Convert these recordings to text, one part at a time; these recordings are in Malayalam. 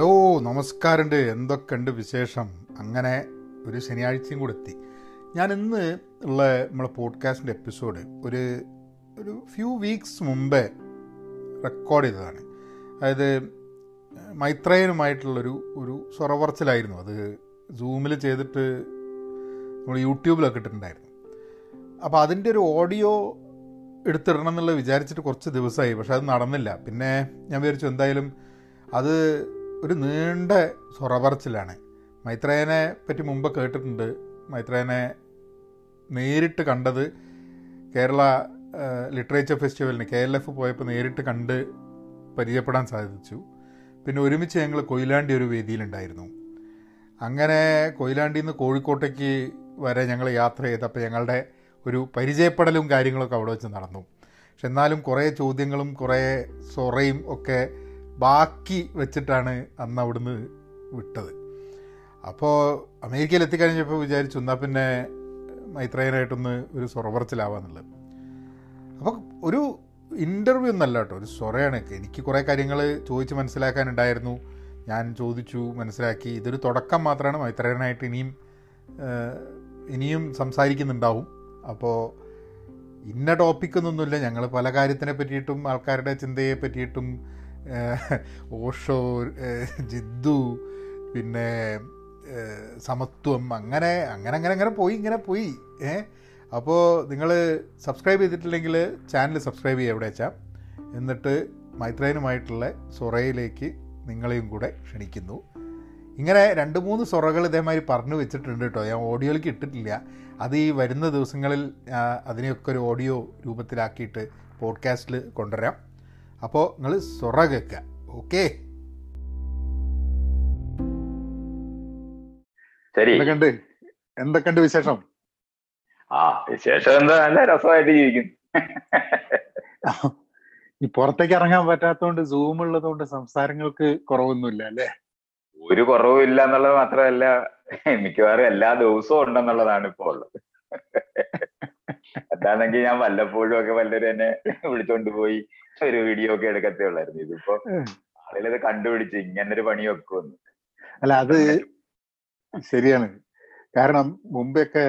ഹലോ നമസ്കാരമുണ്ട്. എന്തൊക്കെയുണ്ട് വിശേഷം? അങ്ങനെ ഒരു ശനിയാഴ്ചയും കൂടെ എത്തി. ഞാൻ ഇന്ന് ഉള്ള നമ്മളെ പോഡ്കാസ്റ്റിന്റെ എപ്പിസോഡ് ഒരു ഒരു ഫ്യൂ വീക്സ് മുമ്പേ റെക്കോർഡ് ചെയ്തതാണ്. അതായത് മൈത്രേയനുമായിട്ടുള്ളൊരു ഒരു സ്വറവർച്ചിലായിരുന്നു അത് സൂമിൽ ചെയ്തിട്ട് നമ്മൾ യൂട്യൂബിലൊക്കെ ഇട്ടിട്ടുണ്ടായിരുന്നു. അപ്പോൾ അതിന്റെ ഒരു ഓഡിയോ എടുത്തിടണം എന്നുള്ളത് വിചാരിച്ചിട്ട് കുറച്ച് ദിവസമായി. പക്ഷെ അത് നടന്നില്ല. പിന്നെ ഞാൻ വിചാരിച്ചു എന്തായാലും അത് ഒരു നീണ്ട സ്വറപറച്ചിലാണ്. മൈത്രേനെ പറ്റി മുമ്പ് കേട്ടിട്ടുണ്ട്. മൈത്രേനെ നേരിട്ട് കണ്ടത് കേരള ലിറ്ററേച്ചർ ഫെസ്റ്റിവലിന് കെ എൽ എഫ് പോയപ്പോൾ നേരിട്ട് കണ്ട് പരിചയപ്പെടാൻ സാധിച്ചു. പിന്നെ ഒരുമിച്ച് ഞങ്ങൾ കൊയിലാണ്ടി ഒരു വേദിയിലുണ്ടായിരുന്നു. അങ്ങനെ കൊയിലാണ്ടിയിൽ നിന്ന് കോഴിക്കോട്ടേക്ക് വരെ ഞങ്ങൾ യാത്ര ചെയ്തപ്പോൾ ഞങ്ങളുടെ ഒരു പരിചയപ്പെടലും കാര്യങ്ങളൊക്കെ അവിടെ വെച്ച് നടന്നു. പക്ഷെ എന്നാലും കുറേ ചോദ്യങ്ങളും കുറേ സൊറയും ഒക്കെ ബാക്കി വെച്ചിട്ടാണ് അന്ന് അവിടുന്ന് വിട്ടത്. അപ്പോൾ അമേരിക്കയിൽ എത്തിക്കഴിഞ്ഞപ്പോൾ വിചാരിച്ചു എന്നാൽ പിന്നെ മൈത്രേയനായിട്ടൊന്ന് ഒരു സ്വറവറച്ചിലാവാന്നുള്ളത് അപ്പോൾ ഒരു ഇന്റർവ്യൂ ഒന്നല്ല കേട്ടോ ഒരു സ്വറയാണ് എനിക്ക് കുറേ കാര്യങ്ങൾ ചോദിച്ച് മനസ്സിലാക്കാനുണ്ടായിരുന്നു. ഞാൻ ചോദിച്ചു മനസ്സിലാക്കി. ഇതൊരു തുടക്കം മാത്രമാണ് മൈത്രേയനായിട്ട് ഇനിയും ഇനിയും സംസാരിക്കുന്നുണ്ടാവും. അപ്പോൾ ഇന്ന ടോപ്പിക്കൊന്നൊന്നുമില്ല ഞങ്ങൾ പല കാര്യത്തിനെ പറ്റിയിട്ടും ആൾക്കാരുടെ ചിന്തയെ പറ്റിയിട്ടും ഓഷോ ജിദ്ദു പിന്നെ സമത്വം അങ്ങനെ അങ്ങനെ അങ്ങനെ അങ്ങനെ പോയി ഇങ്ങനെ പോയി. ഏ അപ്പോൾ നിങ്ങൾ സബ്സ്ക്രൈബ് ചെയ്തിട്ടില്ലെങ്കിൽ ചാനൽ സബ്സ്ക്രൈബ് ചെയ്യുക എവിടെ വെച്ചാൽ എന്നിട്ട് മൈത്രേനുമായിട്ടുള്ള സൊറയിലേക്ക് നിങ്ങളെയും കൂടെ ക്ഷണിക്കുന്നു. ഇങ്ങനെ രണ്ട് മൂന്ന് സൊറകൾ ഇതേമാതിരി പറഞ്ഞു വെച്ചിട്ടുണ്ട് കേട്ടോ. ഞാൻ ഓഡിയോയിലേക്ക് ഇട്ടിട്ടില്ല. അത് ഈ വരുന്ന ദിവസങ്ങളിൽ അതിനെയൊക്കെ ഒരു ഓഡിയോ രൂപത്തിലാക്കിയിട്ട് പോഡ്കാസ്റ്റിൽ കൊണ്ടുവരാം. അപ്പോൾ നിങ്ങൾ സൊറ കേൾക്കുക ഓക്കെ? ശരി. എന്തൊക്കെയുണ്ട്? എന്തൊക്കെയുണ്ട് വിശേഷം? ആ വിശേഷം എന്താ? നല്ല രസമായിട്ട് ജീവിക്കും ഈ പുറത്തേക്ക് ഇറങ്ങാൻ പറ്റാത്തതുകൊണ്ട് സൂം ഉള്ളതുകൊണ്ട് സംസാരങ്ങൾക്ക് കുറവൊന്നുമില്ല അല്ലേ? ഒരു കുറവും ഇല്ല എന്നുള്ളത് മാത്രമല്ല മിക്കവാറും എല്ലാ ദിവസവും ഉണ്ടെന്നുള്ളതാണ് ഇപ്പോൾ ഉള്ളത്. എന്താണെങ്കിൽ ഞാൻ വല്ലപ്പോഴും ഒക്കെ വല്ലവരും എന്നെ വിളിച്ചോണ്ട് പോയി ഒരു വീഡിയോ ഒക്കെ എടുക്കത്തേ ഉള്ളായിരുന്നു. ഇതിപ്പോ ആളുകളത് കണ്ടുപിടിച്ച് ഇങ്ങനെ ഒരു പണി വെക്കുമെന്ന് അല്ല അത് ശരിയാണ്. കാരണം മുമ്പൊക്കെ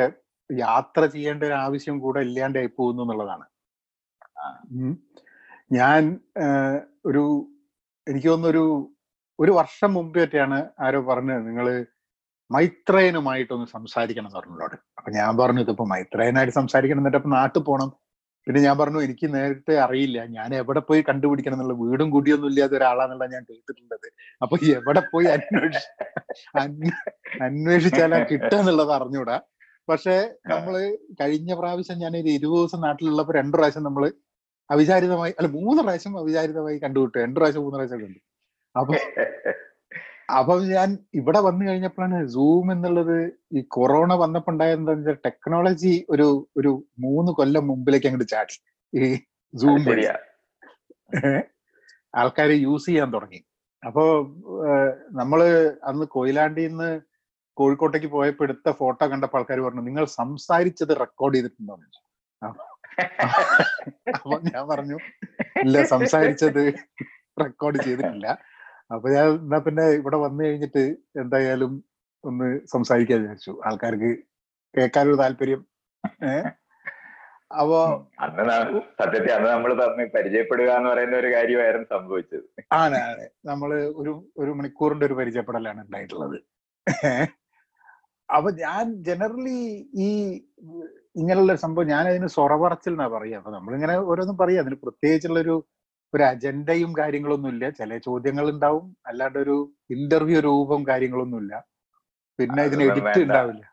യാത്ര ചെയ്യേണ്ട ഒരു ആവശ്യം കൂടെ ഇല്ലാണ്ടായി പോകുന്നു എന്നുള്ളതാണ്. ഞാൻ ഒരു എനിക്ക് തോന്നുന്നൊരു ഒരു വർഷം മുമ്പേറ്റാണ് ആരോ പറഞ്ഞത് നിങ്ങൾ മൈത്രേനുമായിട്ടൊന്ന് സംസാരിക്കണം എന്ന് പറഞ്ഞോട് അപ്പൊ ഞാൻ പറഞ്ഞു ഇതിപ്പോ മൈത്രേനായിട്ട് സംസാരിക്കണം എന്നിട്ട് അപ്പൊ നാട്ടിൽ പോകണം പിന്നെ ഞാൻ പറഞ്ഞു എനിക്ക് നേരത്തെ അറിയില്ല. ഞാൻ എവിടെ പോയി കണ്ടുപിടിക്കണം എന്നുള്ള വീടും കൂടിയൊന്നും ഇല്ലാത്ത ഒരാളാന്നുള്ള ഞാൻ കേട്ടിട്ടുള്ളത്. അപ്പൊ എവിടെ പോയി അന്വേഷി അന്വേഷിച്ചാലാ കിട്ടുക എന്നുള്ളത് അറിഞ്ഞൂടാ. പക്ഷെ നമ്മൾ കഴിഞ്ഞ പ്രാവശ്യം ഞാൻ ഒരു ഇരുപത് ദിവസം നാട്ടിലുള്ളപ്പോ രണ്ടു പ്രാവശ്യം നമ്മൾ അവിചാരിതമായി അല്ല മൂന്ന് പ്രാവശ്യം അവിചാരിതമായി കണ്ടുപിട്ടു രണ്ടു പ്രാവശ്യം മൂന്ന് പ്രാവശ്യം കണ്ടു. അപ്പൊ അപ്പൊ ഞാൻ ഇവിടെ വന്നു കഴിഞ്ഞപ്പോഴാണ് സൂം എന്നുള്ളത് ഈ കൊറോണ വന്നപ്പോ ഉണ്ടായിരുന്ന ടെക്നോളജി ഒരു ഒരു മൂന്ന് കൊല്ലം മുമ്പിലേക്ക് അങ്ങോട്ട് ചാടി. ഈ സൂം ആൾക്കാർ യൂസ് ചെയ്യാൻ തുടങ്ങി. അപ്പോ നമ്മൾ അന്ന് കൊയിലാണ്ടിയിൽ നിന്ന് കോഴിക്കോട്ടേക്ക് പോയപ്പോ എടുത്ത ഫോട്ടോ കണ്ടപ്പോൾ ആൾക്കാർ പറഞ്ഞു നിങ്ങൾ സംസാരിച്ചത് റെക്കോർഡ് ചെയ്തിട്ടുണ്ടോ? അപ്പൊ ഞാൻ പറഞ്ഞു ഇല്ല സംസാരിച്ചത് റെക്കോർഡ് ചെയ്തിട്ടില്ല. അപ്പൊ ഞാൻ എന്നാ പിന്നെ ഇവിടെ വന്നു കഴിഞ്ഞിട്ട് എന്തായാലും ഒന്ന് സംസാരിക്കാൻ വിചാരിച്ചു. ആൾക്കാർക്ക് കേൾക്കാനൊരു താല്പര്യം. അപ്പോ അന്ന് സത്യത്തിൽ അന്ന് നമ്മൾ തമ്മിൽ പരിചയപ്പെടുക എന്ന് പറയുന്ന ഒരു കാര്യമായിരുന്നു സംഭവിച്ചത്. ആണ് ആണ്. നമ്മൾ ഒരു ഒരു മണിക്കൂറിന്റെ ഒരു പരിചയപ്പെടലാണ് ഉണ്ടായിട്ടുള്ളത്. അപ്പൊ ഞാൻ ജനറലി ഈ ഇങ്ങനെയുള്ള സംഭവം ഞാൻ അതിന് സ്വറപറച്ചിൽ എന്നാ പറയാ. അപ്പൊ നമ്മളിങ്ങനെ ഓരോന്നും പറയാം. അതിന് പ്രത്യേകിച്ചുള്ള ഒരു അജണ്ടയും കാര്യങ്ങളൊന്നും ഇല്ല ചില ചോദ്യങ്ങൾ ഉണ്ടാവും അല്ലാണ്ട് ഒരു ഇന്റർവ്യൂ രൂപം കാര്യങ്ങളൊന്നുമില്ല. പിന്നെ ഇതിന് എഡിറ്റ് ഉണ്ടാവില്ല.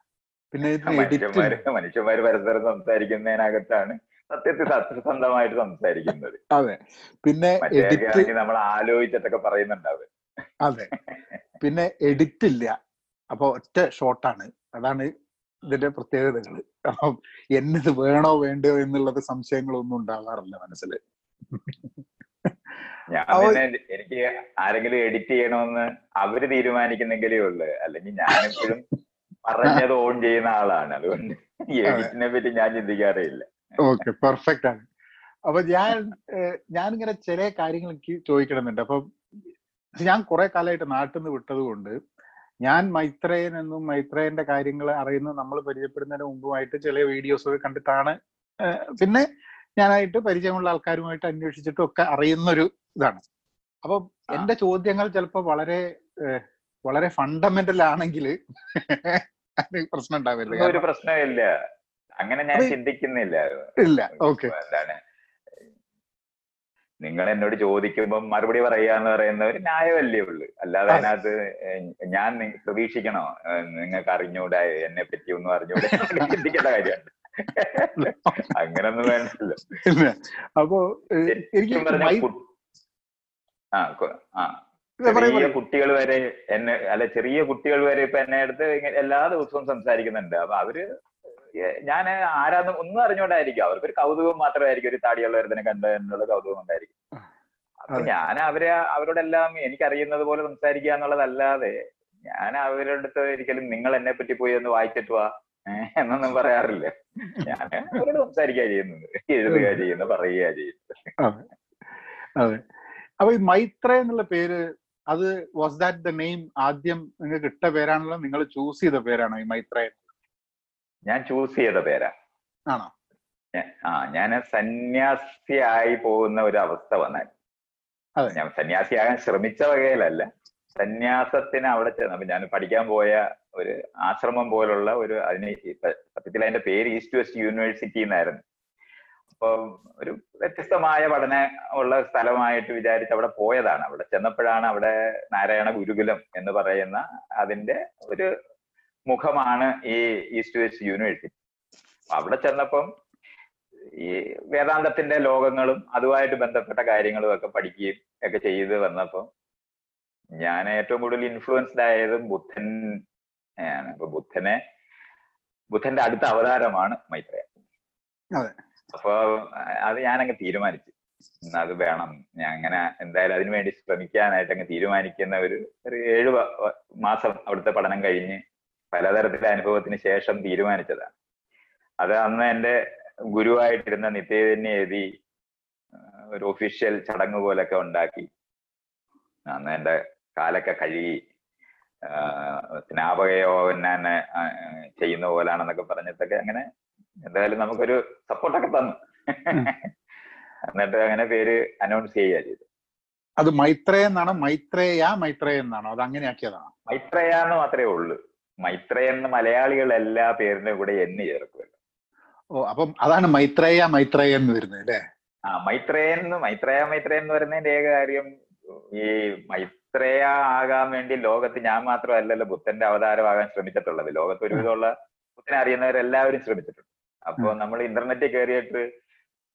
പിന്നെ ഇതിന് എഡിറ്റ് മനുഷ്യന്മാര് പരസ്പരം സംസാരിക്കുന്നതിനകത്താണ് സത്യത്തിൽ സത്യസന്ധമായിട്ട് സംസാരിക്കുന്നത്. അതെ. പിന്നെ എഡിറ്റ് നമ്മൾ ആലോചിച്ചിട്ടൊക്കെ പറയുന്നുണ്ടാവും. അതെ. പിന്നെ എഡിറ്റ് ഇല്ല. അപ്പൊ ഒറ്റ ഷോട്ടാണ് അതാണ് ഇതിന്റെ പ്രത്യേകതകൾ. അപ്പം എന്നത് വേണോ വേണ്ടയോ എന്നുള്ളത് സംശയങ്ങളൊന്നും ഉണ്ടാവാറില്ല മനസ്സിൽ ഞാൻ പിന്നെ എനിക്ക് ആരെങ്കിലും എഡിറ്റ് ചെയ്യണമെന്ന് അവർ തീരുമാനിക്കുന്നെങ്കിലേ ഉള്ളു. അല്ലെങ്കിൽ ഞാനെപ്പോഴും പറഞ്ഞത് ഓൺ ചെയ്യുന്ന ആളാണ്. അതുകൊണ്ട് എഡിറ്റിനെ പറ്റി ഞാൻ ചിന്തിക്കാറേ ഇല്ല. ഓക്കെ പെർഫെക്റ്റ് ആണ്. അപ്പൊ ഞാൻ ഞാനിങ്ങനെ ചില കാര്യങ്ങൾ എനിക്ക് ചോദിക്കണമെന്നുണ്ട്. അപ്പൊ ഞാൻ കുറെ കാലമായിട്ട് നാട്ടിൽ നിന്ന് വിട്ടത് കൊണ്ട് ഞാൻ മൈത്രേയൻ എന്നും മൈത്രേയന്റെ കാര്യങ്ങൾ അറിയുന്ന നമ്മൾ പരിചയപ്പെടുന്നതിന് മുമ്പുമായിട്ട് ചില വീഡിയോസ് ഒക്കെ കണ്ടിട്ടാണ് പിന്നെ ഞാനായിട്ട് പരിചയമുള്ള ആൾക്കാരുമായിട്ട് അന്വേഷിച്ചിട്ടും ഒക്കെ അറിയുന്നൊരു ഇതാണ്. അപ്പൊ. എന്റെ ചോദ്യങ്ങൾ ചിലപ്പോൾ വളരെ വളരെ ഫണ്ടമെന്റൽ ആണെങ്കിൽ പ്രശ്നം ഉണ്ടാവില്ല ഒരു പ്രശ്നമില്ല അങ്ങനെ ഞാൻ ചിന്തിക്കുന്നില്ല. ഇല്ല. ഓക്കെ. എന്താണ്? നിങ്ങൾ എന്നോട് ചോദിക്കുമ്പോൾ മറുപടി പറയുക എന്ന് പറയുന്ന ഒരു ന്യായമല്ലേ ഉള്ളു. അല്ലാതെ അതിനകത്ത് ഞാൻ പ്രതീക്ഷിക്കണോ? നിങ്ങൾക്ക് അറിഞ്ഞൂടെ എന്നെ പറ്റി ഒന്നും അറിഞ്ഞൂടെ ചിന്തിക്കേണ്ട കാര്യമാണ് അങ്ങനൊന്നും വേണ്ടല്ലോ. അപ്പോ എനിക്ക് ചെറിയ കുട്ടികൾ വരെ എന്നെ അല്ല ചെറിയ കുട്ടികൾ വരെ ഇപ്പൊ എന്നെ അടുത്ത് എല്ലാ ദിവസവും സംസാരിക്കുന്നുണ്ട്. അപ്പൊ അവർ ഞാൻ ആരാന്ന് ഒന്നും അറിഞ്ഞോണ്ടായിരിക്കും. അവർക്കൊരു കൗതുകം മാത്രമായിരിക്കും. ഒരു താടിയുള്ളവരതിനെ കണ്ട് എന്നുള്ള കൗതുകം ഉണ്ടായിരിക്കും. അപ്പൊ ഞാൻ അവരെ അവരോടെല്ലാം എനിക്കറിയുന്നത് പോലെ സംസാരിക്കുക എന്നുള്ളതല്ലാതെ ഞാൻ അവരുടെ അടുത്ത് ഒരിക്കലും നിങ്ങൾ എന്നെ പറ്റി പോയി ഒന്ന് വായിച്ചിട്ട് വാ. എന്നൊന്നും പറയാറില്ല. ഞാൻ അവരോട് സംസാരിക്കുക ചെയ്യുന്നത്. എഴുതുക ചെയ്യുന്നു പറയുക ചെയ്യുന്നത്. അതെ. അപ്പൊ ഈ മൈത്ര എന്നുള്ള പേര് അത് വാസ് ദാറ്റ് ദ നെയിം ആദ്യം നിങ്ങൾക്ക് ഇട്ട പേരാണല്ലോ? നിങ്ങൾ ചൂസ് ചെയ്ത പേരാണോ ഈ മൈത്ര? ഞാൻ ചൂസ് ചെയ്ത പേരാ. ആണോ? ആ ഞാൻ സന്യാസിയായി പോകുന്ന ഒരു അവസ്ഥ വന്നാൽ. അതെ. ഞാൻ സന്യാസിയാകാൻ ശ്രമിച്ച വകയിലല്ല. സന്യാസത്തിന് അവിടെ ചെന്ന് അപ്പൊ ഞാൻ പഠിക്കാൻ പോയ ഒരു ആശ്രമം പോലുള്ള ഒരു അതിന് സത്യത്തിൽ അതിന്റെ പേര് ഈസ്റ്റ് വെസ്റ്റ് യൂണിവേഴ്സിറ്റി എന്നായിരുന്നു. അപ്പൊ ഒരു വ്യത്യസ്തമായ പഠന ഉള്ള സ്ഥലമായിട്ട് വിചാരിച്ച് അവിടെ പോയതാണ്. അവിടെ ചെന്നപ്പോഴാണ് അവിടെ നാരായണ ഗുരുകുലം എന്ന് പറയുന്ന അതിന്റെ ഒരു മുഖമാണ് ഈ ഈസ്റ്റ് വെസ്റ്റ് യൂണിവേഴ്സിറ്റി. അവിടെ ചെന്നപ്പം ഈ വേദാന്തത്തിന്റെ ലോകങ്ങളും അതുമായിട്ട് ബന്ധപ്പെട്ട കാര്യങ്ങളും ഒക്കെ പഠിക്കുകയും ഒക്കെ ചെയ്ത് വന്നപ്പം ഞാൻ ഏറ്റവും കൂടുതൽ ഇൻഫ്ലുവൻസ്ഡ് ആയതും ബുദ്ധൻ ആണ് അപ്പൊ ബുദ്ധനെ ബുദ്ധന്റെ അടുത്ത അവതാരമാണ് മൈത്രേയ അതെ. അപ്പൊ അത് ഞാനങ്ങ് തീരുമാനിച്ചു. അത് വേണം. ഞാൻ അങ്ങനെ എന്തായാലും അതിനു വേണ്ടി ശ്രമിക്കാനായിട്ട് അങ്ങ് തീരുമാനിക്കുന്ന ഒരു ഒരു ഏഴ് മാസം അവിടുത്തെ പഠനം കഴിഞ്ഞ് പലതരത്തിലെ അനുഭവത്തിന് ശേഷം തീരുമാനിച്ചതാണ്. അത് അന്ന് എന്റെ ഗുരുവായിട്ടിരുന്ന നിത്യതന്നെ എഴുതി ഒരു ഒഫീഷ്യൽ ചടങ്ങ് പോലൊക്കെ ഉണ്ടാക്കി അന്ന് എന്റെ കാലൊക്കെ കഴുകി സ്നാപകയോന്നെ ചെയ്യുന്ന പോലാണെന്നൊക്കെ പറഞ്ഞിട്ടൊക്കെ അങ്ങനെ എന്തായാലും നമുക്കൊരു സപ്പോർട്ടൊക്കെ തന്നു. എന്നിട്ട് അങ്ങനെ പേര് അനൗൺസ് ചെയ്യുക ചെയ്തു അത് മൈത്രേ എന്നാണോ? മൈത്രേയ മൈത്രേ എന്നാണോ? അത് അങ്ങനെ ആക്കിയതാണോ മൈത്രേയ എന്ന് മാത്രമേ ഉള്ളൂ. മൈത്രേയ എന്ന് മലയാളികൾ എല്ലാ പേരിന്റെ കൂടെ എന്ന് ചേർക്കുമല്ലോ ഓ അപ്പം അതാണ് മൈത്രേയ മൈത്രേയ എന്ന് വരുന്നത് അല്ലേ? ആ മൈത്രേയൻ എന്ന് മൈത്രേയ മൈത്രേയെന്ന് പറയുന്നതിന്റെ ഏക കാര്യം ഈ മൈത്രേയ ആകാൻ വേണ്ടി ലോകത്ത് ഞാൻ മാത്രമല്ലല്ലോ ബുദ്ധന്റെ അവതാരമാകാൻ ശ്രമിച്ചിട്ടുള്ളത്. ലോകത്ത് ഒരുവിധമുള്ള ബുദ്ധനെ അറിയുന്നവരെല്ലാവരും ശ്രമിച്ചിട്ടുണ്ട്. അപ്പൊ നമ്മൾ ഇന്റർനെറ്റിൽ കയറിയിട്ട്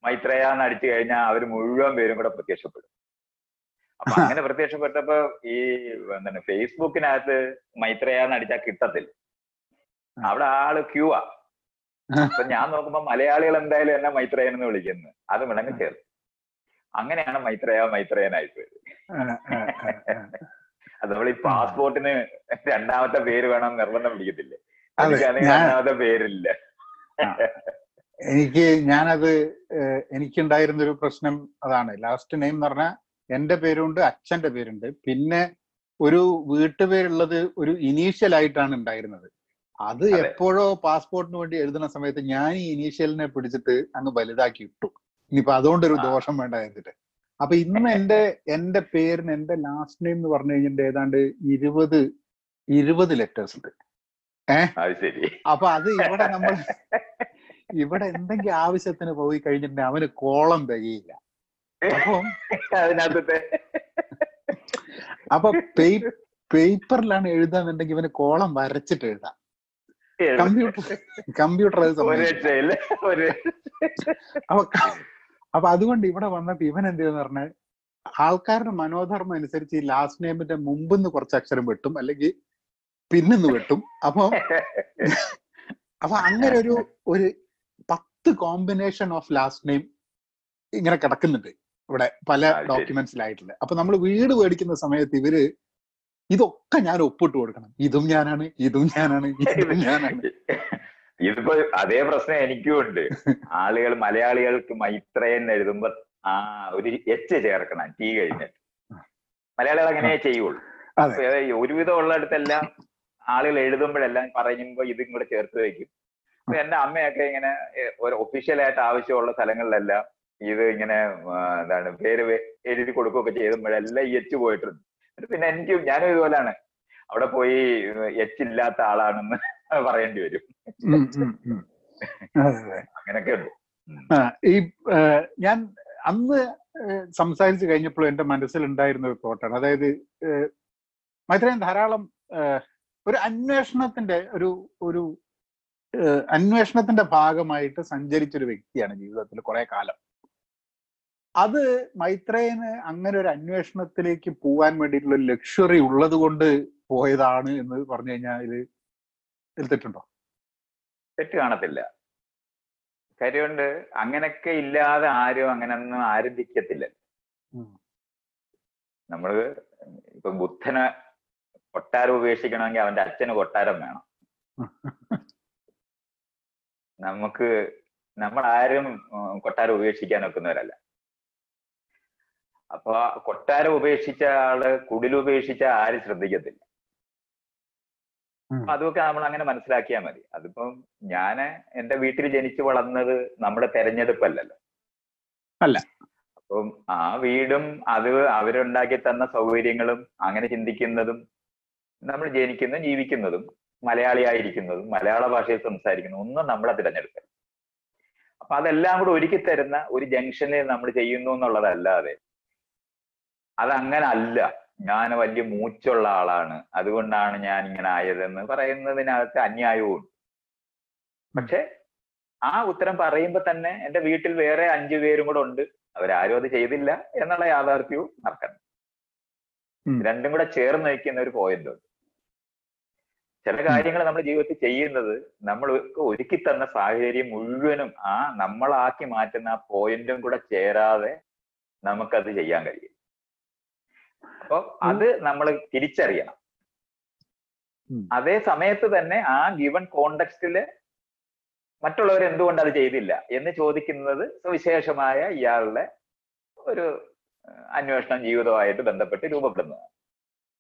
മൈത്രേയ എന്ന് അടിച്ചു കഴിഞ്ഞാൽ അവർ മുഴുവൻ പേരും കൂടെ പ്രത്യക്ഷപ്പെടും. അപ്പൊ അങ്ങനെ പ്രത്യക്ഷപ്പെട്ടപ്പോ ഈ എന്താണ് ഫേസ്ബുക്കിനകത്ത് മൈത്രേയ എന്ന് അടിച്ചാൽ കിട്ടത്തില്ല അവിടെ ആൾ ക്യൂ ആ. അപ്പൊ ഞാൻ നോക്കുമ്പോ മലയാളികൾ എന്തായാലും എന്നെ മൈത്രേയൻ എന്ന് വിളിക്കുന്നു അത് മിണങ്ങി ചേർത്ത് അങ്ങനെയാണ് മൈത്രേയ പോയത്. ആ. അത് നമ്മൾ ഈ പാസ്പോർട്ടിന് രണ്ടാമത്തെ പേര് വേണം നിർബന്ധം പിടിക്കത്തില്ലേ? രണ്ടാമത്തെ പേരില്ല. എനിക്ക് ഞാനത് എനിക്കുണ്ടായിരുന്ന ഒരു പ്രശ്നം അതാണ്. ലാസ്റ്റ് നെയിം എന്ന് പറഞ്ഞാൽ എന്റെ പേരുണ്ട് അച്ഛന്റെ പേരുണ്ട്. പിന്നെ ഒരു വീട്ടുപേരുള്ളത് ഒരു ഇനീഷ്യൽ ആയിട്ടാണ് ഉണ്ടായിരുന്നത്. അത് എപ്പോഴോ പാസ്പോർട്ടിന് വേണ്ടി എഴുതുന്ന സമയത്ത് ഞാൻ ഈ ഇനീഷ്യലിനെ പിടിച്ചിട്ട് അങ്ങ് വലുതാക്കി ഇട്ടു. ഇനിയിപ്പോ അതുകൊണ്ടൊരു. ദോഷം വേണ്ട എന്നിട്ട് അപ്പൊ ഇന്ന് എന്റെ എന്റെ പേരിന് എന്റെ ലാസ്റ്റ് നെയിം എന്ന് പറഞ്ഞു കഴിഞ്ഞാൽ ഏതാണ്ട് ഇരുപത് ഇരുപത് ലെറ്റേഴ്സ് ഉണ്ട്. ഏഹ് അപ്പൊ അത് ഇവിടെ നമ്മൾ ഇവിടെ എന്തെങ്കിലും ആവശ്യത്തിന് പോയി കഴിഞ്ഞിട്ടുണ്ടെങ്കിൽ അവന് കോളം തികയില്ല. അപ്പം പേപ്പറിലാണ് എഴുതാന്നുണ്ടെങ്കിൽ ഇവന് കോളം വരച്ചിട്ട് എഴുതാം. കമ്പ്യൂട്ടർ കമ്പ്യൂട്ടർ അത് അപ്പൊ അപ്പൊ അതുകൊണ്ട് ഇവിടെ വന്നിട്ട് ഇവൻ എന്ത് ചെയ്യുന്ന പറഞ്ഞാൽ ആൾക്കാരുടെ മനോധർമ്മം അനുസരിച്ച് ഈ ലാസ്റ്റ് നെയിമിന്റെ മുമ്പിന്ന് കുറച്ച് അക്ഷരം വെട്ടും അല്ലെങ്കിൽ പിന്നിന്ന് വെട്ടും. അപ്പൊ അപ്പൊ അങ്ങനെ ഒരു ഒരു പത്ത് കോമ്പിനേഷൻ ഓഫ് ലാസ്റ്റ് നെയിം ഇങ്ങനെ കിടക്കുന്നുണ്ട് ഇവിടെ പല ഡോക്യുമെന്റ്സിലായിട്ടുണ്ട്. ഡോക്യുമെന്റ്സിലായിട്ടില്ല അപ്പൊ നമ്മൾ വീട് മേടിക്കുന്ന സമയത്ത് ഇവർ ഇതൊക്കെ ഞാൻ ഒപ്പിട്ട് കൊടുക്കണം. ഇതും ഞാനാണ് ഇതും ഞാനാണ് ഇതും ഞാനാണ്. ഇതിപ്പോ അതേ പ്രശ്നം എനിക്കും ഉണ്ട്. ആളുകൾ മലയാളികൾക്ക് മൈത്രയൻ എഴുതുമ്പോ ആ ഒരു എച്ച് ചേർക്കണം ടി കഴിഞ്ഞിട്ട്. മലയാളികൾ അങ്ങനെ ചെയ്യുള്ളൂ. ഒരുവിധം ഉള്ളിടത്തെല്ലാം ആളുകൾ എഴുതുമ്പോഴെല്ലാം പറയുമ്പോ ഇതും കൂടെ ചേർത്ത് വെക്കും. അപ്പൊ എന്റെ അമ്മയൊക്കെ ഇങ്ങനെ ഒരു ഒഫീഷ്യലായിട്ട് ആവശ്യമുള്ള സ്ഥലങ്ങളിലെല്ലാം ഇത് ഇങ്ങനെ എന്താണ് പേര് എഴുതി കൊടുക്കുകയൊക്കെ ചെയ്തുമ്പോഴെല്ലാം ഈ എച്ച് പോയിട്ടുണ്ട്. പിന്നെ എനിക്കും ഞാനും ഇതുപോലാണ്. അവിടെ പോയി എച്ച് ഇല്ലാത്ത ആളാണെന്ന് പറയേണ്ടി വരും. അങ്ങനെയൊക്കെ ഉണ്ട് ഈ ഞാൻ അന്ന് സംസാരിച്ചു കഴിഞ്ഞപ്പോൾ എന്റെ മനസ്സിലുണ്ടായിരുന്ന ഒരു തോട്ടാണ്. അതായത് മൈത്രേയൻ ധാരാളം ഒരു അന്വേഷണത്തിന്റെ ഒരു ഒരു അന്വേഷണത്തിന്റെ ഭാഗമായിട്ട് സഞ്ചരിച്ചൊരു വ്യക്തിയാണ് ജീവിതത്തിൽ കുറെ കാലം. അത് മൈത്രേയന് അങ്ങനെ ഒരു അന്വേഷണത്തിലേക്ക് പോവാൻ വേണ്ടിയിട്ടുള്ള ലക്ഷറി ഉള്ളത് കൊണ്ട് പോയതാണ് എന്ന് പറഞ്ഞു കഴിഞ്ഞാൽ തെറ്റുണ്ടോ? തെറ്റ് കാണത്തില്ല. കാര്യമുണ്ട് അങ്ങനെയൊക്കെ ഇല്ലാതെ ആരും അങ്ങനൊന്നും ആരംഭിക്കത്തില്ല. നമ്മൾ ഇപ്പൊ ബുദ്ധനെ കൊട്ടാരം ഉപേക്ഷിക്കണമെങ്കിൽ അവന്റെ അച്ഛന് കൊട്ടാരം വേണം. നമുക്ക് നമ്മൾ ആരും കൊട്ടാരം ഉപേക്ഷിക്കാൻ ഒക്കുന്നവരല്ല. അപ്പൊ കൊട്ടാരം ഉപേക്ഷിച്ച ആൾ കുടിലുപേക്ഷിച്ച ആരും ശ്രദ്ധിക്കത്തില്ല. അതൊക്കെ നമ്മൾ അങ്ങനെ മനസ്സിലാക്കിയാൽ മതി. അതിപ്പം ഞാൻ എന്റെ വീട്ടിൽ ജനിച്ചു വളർന്നത് നമ്മുടെ തെരഞ്ഞെടുപ്പല്ലല്ലോ. അല്ല. അപ്പം ആ വീടും അത് അവരുണ്ടാക്കി തന്ന സൗകര്യങ്ങളും അങ്ങനെ ചിന്തിക്കുന്നതും നമ്മൾ ജനിക്കുന്നതും ജീവിക്കുന്നതും മലയാളിയായിരിക്കുന്നതും മലയാള ഭാഷയിൽ സംസാരിക്കുന്നതും ഒന്നും നമ്മളെ തിരഞ്ഞെടുക്കൽ അപ്പൊ അതെല്ലാം കൂടെ ഒരുക്കി തരുന്ന ഒരു ജംഗ്ഷനിൽ നമ്മൾ ചെയ്യുന്നു എന്നുള്ളതല്ലാതെ അതങ്ങനെ അല്ല ഞാൻ വലിയ മൂച്ചുള്ള ആളാണ്. അതുകൊണ്ടാണ് ഞാൻ ഇങ്ങനെ ആയതെന്ന് പറയുന്നതിനകത്ത് അന്യായവും പക്ഷെ ആ ഉത്തരം പറയുമ്പോ തന്നെ എന്റെ വീട്ടിൽ വേറെ അഞ്ചു പേരും കൂടെ ഉണ്ട്. അവരാരും അത് ചെയ്തില്ല എന്നുള്ള യാഥാർത്ഥ്യവും മറക്കണം രണ്ടും കൂടെ ചേർന്ന് വയ്ക്കുന്ന ഒരു പോയിന്റ് ഉണ്ട്. ചില കാര്യങ്ങൾ നമ്മൾ ജീവിതത്തിൽ ചെയ്യുന്നത് നമ്മൾ ഒരുക്കി തന്ന സാഹചര്യം മുഴുവനും ആ നമ്മളാക്കി മാറ്റുന്ന ആ പോയിന്റും കൂടെ ചേരാതെ നമുക്കത് ചെയ്യാൻ കഴിയും. അപ്പൊ അത് നമ്മൾ തിരിച്ചറിയണം. അതേ സമയത്ത് തന്നെ ആ ഗിവൺ കോണ്ടെക്സ്റ്റിൽ മറ്റുള്ളവർ എന്തുകൊണ്ട് അത് ചെയ്തില്ല എന്ന് ചോദിക്കുന്നത് സവിശേഷമായ ഇയാളുടെ ഒരു അന്വേഷണം ജീവിതവുമായിട്ട് ബന്ധപ്പെട്ട് രൂപപ്പെടുന്നതാണ്.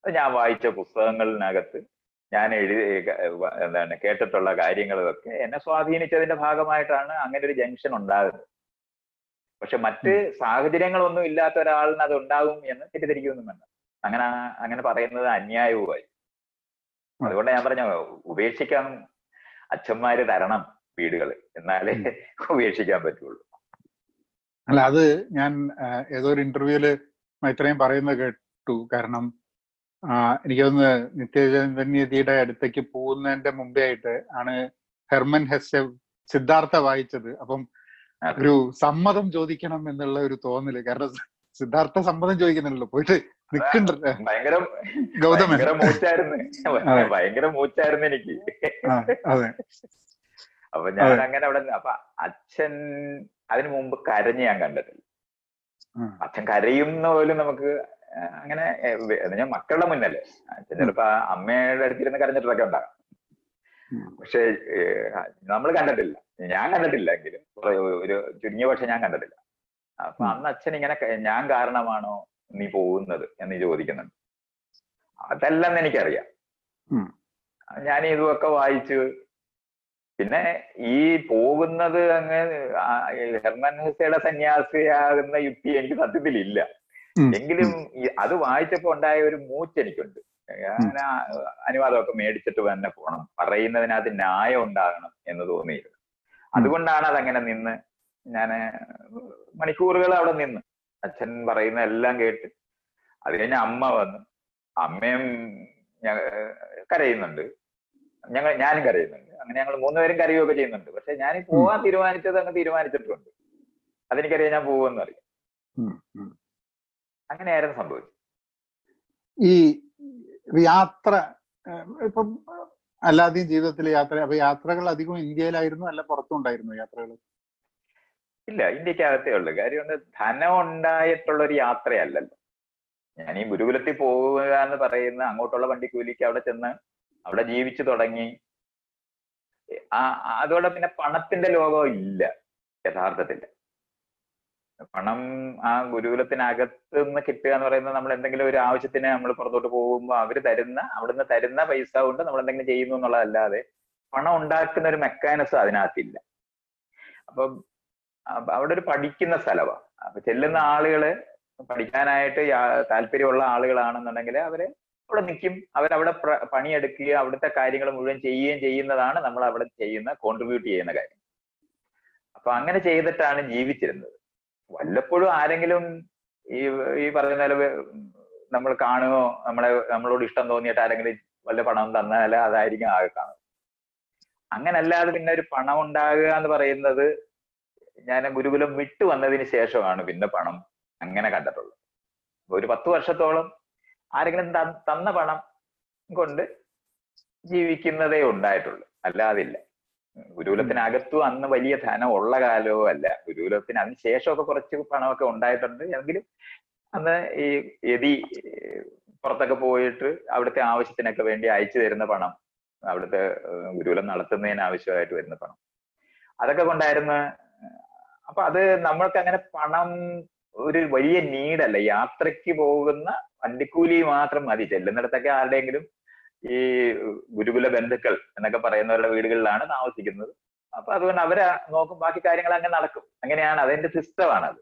ഞാൻ വായിച്ച പുസ്തകങ്ങളിനകത്ത് ഞാൻ എഴുതി എന്താണ് കേട്ടിട്ടുള്ള കാര്യങ്ങളൊക്കെ എന്നെ സ്വാധീനിച്ചതിന്റെ ഭാഗമായിട്ടാണ് അങ്ങനെ ഒരു ജംഗ്ഷൻ ഉണ്ടാകുന്നത്. പക്ഷെ മറ്റ് സാഹചര്യങ്ങളൊന്നും ഇല്ലാത്ത ഒരാളിന് അത് ഉണ്ടാകും എന്ന് തെറ്റിദ്ധരിക്കൊന്നും വേണ്ട. അങ്ങനെ അങ്ങനെ പറയുന്നത് അന്യായവുമായി. അതുകൊണ്ട് ഞാൻ പറഞ്ഞ ഉപേക്ഷിക്കാൻ അച്ഛന്മാര് തരണം വീടുകൾ എന്നാലേ ഉപേക്ഷിക്കാൻ പറ്റുള്ളൂ. അല്ല അത് ഞാൻ ഏതോ ഒരു ഇന്റർവ്യൂൽ ഇത്രയും പറയുന്നത് കേട്ടു. കാരണം എനിക്കൊന്ന് നിത്യചൈതന്യതിയുടെ അടുത്തേക്ക് പോകുന്നതിന്റെ മുമ്പേ ആയിട്ട് ആണ് ഹെർമൻ ഹെസ്സെ സിദ്ധാർത്ഥ വായിച്ചത്. അപ്പം. ഒരു സമ്മതം ചോദിക്കണം എന്നുള്ള ഒരു തോന്നൽ. കാരണം സിദ്ധാർത്ഥ സമ്മതം ചോദിക്കുന്നുണ്ടല്ലോ പോയിട്ട് നിൽക്കണ്ട ഭയങ്കര ഗൗതമൻ. ഭയങ്കര മൂച്ചായിരുന്നു. എനിക്ക്. അതെ. അപ്പൊ ഞാൻ അങ്ങനെ അവിടെ അപ്പൊ അച്ഛൻ അതിനു മുമ്പ് കരഞ്ഞ് ഞാൻ കണ്ടിട്ടില്ല. അച്ഛൻ കരയുന്ന പോലും നമുക്ക് അങ്ങനെ ഞാൻ മക്കളുടെ മുന്നല്ലേ അച്ഛൻ ചിലപ്പോ അമ്മയുടെ അടുത്തിരുന്ന് കരഞ്ഞിട്ടൊക്കെ ഉണ്ടാകാം. പക്ഷെ നമ്മൾ കണ്ടിട്ടില്ല. ഞാൻ കണ്ടിട്ടില്ല എങ്കിലും. ഒരു ചുരുങ്ങിയ പക്ഷെ ഞാൻ കണ്ടിട്ടില്ല. അപ്പൊ. അന്ന് അച്ഛൻ ഇങ്ങനെ ഞാൻ കാരണമാണോ നീ പോകുന്നത് എന്ന് ചോദിക്കുന്നുണ്ട്. അതല്ലെന്ന് എനിക്കറിയാം. ഞാൻ ഇതുമൊക്കെ വായിച്ചു. പിന്നെ ഈ പോകുന്നത് അങ്ങ് ഹെർമൻ ഹസയുടെ സന്യാസിയാകുന്ന യുക്തി എനിക്ക് സത്യത്തിൽ ഇല്ല എങ്കിലും അത് വായിച്ചപ്പോ ഉണ്ടായ ഒരു മൂച്ച് എനിക്കുണ്ട്. അനുവാദമൊക്കെ മേടിച്ചിട്ട് തന്നെ പോകണം പറയുന്നതിനകത്ത് ന്യായം ഉണ്ടാകണം എന്ന് തോന്നിയിരുന്നു അതുകൊണ്ടാണ് അതങ്ങനെ നിന്ന് ഞാൻ മണിക്കൂറുകൾ അവിടെ നിന്ന്. അച്ഛൻ പറയുന്ന എല്ലാം കേട്ട്. അത് കഴിഞ്ഞ് അമ്മ വന്നു അമ്മയും ഞാൻ കരയുന്നുണ്ട്. ഞങ്ങൾ ഞാനും കരയുന്നുണ്ട്. അങ്ങനെ ഞങ്ങൾ മൂന്നുപേരും കരയുകയൊക്കെ ചെയ്യുന്നുണ്ട്. പക്ഷെ ഞാൻ പോവാൻ തീരുമാനിച്ചത് അങ്ങ് തീരുമാനിച്ചിട്ടുണ്ട്. അതെനിക്കറിയാം ഞാൻ പോകുമെന്ന് അറിയാം. അങ്ങനെയായിരുന്നു സംഭവിച്ചത്. ഈ യാത്ര ഇപ്പം അല്ലാതെയും ജീവിതത്തിൽ യാത്ര അപ്പൊ യാത്രകൾ അധികം ഇന്ത്യയിലായിരുന്നു അല്ല പുറത്തും ഉണ്ടായിരുന്നു യാത്രകൾ? ഇല്ല ഇന്ത്യക്കകത്തേ ഉള്ളു. കാര്യം ധനം ഉണ്ടായിട്ടുള്ള ഒരു യാത്രയല്ലല്ലോ. ഞാൻ ഈ ഗുരുകുലത്തിൽ പോവുക എന്ന് പറയുന്ന അങ്ങോട്ടുള്ള വണ്ടിക്കൂലിക്ക് അവിടെ ചെന്ന് അവിടെ ജീവിച്ചു തുടങ്ങി. ആ അതോടെ പിന്നെ പണത്തിന്റെ ലോകം ഇല്ല യഥാർത്ഥത്തിൽ. പണം ആ ഗുരുകുലത്തിനകത്ത് നിന്ന് കിട്ടുക എന്ന് പറയുന്നത് നമ്മൾ എന്തെങ്കിലും ഒരു ആവശ്യത്തിന് നമ്മൾ പുറത്തോട്ട് പോകുമ്പോൾ അവർ തരുന്ന അവിടുന്ന് തരുന്ന പൈസ കൊണ്ട് നമ്മൾ എന്തെങ്കിലും ചെയ്യുന്നു എന്നുള്ളതല്ലാതെ പണം ഉണ്ടാക്കുന്ന ഒരു മെക്കാനിസം അതിനകത്തില്ല. അപ്പം അവിടെ ഒരു പഠിക്കുന്ന സ്ഥലമാണ് അപ്പൊ ചെല്ലുന്ന ആളുകൾ പഠിക്കാനായിട്ട് താല്പര്യമുള്ള ആളുകളാണെന്നുണ്ടെങ്കിൽ അവർ അവിടെ നിൽക്കും. അവരവിടെ പണിയെടുക്കുകയും അവിടുത്തെ കാര്യങ്ങൾ മുഴുവൻ ചെയ്യുകയും ചെയ്യുന്നതാണ് നമ്മൾ അവിടെ ചെയ്യുന്ന കോൺട്രിബ്യൂട്ട് ചെയ്യുന്ന കാര്യം. അപ്പൊ അങ്ങനെ ചെയ്തിട്ടാണ് ജീവിച്ചിരുന്നത്. വല്ലപ്പോഴും ആരെങ്കിലും ഈ ഈ പറയുന്ന നമ്മൾ കാണുകയോ നമ്മളെ നമ്മളോട് ഇഷ്ടം തോന്നിയിട്ട് ആരെങ്കിലും വല്ല പണം തന്നാൽ അതായിരിക്കും ആകെ കാണുന്നത് അങ്ങനല്ലാതെ പിന്നെ ഒരു പണം ഉണ്ടാകുക എന്ന് പറയുന്നത് ഞാൻ ഗുരുകുലം വിട്ടു വന്നതിന് ശേഷമാണ് പിന്നെ പണം അങ്ങനെ കണ്ടിട്ടുള്ളത്. ഒരു പത്ത് വർഷത്തോളം ആരെങ്കിലും തന്ന പണം കൊണ്ട് ജീവിക്കുന്നതേ ഉണ്ടായിട്ടുള്ളൂ. അല്ലാതില്ല ഗുരുകുലത്തിനകത്തും അന്ന് വലിയ ധനം ഉള്ള കാലവും അല്ല. ഗുരുകുലത്തിന് അതിന് ശേഷമൊക്കെ കുറച്ച് പണമൊക്കെ ഉണ്ടായിട്ടുണ്ട്. എങ്കിലും അന്ന് ഈ യതി പുറത്തൊക്കെ പോയിട്ട് അവിടുത്തെ ആവശ്യത്തിനൊക്കെ വേണ്ടി അയച്ചു തരുന്ന പണം അവിടുത്തെ ഗുരുകുലം നടത്തുന്നതിന് ആവശ്യമായിട്ട് വരുന്ന പണം. അതൊക്കെ കൊണ്ടായിരുന്നു അപ്പൊ അത് നമ്മൾക്ക് അങ്ങനെ പണം ഒരു വലിയ നീഡല്ല യാത്രയ്ക്ക് പോകുന്ന വണ്ടിക്കൂലി മാത്രം മതി. ചെല്ലുന്നിടത്തൊക്കെ ആരുടെയെങ്കിലും ഈ ഗുരുകുല ബന്ധുക്കൾ എന്നൊക്കെ പറയുന്നവരുടെ വീടുകളിലാണ് താമസിക്കുന്നത്. അപ്പൊ അതുകൊണ്ട് അവരെ നോക്കും ബാക്കി കാര്യങ്ങൾ അങ്ങനെ നടക്കും. അങ്ങനെയാണ് അതിന്റെ സിസ്റ്റമാണ് അത്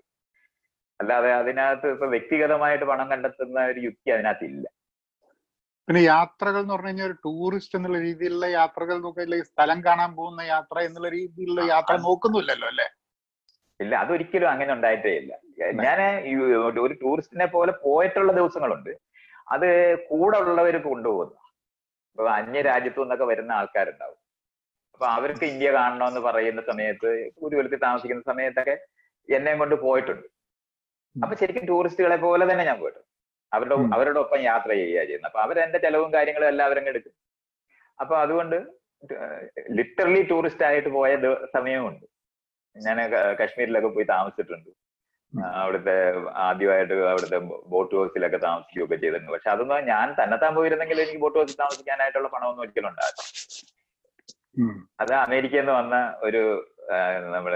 അല്ലാതെ അതിനകത്ത് ഇപ്പൊ വ്യക്തിഗതമായിട്ട് പണം കണ്ടെത്തുന്ന ഒരു യുക്തി അതിനകത്ത് ഇല്ല പിന്നെ യാത്രകൾ എന്ന് പറഞ്ഞു കഴിഞ്ഞാൽ ഒരു ടൂറിസ്റ്റ് എന്നുള്ള രീതിയിലുള്ള യാത്രകൾ നോക്കുക സ്ഥലം കാണാൻ പോകുന്ന യാത്ര എന്നുള്ള രീതിയിലുള്ള യാത്ര നോക്കുന്നില്ലല്ലോ അല്ലെ? ഇല്ല അതൊരിക്കലും അങ്ങനെ ഉണ്ടായിട്ടേ ഇല്ല. ഞാൻ ഒരു ടൂറിസ്റ്റിനെ പോലെ പോയിട്ടുള്ള ദിവസങ്ങളുണ്ട്. അത് കൂടെ ഉള്ളവർ കൊണ്ടുപോകുന്നു. ഇപ്പൊ അന്യ രാജ്യത്തു നിന്നൊക്കെ വരുന്ന ആൾക്കാരുണ്ടാവും. അപ്പൊ അവർക്ക് ഇന്ത്യ കാണണമെന്ന് പറയുന്ന സമയത്ത് കുരുവലത്തിൽ താമസിക്കുന്ന സമയത്തൊക്കെ എന്നെയും കൊണ്ട് പോയിട്ടുണ്ട്. അപ്പൊ ശരിക്കും ടൂറിസ്റ്റുകളെ പോലെ തന്നെ ഞാൻ പോയിട്ടുണ്ട്. അവരുടെ. അവരുടെ ഒപ്പം യാത്ര ചെയ്യുക ചെയ്യുന്നത്. അപ്പൊ അവരെന്റെ ചെലവും കാര്യങ്ങളും എല്ലാവരും എടുക്കും. അപ്പൊ അതുകൊണ്ട് ലിറ്ററലി ടൂറിസ്റ്റ് ആയിട്ട് പോയ സമയമുണ്ട്. ഞാൻ കാശ്മീരിലൊക്കെ പോയി താമസിച്ചിട്ടുണ്ട്. അവിടുത്തെ ആദ്യമായിട്ട് അവിടുത്തെ ബോട്ട് ഹൗസിലൊക്കെ താമസിക്കുകയൊക്കെ ചെയ്തിരുന്നു. പക്ഷെ അതൊന്നും ഞാൻ തന്നെത്താൻ പോയിരുന്നെങ്കിൽ എനിക്ക് ബോട്ട് ഹൗസിൽ താമസിക്കാനായിട്ടുള്ള പണമൊന്നും ഒരിക്കലും ഉണ്ടാകും അത് അമേരിക്കയിൽ നിന്ന് വന്ന ഒരു നമ്മൾ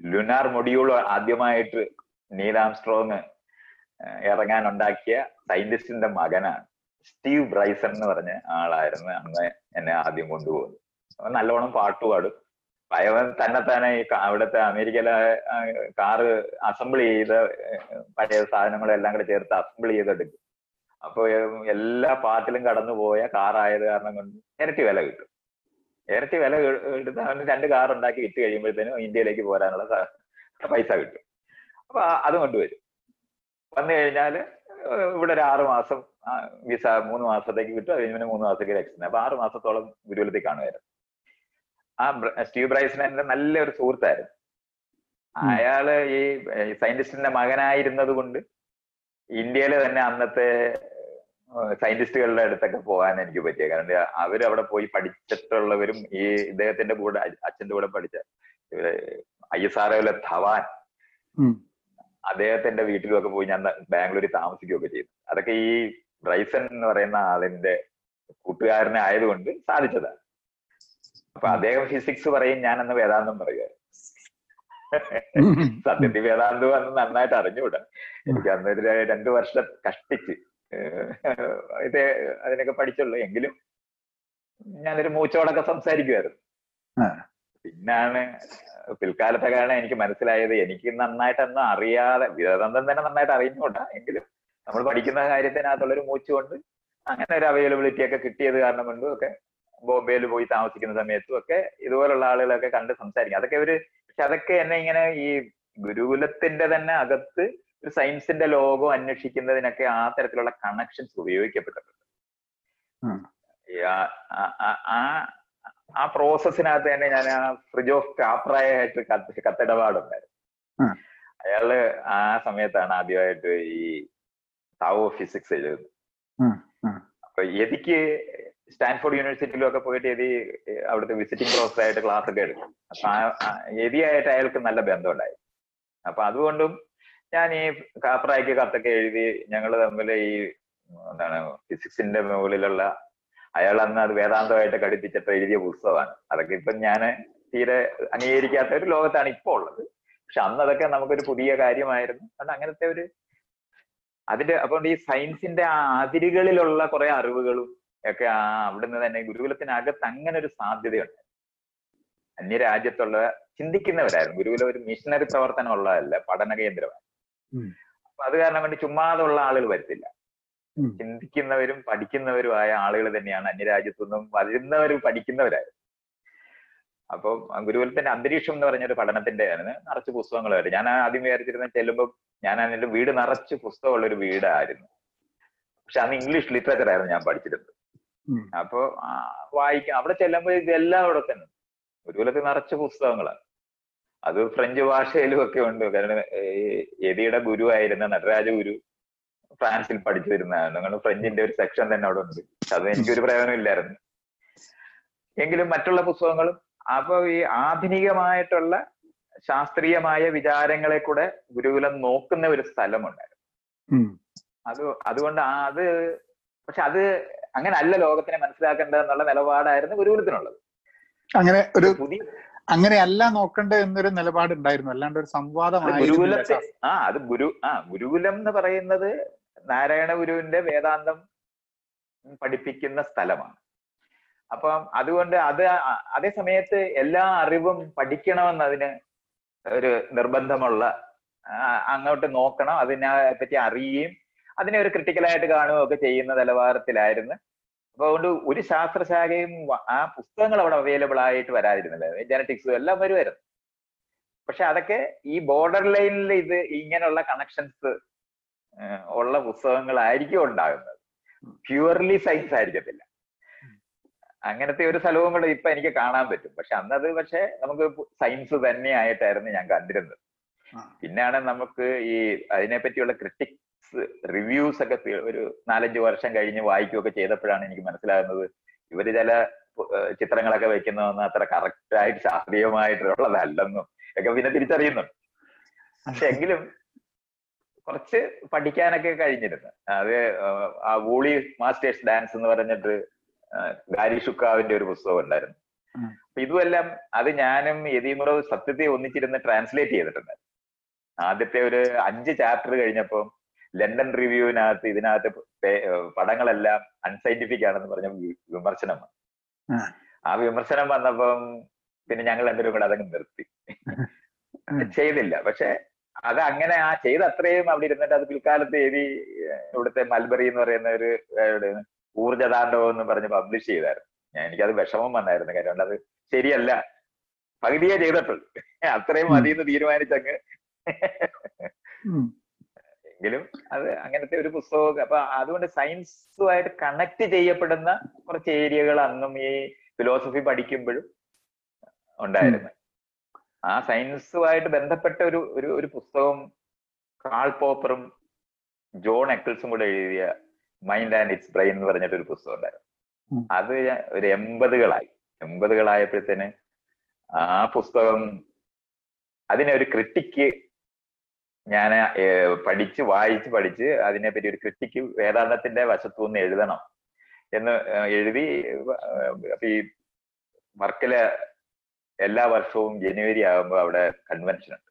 ലുനാർ മൊഡ്യൂൾ ആദ്യമായിട്ട് നീൽ ആംസ്ട്രോങ് ഇറങ്ങാൻ ഉണ്ടാക്കിയ സയന്റിസ്റ്റിന്റെ മകനാണ്. സ്റ്റീവ് ബ്രൈസൺ എന്ന് പറഞ്ഞ ആളായിരുന്നു അന്ന് എന്നെ ആദ്യം കൊണ്ടുപോകുന്നത്. നല്ലവണ്ണം നല്ലോണം പാട്ട് പാടും. അയവൻ തന്നെ ഈ കാ- അവിടുത്തെ അമേരിക്കയിലെ കാറ് അസംബിൾ ചെയ്ത പഴയ സാധനങ്ങളെല്ലാം കൂടെ ചേർത്ത് അസംബിൾ ചെയ്തെടുക്കും അപ്പൊ എല്ലാ പാർട്ടിലും കടന്നുപോയ കാറായത് കാരണം കൊണ്ട് ഇരട്ടി വില കിട്ടും. ഇരട്ടി വില എടുത്ത് അവന് രണ്ട് കാർ ഉണ്ടാക്കി വിറ്റ് കഴിയുമ്പോഴത്തേനും ഇന്ത്യയിലേക്ക് പോരാനുള്ള പൈസ കിട്ടും. അപ്പൊ അത് കൊണ്ടുവരും വന്നു കഴിഞ്ഞാൽ ഇവിടെ ഒരു ആറു മാസം വിസ മൂന്ന് മാസത്തേക്ക് കിട്ടും അത് കഴിഞ്ഞ് പിന്നെ മൂന്ന് മാസത്തേക്ക് എക്സ്റ്റൻ അപ്പൊ ആറു മാസത്തോളം ഗുരുവലത്തിൽ കാണുമായിരുന്നു. ആ സ്റ്റീവ് ബ്രൈസൺ എന്റെ നല്ലൊരു സുഹൃത്തായിരുന്നു. അയാൾ ഈ സയന്റിസ്റ്റിന്റെ മകനായിരുന്നത് കൊണ്ട് ഇന്ത്യയിലെ തന്നെ അന്നത്തെ സയന്റിസ്റ്റുകളുടെ അടുത്തൊക്കെ പോകാൻ എനിക്ക് പറ്റിയ കാരണം അവർ അവിടെ പോയി പഠിച്ചിട്ടുള്ളവരും ഈ ഇദ്ദേഹത്തിന്റെ കൂടെ അച്ഛന്റെ കൂടെ പഠിച്ച ഇവർ ഐ എസ് ആർ ധവാൻ. അദ്ദേഹത്തിന്റെ വീട്ടിലൊക്കെ പോയി ഞാൻ ബാംഗ്ലൂരിൽ താമസിക്കുകയൊക്കെ ചെയ്തു. അതൊക്കെ ഈ ബ്രൈസൺ എന്ന് പറയുന്ന ആളിന്റെ കൂട്ടുകാരനെ ആയതുകൊണ്ട് സാധിച്ചതാണ്. അപ്പൊ അദ്ദേഹം ഫിസിക്സ് പറയും ഞാൻ അന്ന് വേദാന്തം പറയുക സത്യത്തിൽ വേദാന്തം അന്ന് നന്നായിട്ട് അറിഞ്ഞുകൂടാ. എനിക്ക് അന്ന് ഒരു രണ്ടു വർഷം കഷ്ടിച്ച്. ഇത് അതിനൊക്കെ പഠിച്ചുള്ളൂ. എങ്കിലും ഞാനൊരു മൂച്ചോടൊക്കെ സംസാരിക്കുമായിരുന്നു പിന്നാണ് പിന്നാണ് കാരണം എനിക്ക് മനസ്സിലായത് എനിക്ക് നന്നായിട്ടൊന്നും അറിയാതെ വേദാന്തം തന്നെ നന്നായിട്ട് അറിഞ്ഞുകൂടാ. എങ്കിലും നമ്മൾ പഠിക്കുന്ന കാര്യത്തിനകത്തുള്ളൊരു മൂച്ചുകൊണ്ട് അങ്ങനെ ഒരു അവൈലബിലിറ്റി ഒക്കെ കിട്ടിയത് കാരണം കൊണ്ടും ഒക്കെ ബോംബെയിൽ പോയി താമസിക്കുന്ന സമയത്തും ഒക്കെ ഇതുപോലുള്ള ആളുകളൊക്കെ കണ്ട് സംസാരിക്കും. അതൊക്കെ ഒരു പക്ഷെ അതൊക്കെ എന്നെ ഇങ്ങനെ ഈ ഗുരുകുലത്തിന്റെ തന്നെ അകത്ത് ഒരു സയൻസിന്റെ ലോകം അന്വേഷിക്കുന്നതിനൊക്കെ ആ തരത്തിലുള്ള കണക്ഷൻസ് ഉപയോഗിക്കപ്പെട്ടിട്ടുണ്ട്. ആ- ആ- പ്രോസസ്സിനകത്ത് തന്നെ ഞാൻ ആ ഫ്രിഡ്ജ് ഓഫ് കാപ്രായായിട്ട് കത്ത് കത്തിടപാടുണ്ടായിരുന്നു. അയാൾ ആ സമയത്താണ് ആദ്യമായിട്ട് ഈ താവോ ഫിസിക്സ് എഴുതുന്നത്. അപ്പൊ യതിക്ക് സ്റ്റാൻഫോർഡ് യൂണിവേഴ്സിറ്റിയിലും ഒക്കെ പോയിട്ട് യതി അവിടുത്തെ വിസിറ്റിംഗ് പ്രൊഫസർ ആയിട്ട് ക്ലാസ് ഒക്കെ എടുക്കും അപ്പൊ ആയിട്ട് അയാൾക്ക് നല്ല ബന്ധമുണ്ടായി. അപ്പൊ അതുകൊണ്ടും ഞാൻ ഈ കാപ്രായ്ക്ക് കത്തൊക്കെ എഴുതി ഞങ്ങൾ തമ്മിൽ ഈ എന്താണ് ഫിസിക്സിന്റെ മുകളിലുള്ള അയാൾ അന്ന് അത് വേദാന്തമായിട്ട് ഘടിപ്പിച്ചിട്ട് എഴുതിയ പുസ്തകമാണ്. അതൊക്കെ ഇപ്പൊ ഞാൻ തീരെ അംഗീകരിക്കാത്ത ഒരു ലോകത്താണ് ഇപ്പോൾ ഉള്ളത്. പക്ഷെ അന്ന് അതൊക്കെ നമുക്കൊരു പുതിയ കാര്യമായിരുന്നു. കാരണം അങ്ങനത്തെ ഒരു അതിന്റെ അപ്പോൾ ഈ സയൻസിന്റെ ആ അതിരുകളിലുള്ള കുറെ അറിവുകളും ഒക്കെ ആ അവിടുന്ന് തന്നെ ഗുരുകുലത്തിനകത്ത് അങ്ങനെ ഒരു സാധ്യതയുണ്ട്. അന്യരാജ്യത്തുള്ള ചിന്തിക്കുന്നവരായിരുന്നു. ഗുരുകുലം ഒരു മിഷനറി പ്രവർത്തനം ഉള്ളതല്ല പഠന കേന്ദ്രമാണ്. അപ്പൊ അത് കാരണം വേണ്ടി ചുമ്മാതുള്ള ആളുകൾ വരത്തില്ല. ചിന്തിക്കുന്നവരും പഠിക്കുന്നവരുമായ ആളുകൾ തന്നെയാണ് അന്യരാജ്യത്തു നിന്നും വരുന്നവരും പഠിക്കുന്നവരായിരുന്നു. അപ്പൊ ഗുരുകുലത്തിന്റെ അന്തരീക്ഷം എന്ന് പറഞ്ഞ ഒരു പഠനത്തിന്റെ ആണ് നിറച്ച് പുസ്തകങ്ങളായിട്ട് ഞാൻ ആദ്യം വിചാരിച്ചിരുന്ന ചെല്ലുമ്പോൾ ഞാൻ അതിന്റെ വീട് നിറച്ച് പുസ്തകമുള്ള ഒരു വീടായിരുന്നു. പക്ഷെ അന്ന് ഇംഗ്ലീഷ് ലിറ്ററേച്ചർ ആയിരുന്നു ഞാൻ പഠിച്ചിരുന്നത്. അപ്പൊ വായിക്കാം അവിടെ ചെല്ലുമ്പോൾ ഇതെല്ലാം അവിടെ തന്നെ. ഒരുപോലത്തെ നിറച്ച് പുസ്തകങ്ങളാണ് അത് ഫ്രഞ്ച് ഭാഷയിലും ഒക്കെ ഉണ്ട്. കാരണം യതിയുടെ ഗുരു ആയിരുന്ന നടരാജ ഗുരു ഫ്രാൻസിൽ പഠിച്ചു വരുന്നതാണ് നിങ്ങൾ ഫ്രഞ്ചിന്റെ ഒരു സെക്ഷൻ തന്നെ അവിടെ ഉണ്ട്. അത് എനിക്കൊരു പ്രയോജനം ഇല്ലായിരുന്നു. എങ്കിലും മറ്റുള്ള പുസ്തകങ്ങളും അപ്പൊ ഈ ആധുനികമായിട്ടുള്ള ശാസ്ത്രീയമായ വിചാരങ്ങളെ കൂടെ ഗുരുകുലം നോക്കുന്ന ഒരു സ്ഥലമുണ്ടായിരുന്നു. അത് അതുകൊണ്ട് അത് പക്ഷെ അത് അങ്ങനെ അല്ല ലോകത്തിനെ മനസ്സിലാക്കേണ്ടത് എന്നുള്ള നിലപാടായിരുന്നു ഗുരുകുലത്തിനുള്ളത്. അങ്ങനെ ഒരു പുതിയ അങ്ങനെയല്ല നോക്കേണ്ടത് എന്നൊരു നിലപാട് ഉണ്ടായിരുന്നു അല്ലാണ്ട് ഒരു അത് ഗുരുകുലത്തെ ആ അത് ഗുരു ആ ഗുരുകുലം എന്ന് പറയുന്നത് നാരായണ ഗുരുവിന്റെ വേദാന്തം പഠിപ്പിക്കുന്ന സ്ഥലമാണ്. അപ്പം അതുകൊണ്ട് അത് അതേ സമയത്ത് എല്ലാ അറിവും പഠിക്കണമെന്ന് അതിന് ഒരു നിർബന്ധമുള്ള അങ്ങോട്ട് നോക്കണം അതിനെ പറ്റി അറിയുകയും അതിനെ ഒരു ക്രിട്ടിക്കലായിട്ട് കാണുകയൊക്കെ ചെയ്യുന്ന നിലവാരത്തിലായിരുന്നു. അപ്പൊ അതുകൊണ്ട് ഒരു ശാസ്ത്രശാഖയും ആ പുസ്തകങ്ങൾ അവിടെ അവൈലബിൾ ആയിട്ട് വരാതിരുന്നില്ല. ജനറ്റിക്സും എല്ലാം വരുമായിരുന്നു. പക്ഷെ അതൊക്കെ ഈ ബോർഡർ ലൈനിൽ ഇത് ഇങ്ങനെയുള്ള കണക്ഷൻസ് ഉള്ള പുസ്തകങ്ങളായിരിക്കും ഉണ്ടാകുന്നത്. പ്യുവർലി സയൻസ് ആയിരിക്കത്തില്ല. അങ്ങനത്തെ ഒരു സ്ഥലവും കൂടെ ഇപ്പൊ എനിക്ക് കാണാൻ പറ്റും. പക്ഷെ അന്നത് പക്ഷെ നമുക്ക് സയൻസ് തന്നെ തന്നെയായിട്ടായിരുന്നു ഞാൻ കണ്ടിരുന്നത്. പിന്നെയാണ് നമുക്ക് ഈ അതിനെ പറ്റിയുള്ള ക്രിട്ടിക്സ് റിവ്യൂസ് ഒക്കെ ഒരു നാലഞ്ച് വർഷം കഴിഞ്ഞ് വായിക്കുകയൊക്കെ ചെയ്തപ്പോഴാണ് എനിക്ക് മനസ്സിലാകുന്നത് ഇവർ ചില ചിത്രങ്ങളൊക്കെ വെക്കുന്നതൊന്നും അത്ര കറക്റ്റ് ആയിട്ട് ശാസ്ത്രീയമായിട്ടുള്ളതല്ലെന്നും ഒക്കെ പിന്നെ തിരിച്ചറിയുന്നുണ്ട് പക്ഷെ എങ്കിലും കുറച്ച് പഠിക്കാനൊക്കെ കഴിഞ്ഞിരുന്നു. അത് ആ വൂളി മാസ്റ്റേഴ്സ് ഡാൻസ് എന്ന് പറഞ്ഞിട്ട് ഗാരി ഷുക്കാവിന്റെ ഒരു പുസ്തകം ഉണ്ടായിരുന്നു. അപ്പൊ ഇതുമെല്ലാം അത് ഞാനും യതീമുറോ സത്യത്തെ ഒന്നിച്ചിരുന്ന് ട്രാൻസ്ലേറ്റ് ചെയ്തിട്ടുണ്ട് ആദ്യത്തെ ഒരു അഞ്ച് ചാപ്റ്റർ കഴിഞ്ഞപ്പോ ലണ്ടൻ റിവ്യൂവിനകത്ത് ഇതിനകത്ത് പടങ്ങളെല്ലാം അൺസൈന്റിഫിക് ആണെന്ന് പറഞ്ഞ വിമർശനം ആ. വിമർശനം വന്നപ്പം പിന്നെ ഞങ്ങൾ രണ്ടുപേരും കൂടെ അതങ്ങ് നിർത്തി. ചെയ്തില്ല. പക്ഷെ അത് അങ്ങനെ ആ ചെയ്ത അത്രയും അവിടെ ഇരുന്നിട്ട് അത് പിൽക്കാലത്ത് എഴുതി ഇവിടുത്തെ മൽബറി എന്ന് പറയുന്ന ഒരു ഊർജതാണ്ഡവം എന്ന് പറഞ്ഞ് പബ്ലിഷ് ചെയ്തായിരുന്നു. ഞാൻ എനിക്കത് വിഷമം വന്നായിരുന്നു. കാര്യം അത് ശരിയല്ല. പകുതിയെ ചെയ്തിട്ടുള്ളൂ. അത്രയും മതി എന്ന് തീരുമാനിച്ചങ്ങ്. എങ്കിലും അത് അങ്ങനത്തെ ഒരു പുസ്തകമൊക്കെ. അപ്പൊ അതുകൊണ്ട് സയൻസുമായിട്ട് കണക്ട് ചെയ്യപ്പെടുന്ന കുറച്ച് ഏരിയകൾ അന്നും ഈ ഫിലോസഫി പഠിക്കുമ്പോഴും ഉണ്ടായിരുന്നു. ആ സയൻസുമായിട്ട് ബന്ധപ്പെട്ട ഒരു ഒരു ഒരു പുസ്തകം കാൾ പോപ്പറും ജോൺ എക്കിൾസും കൂടെ എഴുതിയ മൈൻഡ് ആൻഡ് ഇറ്റ്സ് ബ്രെയിൻ എന്ന് പറഞ്ഞിട്ട് ഒരു പുസ്തകം ഉണ്ടായിരുന്നു. അത് ഒരു എൺപതുകളായി. എൺപതുകളായപ്പോഴത്തേന് ആ പുസ്തകം അതിനെ ഒരു ക്രിട്ടിക്ക് ഞാൻ പഠിച്ച് വായിച്ച് പഠിച്ച് അതിനെപ്പറ്റി ഒരു ക്രിട്ടിക്ക് വേദാന്തത്തിന്റെ വശത്തു നിന്ന് എഴുതണം. എന്ന് എഴുതി ഈ വർക്കിൽ എല്ലാ വർഷവും ജനുവരി ആകുമ്പോൾ അവിടെ കൺവെൻഷൻ ഉണ്ട്.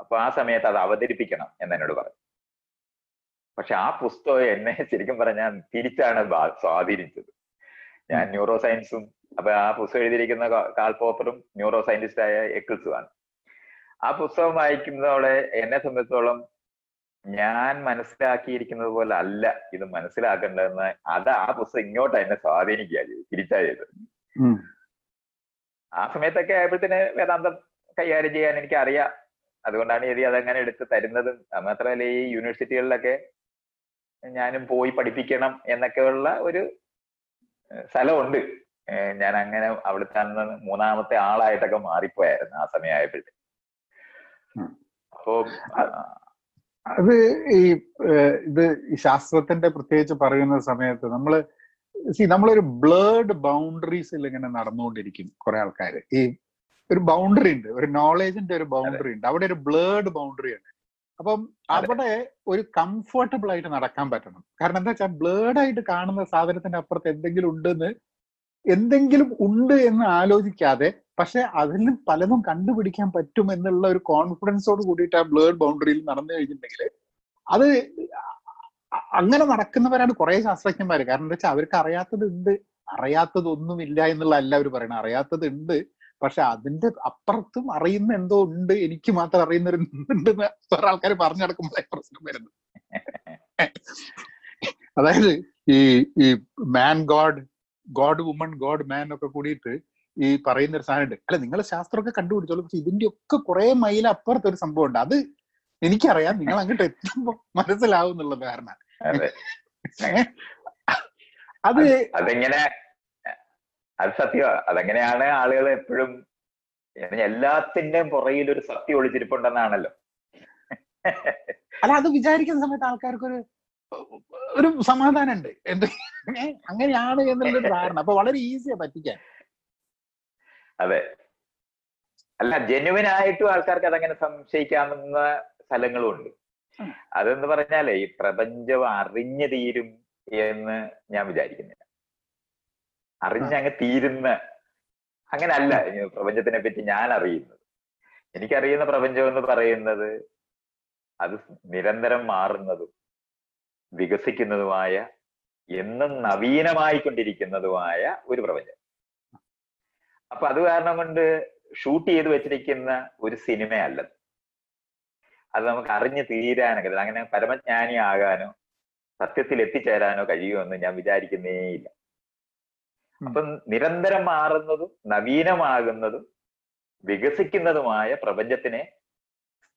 അപ്പൊ ആ സമയത്ത് അത് അവതരിപ്പിക്കണം എന്ന് എന്നോട് പറഞ്ഞു. പക്ഷെ ആ പുസ്തകം എന്നെ ശരിക്കും പറഞ്ഞാൽ തിരിച്ചാണ് സ്വാധീനിച്ചത്. ഞാൻ ന്യൂറോ സയൻസും അപ്പൊ ആ പുസ്തകം എഴുതിയിരിക്കുന്ന കാൾ പോപ്പറും ന്യൂറോ സയന്റിസ്റ്റ് സയന്റിസ്റ്റായ എക്കിൾസുമാണ് ആ പുസ്തകം വായിക്കുന്നതോടെ എന്നെ സംബന്ധിച്ചോളം ഞാൻ മനസ്സിലാക്കിയിരിക്കുന്നത് പോലെ അല്ല. ഇത് മനസ്സിലാക്കേണ്ടതെന്ന് അത് ആ പുസ്തകം ഇങ്ങോട്ട് എന്നെ സ്വാധീനിക്കുക തിരിച്ചാ ചെയ്തത്. ആ സമയത്തൊക്കെ ആയപ്പോഴത്തേന് വേദാന്തം കൈകാര്യം ചെയ്യാൻ എനിക്ക് അറിയാം അതുകൊണ്ടാണ് എതി അതങ്ങനെ എടുത്ത് തരുന്നതും. അത് മാത്രമല്ല ഈ യൂണിവേഴ്സിറ്റികളിലൊക്കെ ഞാനും പോയി പഠിപ്പിക്കണം എന്നൊക്കെയുള്ള ഒരു സ്ഥലമുണ്ട്. ഞാൻ അങ്ങനെ അവിടുത്തെ മൂന്നാമത്തെ ആളായിട്ടൊക്കെ മാറിപ്പോയായിരുന്നു ആ സമയമായപ്പോഴത്തെ ഉം. അപ്പോ അത് ഈ ഇത് ഈ ശാസ്ത്രത്തിന്റെ പ്രത്യേകിച്ച് പറയുന്ന സമയത്ത് നമ്മൾ സി നമ്മളൊരു ബ്ലേഡ് ബൗണ്ടറീസിൽ ഇങ്ങനെ നടന്നുകൊണ്ടിരിക്കും കുറെ ആൾക്കാർ ഈ ഒരു ബൗണ്ടറി ഉണ്ട് ഒരു നോളേജിന്റെ ഒരു ബൗണ്ടറി ഉണ്ട്. അവിടെ ഒരു ബ്ലേഡ് ബൗണ്ടറി ഉണ്ട്. അപ്പം അവിടെ ഒരു കംഫർട്ടബിൾ ആയിട്ട് നടക്കാൻ പറ്റണം. കാരണം എന്താ വെച്ചാൽ ബ്ലേഡ് ആയിട്ട് കാണുന്ന സാധനത്തിന്റെ അപ്പുറത്ത് എന്തെങ്കിലും ഉണ്ടെന്ന് എന്തെങ്കിലും ഉണ്ട് എന്ന് ആലോചിക്കാതെ പക്ഷെ അതിൽ പലതും കണ്ടുപിടിക്കാൻ പറ്റും എന്നുള്ള ഒരു കോൺഫിഡൻസോട് കൂടിയിട്ട് ആ ബ്ലേഡ് ബൗണ്ടറിയിൽ നടന്നു കഴിഞ്ഞിട്ടുണ്ടെങ്കിൽ അത് അങ്ങനെ നടക്കുന്നവരാണ് കുറെ ശാസ്ത്രജ്ഞന്മാർ കാരണം എന്താ വെച്ചാൽ അവർക്ക് അറിയാത്തത് ഉണ്ട് അറിയാത്തതൊന്നുമില്ല എന്നുള്ള അല്ല അവർ പറയണത്. അറിയാത്തത് ഉണ്ട് പക്ഷെ അതിന്റെ അപ്പുറത്തും അറിയുന്ന എന്തോ ഉണ്ട് എനിക്ക് മാത്രം അറിയുന്ന ഒരു ഉണ്ടെന്ന് ആൾക്കാർ പറഞ്ഞു നടക്കുമ്പോഴേ പ്രശ്നം വരുന്നത്. അതായത് ഈ ഈ man god god woman god man ഒക്കെ കൂടിയിട്ട് ഈ പറയുന്ന ഒരു സാധനം ഉണ്ട്. അല്ല നിങ്ങൾ ശാസ്ത്രമൊക്കെ കണ്ടുപിടിച്ചോളൂ. പക്ഷെ ഇതിന്റെ ഒക്കെ കുറെ മൈൽ അപ്പുറത്ത് ഒരു സംഭവം ഉണ്ട് അത് എനിക്കറിയാം. നിങ്ങൾ അങ്ങോട്ട് എത്തുമ്പോ മനസ്സിലാവും എന്നുള്ള കാരണം അതെ അത് അതെങ്ങനെ അത് സത്യമാ അതെങ്ങനെയാണ് ആളുകൾ എപ്പോഴും എല്ലാത്തിന്റെയും പുറയിൽ ഒരു സത്യം ഒളിച്ചിരിപ്പുണ്ടെന്നാണല്ലോ. അല്ല അത് വിചാരിക്കുന്ന സമയത്ത് ആൾക്കാർക്ക് ഒരു ഒരു സമാധാനം ഉണ്ട് എന്ത് അങ്ങനെയാണ് എന്നുള്ളൊരു ധാരണ. അപ്പൊ വളരെ ഈസിയാ പറ്റിക്കാൻ. അതെ. അല്ല ജെന്യുവൻ ആയിട്ടും ആൾക്കാർക്ക് അതങ്ങനെ സംശയിക്കാവുന്ന സ്ഥലങ്ങളും ഉണ്ട്. അതെന്ന് പറഞ്ഞാലേ ഈ പ്രപഞ്ചം അറിഞ്ഞു തീരും എന്ന് ഞാൻ വിചാരിക്കുന്നില്ല. അറിഞ്ഞങ്ങ് തീരുന്ന അങ്ങനല്ല പ്രപഞ്ചത്തിനെ പറ്റി ഞാൻ അറിയുന്നത്. എനിക്കറിയുന്ന പ്രപഞ്ചം എന്ന് പറയുന്നത് അത് നിരന്തരം മാറുന്നതും വികസിക്കുന്നതുമായ എന്നും നവീനമായിക്കൊണ്ടിരിക്കുന്നതുമായ ഒരു പ്രപഞ്ചം. അപ്പൊ അത് കാരണം കൊണ്ട് ഷൂട്ട് ചെയ്ത് വെച്ചിരിക്കുന്ന ഒരു സിനിമയല്ല അത് നമുക്ക് അറിഞ്ഞു തീരാനൊക്കെ അങ്ങനെ പരമജ്ഞാനി ആകാനോ സത്യത്തിൽ എത്തിച്ചേരാനോ കഴിയുമെന്ന് ഞാൻ വിചാരിക്കുന്നേയില്ല അപ്പം നിരന്തരം മാറുന്നതും നവീനമാകുന്നതും വികസിക്കുന്നതുമായ പ്രപഞ്ചത്തിനെ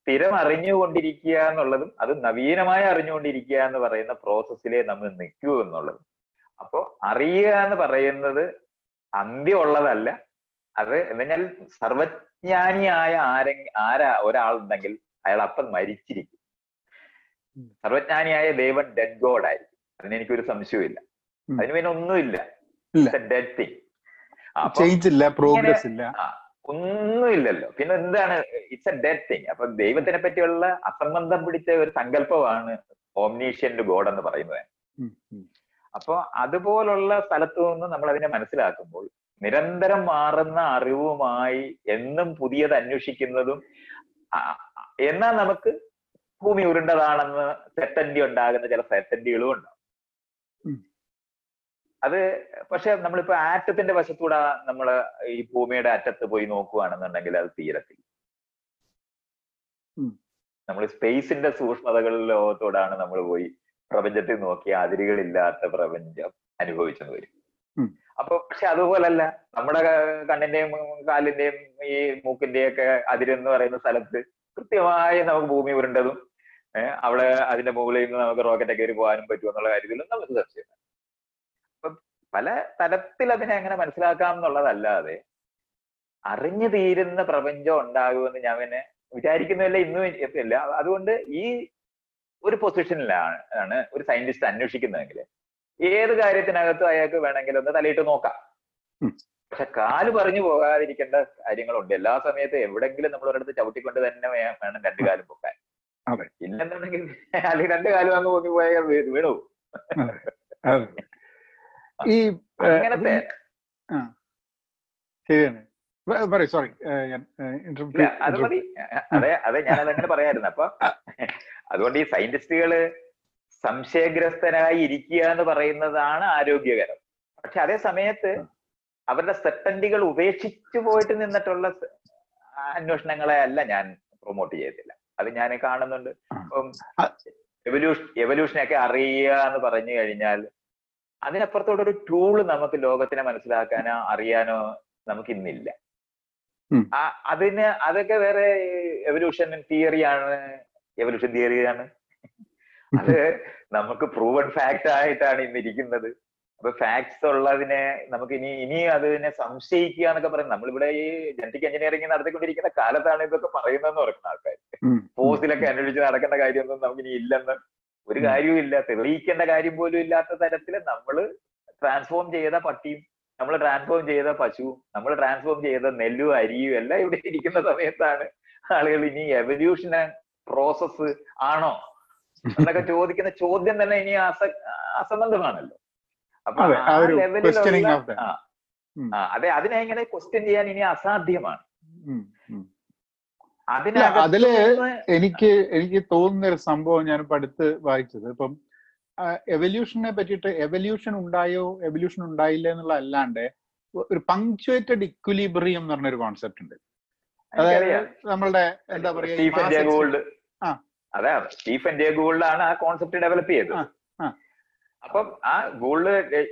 സ്ഥിരം അറിഞ്ഞുകൊണ്ടിരിക്കുക എന്നുള്ളതും അത് നവീനമായി അറിഞ്ഞുകൊണ്ടിരിക്കുക എന്ന് പറയുന്ന പ്രോസസ്സിലേ നമ്മൾ നിൽക്കൂ എന്നുള്ളതും. അപ്പോ അറിയുക എന്ന് പറയുന്നത് അന്ത്യമുള്ളതല്ല. അത് എന്നാൽ സർവജ്ഞാനിയായ ആരെ ആരാ ഒരാളുണ്ടെങ്കിൽ അയാൾ അപ്പം മരിച്ചിരിക്കും. സർവജ്ഞാനിയായ ദേവൻ ഡെഡ് ഗോഡ് ആയിരിക്കും. അതിന് എനിക്കൊരു സംശയവുമില്ല. ഉം. അതിന് പിന്നെ ഒന്നുമില്ല. ഡെഡ് തിങ് ആ ചേഞ്ച് ഇല്ല പ്രോഗ്രസ് ഇല്ല. ഒന്നുമില്ലല്ലോ പിന്നെ എന്താണ് ഇറ്റ്സ് എ ഡെഡ് തിങ് അപ്പൊ ദൈവത്തിനെ പറ്റിയുള്ള അസംബന്ധം പിടിച്ച ഒരു സങ്കല്പമാണ് ഓംനീഷ്യന്റ് ഗോഡ് എന്ന് പറയുന്നത്. അപ്പൊ അതുപോലുള്ള സ്ഥലത്തു നിന്ന് നമ്മൾ അതിനെ മനസ്സിലാക്കുമ്പോൾ നിരന്തരം മാറുന്ന അറിവുമായി എന്നും പുതിയത് അന്വേഷിക്കുന്നതും എന്നാൽ നമുക്ക് ഭൂമി ഉരുണ്ടതാണെന്ന് സെറ്റന്റി ഉണ്ടാകുന്ന ചില സെറ്റന്റികളും ഉണ്ടാവും. അത് പക്ഷെ നമ്മളിപ്പോ ആറ്റത്തിന്റെ വശത്തൂടെ നമ്മൾ ഈ ഭൂമിയുടെ അറ്റത്ത് പോയി നോക്കുകയാണെന്നുണ്ടെങ്കിൽ അത് തീരത്തില്ല. നമ്മൾ സ്പേസിന്റെ സൂക്ഷ്മതകളിൽ ലോകത്തോടാണ് നമ്മൾ പോയി പ്രപഞ്ചത്തിൽ നോക്കി അതിരുകളില്ലാത്ത പ്രപഞ്ചം അനുഭവിച്ചെന്ന് വരും. അപ്പൊ പക്ഷെ അതുപോലല്ല നമ്മുടെ കണ്ണിന്റെയും കാലിന്റെയും ഈ മൂക്കിന്റെയും ഒക്കെ അതിരെന്ന് പറയുന്ന സ്ഥലത്ത് കൃത്യമായി നമുക്ക് ഭൂമി ഉരുണ്ടതും അവിടെ അതിന്റെ മുകളിൽ നിന്ന് നമുക്ക് റോക്കറ്റ് കയറി പോകാനും പറ്റും എന്നുള്ള കാര്യത്തിലും നമുക്ക് സംശയം അപ്പൊ പല തരത്തിൽ അതിനെ അങ്ങനെ മനസ്സിലാക്കാം എന്നുള്ളതല്ലാതെ അറിഞ്ഞു തീരുന്ന പ്രപഞ്ചം ഉണ്ടാകുമെന്ന് ഞാൻ പിന്നെ വിചാരിക്കുന്നില്ല ഇന്നും എത്തില്ല അതുകൊണ്ട് ഈ ഒരു പൊസിഷനിലാണ് ആണ് ഒരു സയന്റിസ്റ്റ് അന്വേഷിക്കുന്നതെങ്കിൽ ഏത് കാര്യത്തിനകത്തും അയാൾക്ക് വേണമെങ്കിൽ ഒന്ന് തലയിട്ട് നോക്കാം. പക്ഷെ കാൽ പറഞ്ഞു പോകാതിരിക്കേണ്ട കാര്യങ്ങളുണ്ട്. എല്ലാ സമയത്തും എവിടെങ്കിലും നമ്മൾ ഒരിടത്ത് ചവിട്ടിക്കൊണ്ട് തന്നെ വേണം രണ്ടു കാലും പൊക്കാൻ. ഇല്ലെന്നുണ്ടെങ്കിൽ അല്ലെങ്കിൽ രണ്ടു കാലും അങ്ങ് പൊങ്ങി പോയാൽ വീണു. ഈ അങ്ങനത്തെ ശരിയാണ്. പറയൂ സോറി അത് മതി. അതെ അതെ ഞാൻ അതങ്ങനെ പറയായിരുന്നു. അപ്പൊ അതുകൊണ്ട് ഈ സയന്റിസ്റ്റുകൾ സംശയഗ്രസ്തനായി ഇരിക്കുക എന്ന് പറയുന്നതാണ് ആരോഗ്യകരം. പക്ഷെ അതേ സമയത്ത് അവരുടെ സെറ്റൻഡികൾ ഉപേക്ഷിച്ചു പോയിട്ട് നിന്നിട്ടുള്ള അന്വേഷണങ്ങളെ അല്ല ഞാൻ പ്രൊമോട്ട് ചെയ്തില്ല. അത് ഞാൻ കാണുന്നുണ്ട്. എവല്യൂഷൻ എവല്യൂഷനൊക്കെ അറിയുക എന്ന് പറഞ്ഞു കഴിഞ്ഞാൽ അതിനപ്പുറത്തോടൊരു ടൂൾ നമുക്ക് ലോകത്തിനെ മനസ്സിലാക്കാനോ അറിയാനോ നമുക്ക് ഇന്നില്ല ആ അതിന് അതൊക്കെ വേറെ എവല്യൂഷൻ തിയറിയാണ് എവല്യൂഷൻ തിയറിയാണ് അത് നമുക്ക് പ്രൂവൺ ഫാക്ട് ആയിട്ടാണ് ഇന്നിരിക്കുന്നത്. അപ്പൊ ഫാക്ട്സ് ഉള്ളതിനെ നമുക്ക് ഇനി ഇനി അതിനെ സംശയിക്കുക എന്നൊക്കെ പറയുന്നത് നമ്മളിവിടെ ഈ ജനറ്റിക് എഞ്ചിനീയറിംഗ് നടത്തിക്കൊണ്ടിരിക്കുന്ന കാലത്താണ് ഇതൊക്കെ പറയുന്നതെന്ന് പറയുന്ന ആൾക്കാർ ഫോസിലൊക്കെ അന്വേഷിച്ച് നടക്കേണ്ട കാര്യമൊന്നും നമുക്ക് ഇനി ഇല്ലെന്ന് ഒരു. കാര്യവും ഇല്ല തെളിയിക്കേണ്ട കാര്യം പോലും ഇല്ലാത്ത തരത്തിൽ നമ്മൾ ട്രാൻസ്ഫോം ചെയ്ത പട്ടിയും നമ്മൾ ട്രാൻസ്ഫോം ചെയ്ത പശുവും നമ്മൾ ട്രാൻസ്ഫോം ചെയ്ത നെല്ലും അരിയും എല്ലാം ഇവിടെ ഇരിക്കുന്ന സമയത്താണ് ആളുകൾ ഇനി എവല്യൂഷൻ പ്രോസസ് ആണോ എന്നൊക്കെ ചോദിക്കുന്ന ചോദ്യം തന്നെ ഇനി അസ അസംബന്ധമാണല്ലോ. അപ്പൊ ആ ലെവലിലുള്ള അതെ അതിനെ ഇങ്ങനെ ക്വസ്റ്റ്യൻ ചെയ്യാൻ ഇനി അസാധ്യമാണ്? അതിൽ എനിക്ക് എനിക്ക് തോന്നുന്ന ഒരു സംഭവം ഞാൻ പഠിത്ത് വായിച്ചത് ഇപ്പം എവല്യൂഷനെ പറ്റിയിട്ട് എവല്യൂഷൻ ഉണ്ടായോ എവല്യൂഷൻ ഉണ്ടായില്ല എന്നുള്ള അല്ലാണ്ട് ഒരു പങ്ക്ച്വേറ്റഡ് ഇക്വലിബ്രിയം എന്ന് പറഞ്ഞൊരു കോൺസെപ്റ്റ് ഉണ്ട് അതായത്. നമ്മളുടെ എന്താ പറയാ. അതെ സ്റ്റീഫൻ ജെ ആണ് ആ കോൺസെപ്റ്റ് ഡെവലപ്പ് ചെയ്തത്. അപ്പം ആ ഗോൾഡ്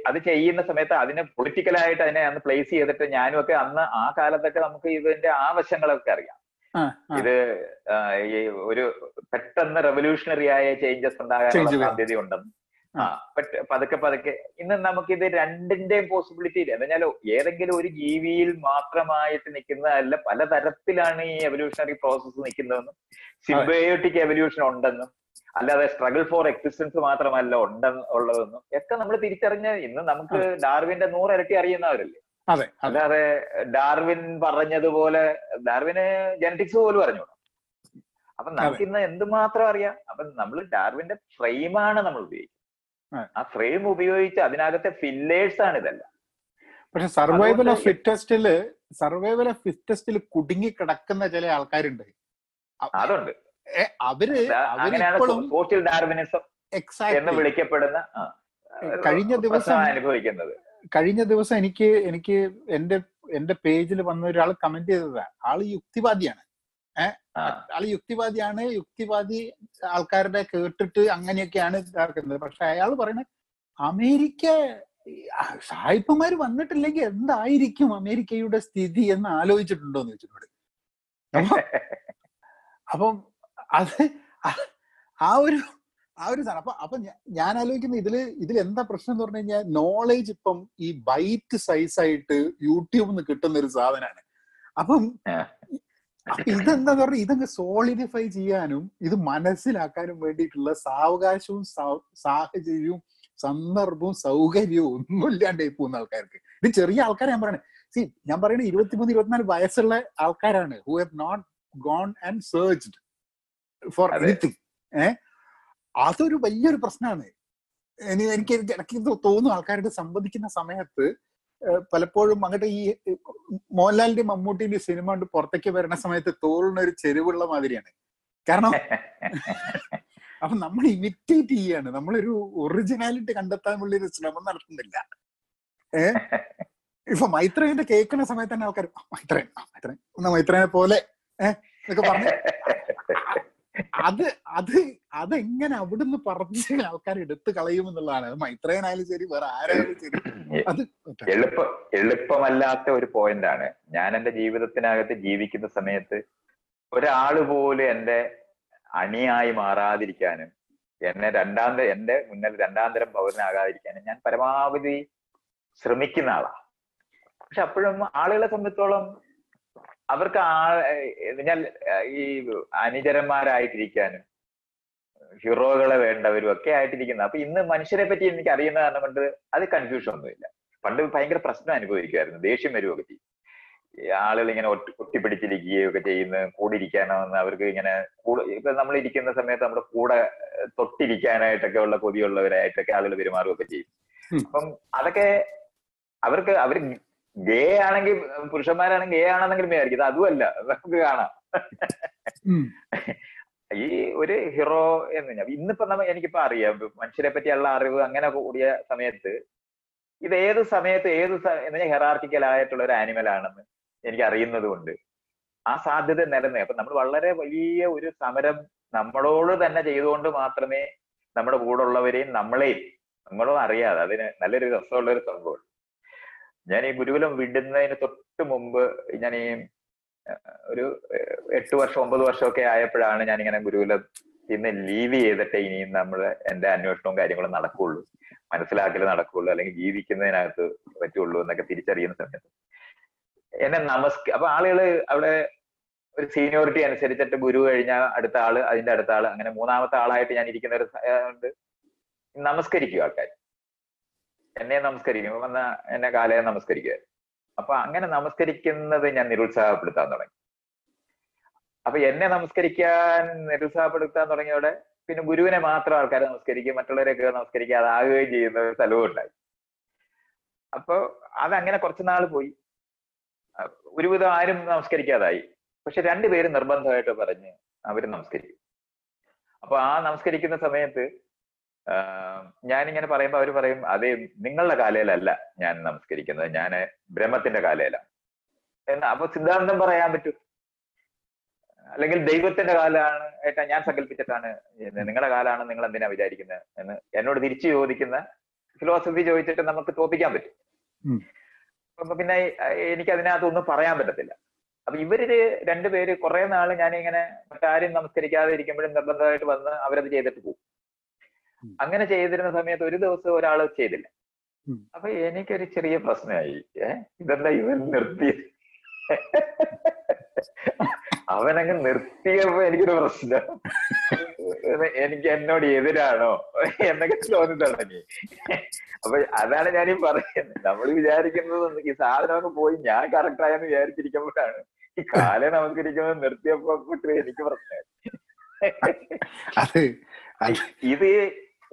അത് ചെയ്യുന്ന സമയത്ത് അതിനെ പൊളിറ്റിക്കലായിട്ട് അതിനെ അന്ന് പ്ലേസ് ചെയ്തിട്ട് ഞാനും ഒക്കെ അന്ന് ആ കാലത്തൊക്കെ നമുക്ക് ഇതിന്റെ ആവശ്യങ്ങളൊക്കെ അറിയാം. ഇത് ഒരു പെട്ടെന്ന് റെവല്യൂഷണറി ആയ ചേഞ്ചസ് ഉണ്ടാകാനുള്ള സാധ്യത സാധ്യതയുണ്ടെന്ന് പറ്റ- പതുക്കെ പതുക്കെ. ഇന്ന് നമുക്കിത് രണ്ടിന്റെയും പോസിബിലിറ്റി ഇല്ല. എന്നാലോ ഏതെങ്കിലും ഒരു ജീവിയിൽ മാത്രമായിട്ട് നിൽക്കുന്നതല്ല പലതരത്തിലാണ് ഈ എവല്യൂഷണറി പ്രോസസ്സ് നിൽക്കുന്നതെന്നും സിംബയോട്ടിക് എവല്യൂഷൻ ഉണ്ടെന്നും അല്ലാതെ സ്ട്രഗിൾ ഫോർ എക്സിസ്റ്റൻസ് മാത്രമല്ല ഉണ്ടെന്ന് ഉള്ളതെന്നും ഒക്കെ നമ്മൾ തിരിച്ചറിഞ്ഞ ഇന്ന് നമുക്ക് ഡാർവിന്റെ നൂറിരട്ടി അറിയുന്നവരല്ലേ? അതെ അല്ലാതെ ഡാർവിൻ പറഞ്ഞതുപോലെ ഡാർവിന് ജനറ്റിക്സ് പോലും അറിഞ്ഞു അപ്പൊ നമുക്ക് ഇന്ന് എന്തുമാത്രം അറിയാം? അപ്പൊ നമ്മൾ ഡാർവിന്റെ ഫ്രെയിമാണ് നമ്മൾ ഉപയോഗിക്കുന്നത്. ആ. ഫ്രെയിം ഉപയോഗിച്ച് അതിനകത്തെ ഫില്ലേഴ്സ് ആണ് ഇതെല്ലാം. പക്ഷെ സർവൈവൽ ഓഫ് ഫിറ്റസ്റ്റിൽ സർവൈവൽ ഓഫ് ഫിറ്റസ്റ്റിൽ കുടുങ്ങി കിടക്കുന്ന ചില ആൾക്കാരുണ്ട്. അതുണ്ട്. അവർ സോഷ്യൽ ഡാർവിനിസം എന്ന് വിളിക്കപ്പെടുന്ന കഴിഞ്ഞ ദിവസം- അനുഭവിക്കുന്നത്. കഴിഞ്ഞ ദിവസം എനിക്ക് എനിക്ക് എന്റെ എന്റെ പേജിൽ വന്ന ഒരാൾ കമന്റ് ചെയ്തതാ. ആൾ യുക്തിവാദിയാണ്. ഏഹ് ആൾ യുക്തിവാദിയാണ്. യുക്തിവാദി ആൾക്കാരുടെ കേട്ടിട്ട് അങ്ങനെയൊക്കെയാണ് ഇതാക്കുന്നത്. പക്ഷെ അയാൾ പറയുന്നത് അമേരിക്ക സായിപ്പന്മാർ വന്നിട്ടില്ലെങ്കിൽ എന്തായിരിക്കും അമേരിക്കയുടെ സ്ഥിതി എന്ന് ആലോചിച്ചിട്ടുണ്ടോ എന്ന് വെച്ചിട്ടുണ്ട് അപ്പൊ അത് ആ ഒരു ആ ഒരു സാധനം. അപ്പൊ അപ്പൊ ഞാൻ ആലോചിക്കുന്ന ഇതിൽ ഇതിൽ എന്താ പ്രശ്നം എന്ന് പറഞ്ഞു കഴിഞ്ഞാൽ നോളേജ് ഇപ്പം ഈ ബൈറ്റ് സൈസ് ആയിട്ട് യൂട്യൂബിൽ നിന്ന് കിട്ടുന്ന ഒരു സാധനമാണ് അപ്പം ഇതെന്താ പറഞ്ഞ ഇതങ്ങ് സോളിഡിഫൈ ചെയ്യാനും ഇത് മനസ്സിലാക്കാനും വേണ്ടിയിട്ടുള്ള സാവകാശവും സാഹചര്യവും സന്ദർഭവും സൗകര്യവും ഒന്നും ഇല്ലാണ്ട് പോകുന്ന ആൾക്കാർക്ക്. ഇത് ചെറിയ ആൾക്കാരെ ഞാൻ പറയണേ. സി ഞാൻ പറയുന്നത് ഇരുപത്തിമൂന്ന് ഇരുപത്തിനാല് വയസ്സുള്ള ആൾക്കാരാണ് who have not gone and searched for. Anything ഏ? അതൊരു വലിയൊരു പ്രശ്നമാണ് ഇനി എനിക്ക് എനിക്ക് തോന്നുന്നു ആൾക്കാരുടെ സംവദിക്കുന്ന സമയത്ത് പലപ്പോഴും അങ്ങോട്ട് ഈ മോഹൻലാലിന്റെ മമ്മൂട്ടിന്റെ സിനിമ കൊണ്ട് പുറത്തേക്ക് വരുന്ന സമയത്ത് തോളിന് ഒരു ചെരുവുള്ള മാതിരിയാണ്. കാരണം അപ്പൊ നമ്മൾ ഇമിറ്റേറ്റ് ചെയ്യാണ്. നമ്മളൊരു ഒറിജിനാലിറ്റി കണ്ടെത്താനുള്ള ഒരു ശ്രമം നടത്തുന്നില്ല. ഏ ഇപ്പൊ മൈത്രേന്റെ കേൾക്കുന്ന സമയത്ത് തന്നെ ആൾക്കാർ മൈത്രേൻ മൈത്രേൻ എന്നാ മൈത്രേനെ പോലെ ഏഹ് എന്നൊക്കെ പറഞ്ഞ് അത് അത് അതെങ്ങനെ അവിടുന്ന് പറഞ്ഞ് ആൾക്കാർ എടുത്തു കളയും എന്നുള്ളതാണ് അത് മൈത്രേനായാലും ശരി വേറെ ആരായാലും ശരി. അത് എളുപ്പ എളുപ്പമല്ലാത്ത ഒരു പോയിന്റ് ആണ്. ഞാൻ എന്റെ ജീവിതത്തിനകത്ത് ജീവിക്കുന്ന സമയത്ത് ഒരാൾ പോലും എന്റെ അണിയായി മാറാതിരിക്കാനും എന്നെ രണ്ടാം എന്റെ മുന്നിൽ രണ്ടാം തരം പൗരനാകാതിരിക്കാനും ഞാൻ പരമാവധി ശ്രമിക്കുന്ന ആളാ. പക്ഷെ അപ്പോഴും ആളുകളെ സംബന്ധിച്ചോളം അവർക്ക് ആ ഞാൻ ഈ അനുചരന്മാരായിട്ടിരിക്കാനും ഹീറോകളെ വേണ്ടവരും ഒക്കെ ആയിട്ടിരിക്കുന്നത്. അപ്പൊ ഇന്ന് മനുഷ്യരെ പറ്റി എനിക്ക് അറിയുന്ന കാരണം കൊണ്ട് അത് കൺഫ്യൂഷൻ ഒന്നുമില്ല. പണ്ട് ഭയങ്കര പ്രശ്നം അനുഭവിക്കുമായിരുന്നു. ദേഷ്യം വരുമൊക്കെ ചെയ്യും. ആളുകൾ ഇങ്ങനെ ഒട്ടി ഒട്ടിപ്പിടിച്ചിരിക്കുകയും ഒക്കെ ചെയ്യുന്ന. കൂടെ ഇരിക്കാനാണെന്ന് അവർക്ക് ഇങ്ങനെ കൂടെ ഇപ്പൊ നമ്മൾ ഇരിക്കുന്ന സമയത്ത് നമ്മുടെ കൂടെ തൊട്ടിരിക്കാനായിട്ടൊക്കെ ഉള്ള കൊതിയുള്ളവരായിട്ടൊക്കെ ആളുകൾ പെരുമാറുകയൊക്കെ ചെയ്യും. അപ്പം അതൊക്കെ അവർക്ക് അവർ ഗേ ആണെങ്കിൽ പുരുഷന്മാരാണെങ്കിൽ ഗേ ആണെന്നെങ്കിലും വിചാരിക്കും. അതുമല്ല. നമുക്ക് കാണാം. ഈ ഒരു ഹീറോ എന്ന് ഞാൻ ഇന്നിപ്പോ നമ്മ എനിക്കിപ്പോ അറിയാം. മനുഷ്യരെ പറ്റിയുള്ള അറിവ് അങ്ങനെ കൂടിയ സമയത്ത് ഇത് ഏത് സമയത്ത് ഏത് ഹെറാർക്കിക്കൽ ആയിട്ടുള്ള ഒരു ആനിമൽ ആണെന്ന് എനിക്ക് അറിയുന്നത് കൊണ്ട് ആ സാധ്യത നിലനിന്ന്. അപ്പൊ നമ്മൾ വളരെ വലിയ ഒരു സമരം നമ്മളോട് തന്നെ ചെയ്തുകൊണ്ട് മാത്രമേ നമ്മുടെ കൂടെ ഉള്ളവരെയും നമ്മളെയും നമ്മളും അറിയാതെ അതിന് നല്ലൊരു രസമുള്ള ഒരു സംഭവം. ഞാൻ ഈ ഗുരുകുലം വിടുന്നതിന് തൊട്ട് മുമ്പ് ഞാൻ ഈ ഒരു എട്ട് വർഷം ഒമ്പത് വർഷമൊക്കെ ആയപ്പോഴാണ് ഞാൻ ഇങ്ങനെ ഗുരുകുലം ഇന്ന് ലീവ് ചെയ്തിട്ട് ഇനിയും നമ്മൾ എന്റെ അന്വേഷണവും കാര്യങ്ങളും നടക്കുള്ളൂ മനസ്സിലാക്കൽ നടക്കുള്ളൂ അല്ലെങ്കിൽ ജീവിക്കുന്നതിനകത്ത് പറ്റുള്ളൂ എന്നൊക്കെ തിരിച്ചറിയുന്ന സമയത്ത്. എന്നെ നമസ്ക അപ്പൊ ആളുകൾ അവിടെ ഒരു സീനിയോറിറ്റി അനുസരിച്ചിട്ട് ഗുരു കഴിഞ്ഞ അടുത്ത ആൾ അതിന്റെ അടുത്ത ആൾ അങ്ങനെ മൂന്നാമത്തെ ആളായിട്ട് ഞാൻ ഇരിക്കുന്ന ഒരു നമസ്കരിക്കുക ആൾക്കാർ എന്നെ നമസ്കരിക്കും. വന്ന എന്നെ കാലയെ നമസ്കരിക്കുക. അപ്പൊ അങ്ങനെ നമസ്കരിക്കുന്നത് ഞാൻ നിരുത്സാഹപ്പെടുത്താൻ തുടങ്ങി. അപ്പൊ എന്നെ നമസ്കരിക്കാൻ നിരുത്സാഹപ്പെടുത്താൻ തുടങ്ങിയോടെ പിന്നെ ഗുരുവിനെ മാത്രം ആൾക്കാർ നമസ്കരിക്കും മറ്റുള്ളവരെയൊക്കെ നമസ്കരിക്കാതാകുകയും ചെയ്യുന്ന ഒരു സ്ഥലവും ഉണ്ടായി. അപ്പൊ അതങ്ങനെ കുറച്ചു നാൾ പോയി. ഒരുവിധം ആരും നമസ്കരിക്കാതായി. പക്ഷെ രണ്ടുപേരും നിർബന്ധമായിട്ട് പറഞ്ഞ് അവർ നമസ്കരിക്കും. അപ്പൊ ആ നമസ്കരിക്കുന്ന സമയത്ത് ഞാനിങ്ങനെ പറയുമ്പോ അവർ പറയും അതേ നിങ്ങളുടെ കാലയിലല്ല ഞാൻ നമസ്കരിക്കുന്നത്. ഞാൻ ബ്രഹ്മത്തിന്റെ കാലയിലാണ് എന്ന് അപ്പൊ സിദ്ധാന്തം പറയാൻ പറ്റും. അല്ലെങ്കിൽ ദൈവത്തിന്റെ കാലാണ് ഏട്ടാ ഞാൻ സങ്കല്പിച്ചിട്ടാണ് നിങ്ങളുടെ കാലാണ് നിങ്ങൾ എന്തിനാ വിചാരിക്കുന്നത് എന്ന് എന്നോട് തിരിച്ചു ചോദിക്കുന്ന ഫിലോസഫി ചോദിച്ചിട്ട് നമുക്ക് തോപ്പിക്കാൻ പറ്റും. അപ്പൊ പിന്നെ എനിക്ക് അതിനകത്തൊന്നും പറയാൻ പറ്റത്തില്ല. അപ്പൊ ഇവർ രണ്ടുപേര് കുറെ നാൾ ഞാനിങ്ങനെ മറ്റാരും നമസ്കരിക്കാതെ ഇരിക്കുമ്പോഴും നിർബന്ധമായിട്ട് വന്ന് അവരത് ചെയ്തിട്ട് പോകും. അങ്ങനെ ചെയ്തിരുന്ന സമയത്ത് ഒരു ദിവസം ഒരാൾ ചെയ്തില്ല. അപ്പൊ എനിക്കൊരു ചെറിയ പ്രശ്നമായി. ഏഹ് ഇതെന്താ ഇവൻ നിർത്തി? അവനങ്ങ് നിർത്തിയപ്പോ എനിക്കൊരു പ്രശ്നം. എനിക്ക് എന്നോട് എതിരാണോ എന്നൊക്കെ തോന്നി തുടങ്ങി. അപ്പൊ അതാണ് ഞാൻ ഈ പറയുന്നത്. നമ്മൾ വിചാരിക്കുന്നത് ഈ സാധനം അങ്ങ് പോയി. ഞാൻ കറക്റ്റ് ആയെന്ന് വിചാരിച്ചിരിക്കുമ്പോഴാണ് ഈ കാലം നമസ്കരിക്കുന്നത് നിർത്തിയപ്പോ എനിക്ക് പ്രശ്നമായി ഇത്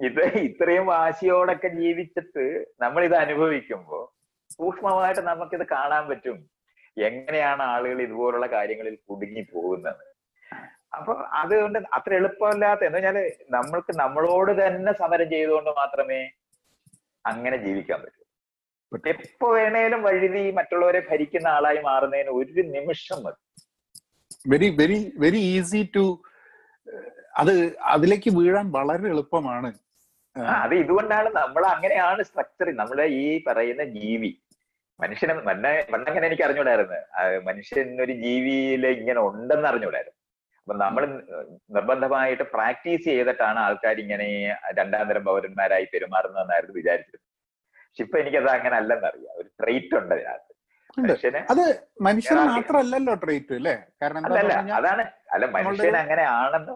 ഇത് ഇത്രയും വാശിയോടൊക്കെ ജീവിച്ചിട്ട് നമ്മൾ ഇത് അനുഭവിക്കുമ്പോ സൂക്ഷ്മമായിട്ട് നമുക്കിത് കാണാൻ പറ്റും. എങ്ങനെയാണ് ആളുകൾ ഇതുപോലുള്ള കാര്യങ്ങളിൽ കുടുങ്ങി പോകുന്നത്? അപ്പൊ അതുകൊണ്ട് അത്ര എളുപ്പമല്ലാത്ത എന്ന് വെച്ചാൽ നമ്മൾക്ക് നമ്മളോട് തന്നെ സമരം ചെയ്തുകൊണ്ട് മാത്രമേ അങ്ങനെ ജീവിക്കാൻ പറ്റൂ. എപ്പോ വേണേലും വഴുതി മറ്റുള്ളവരെ ഭരിക്കുന്ന ആളായി മാറുന്നതിന് ഒരു നിമിഷം മതി. Very very very easy to അത് അതിലേക്ക് വീഴാൻ വളരെ എളുപ്പമാണ്. അത് ഇതുകൊണ്ടാണ് നമ്മൾ അങ്ങനെയാണ് സ്ട്രക്ചർ നമ്മളെ ഈ പറയുന്ന ജീവി. മനുഷ്യനെ മന്ന പണ്ടങ്ങനെ എനിക്ക് അറിഞ്ഞൂടായിരുന്നു. മനുഷ്യൻ ഒരു ജീവിയിൽ ഇങ്ങനെ ഉണ്ടെന്ന് അറിഞ്ഞൂടായിരുന്നു. അപ്പൊ നമ്മൾ നിർബന്ധമായിട്ട് പ്രാക്ടീസ് ചെയ്തിട്ടാണ് ആൾക്കാർ ഇങ്ങനെ രണ്ടാം തരം പൗരന്മാരായി പെരുമാറുന്നതെന്നായിരുന്നു വിചാരിച്ചത് പക്ഷെ ഇപ്പൊ എനിക്കത് അങ്ങനെ അല്ലെന്നറിയാം ഒരു ട്രെയിറ്റ് ഉണ്ട് അതിനകത്ത്. അത് മനുഷ്യൻ മാത്രമല്ലല്ലോ ട്രേറ്റ് അല്ലേ? കാരണം അതാണ്. അല്ല മനുഷ്യൻ അങ്ങനെ ആണെന്ന്.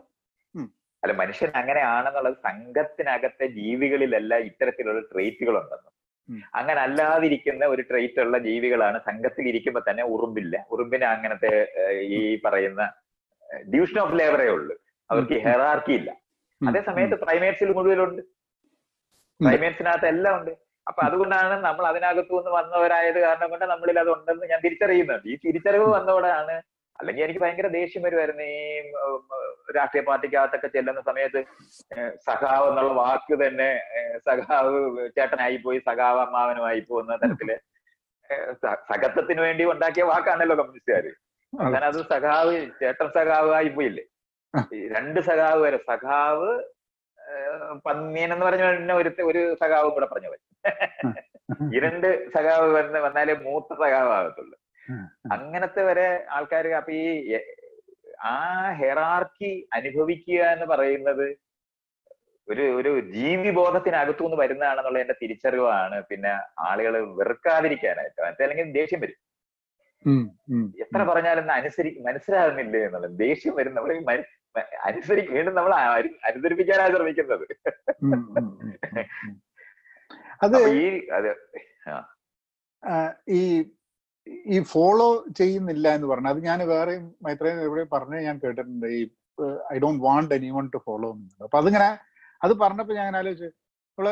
അല്ല മനുഷ്യൻ അങ്ങനെയാണെന്നുള്ളത് സംഘത്തിനകത്തെ ജീവികളിലല്ല ഇത്തരത്തിലുള്ള ട്രേറ്റുകൾ ഉണ്ടെന്ന് അങ്ങനെ അല്ലാതിരിക്കുന്ന ഒരു ട്രേറ്റ് ഉള്ള ജീവികളാണ് സംഘത്തിൽ ഇരിക്കുമ്പോ തന്നെ ഉറുമ്പില്ല. ഉറുമ്പിന് അങ്ങനത്തെ ഈ പറയുന്ന ഡിവിഷൻ ഓഫ് ലേബറേ ഉള്ളൂ. അവർക്ക്. ഹെറാർക്കി ഇല്ല. അതേ സമയത്ത് പ്രൈമേറ്റ്സിൽ മുഴുവനുണ്ട്. പ്രൈമേറ്റ്സിനകത്ത് എല്ലാം ഉണ്ട് അപ്പൊ അതുകൊണ്ടാണ് നമ്മൾ അതിനകത്തു നിന്ന് വന്നവരായത് കാരണം കൊണ്ട് നമ്മളിൽ അത് ഉണ്ടെന്ന് ഞാൻ തിരിച്ചറിയുന്നുണ്ട്. ഈ തിരിച്ചറിവ് വന്നതോടാണ് അല്ലെങ്കിൽ എനിക്ക് ഭയങ്കര ദേഷ്യം വരുമായിരുന്നു ഈ രാഷ്ട്രീയ പാർട്ടിക്കകത്തൊക്കെ ചെല്ലുന്ന സമയത്ത് സഖാവ് എന്നുള്ള വാക്ക് തന്നെ സഖാവ് ചേട്ടനായി പോയി സഖാവ് അമ്മാവനുമായി പോകുന്ന തരത്തിൽ. സഖത്വത്തിന് വേണ്ടി ഉണ്ടാക്കിയ വാക്കാണല്ലോ കമ്മ്യൂണിസ്റ്റുകാര്. അങ്ങനെ അത് സഖാവ് ചേട്ടൻ സഖാവ് ആയി പോയില്ലേ രണ്ട് സഖാവ് വരെ സഖാവ് പന്നീൻ എന്ന് പറഞ്ഞ ഒരു ഒരു സഖാവും കൂടെ പറഞ്ഞു പോയി ഈ രണ്ട് സഖാവ് വന്ന് വന്നാലേ മൂത്ത സഖാവ് ആകത്തുള്ളൂ അങ്ങനത്തെ വരെ ആൾക്കാർ അപ്പൊ ഈ ആ ഹെറാർക്കി അനുഭവിക്കുക എന്ന് പറയുന്നത് ഒരു ഒരു ജീവി ജീവിബോധത്തിനകത്തു നിന്ന് വരുന്നതാണെന്നുള്ള എന്റെ തിരിച്ചറിവാണ്. പിന്നെ ആളുകൾ വെറുക്കാതിരിക്കാനായിട്ട്. മറ്റേ അല്ലെങ്കിൽ ദേഷ്യം വരും. എത്ര പറഞ്ഞാലും അനുസരി മനസ്സിലാകുന്നില്ലേ എന്നുള്ളത്. ദേഷ്യം വരും. നമ്മൾ അനുസരിക്കും വീണ്ടും നമ്മൾ അനുസരിപ്പിക്കാനാണ് ശ്രമിക്കുന്നത്. അത് ഈ അത് ഈ ഈ ഫോളോ ചെയ്യുന്നില്ല എന്ന് പറഞ്ഞു അത് ഞാൻ വേറെയും മൈത്രേയും എവിടെ പറഞ്ഞ് ഞാൻ കേട്ടിട്ടുണ്ട് ഈ I don't want any one to follow എന്നുള്ളത് അപ്പൊ അതിങ്ങനെ അത് പറഞ്ഞപ്പോ ഞാൻ ആലോചിച്ചു നമ്മൾ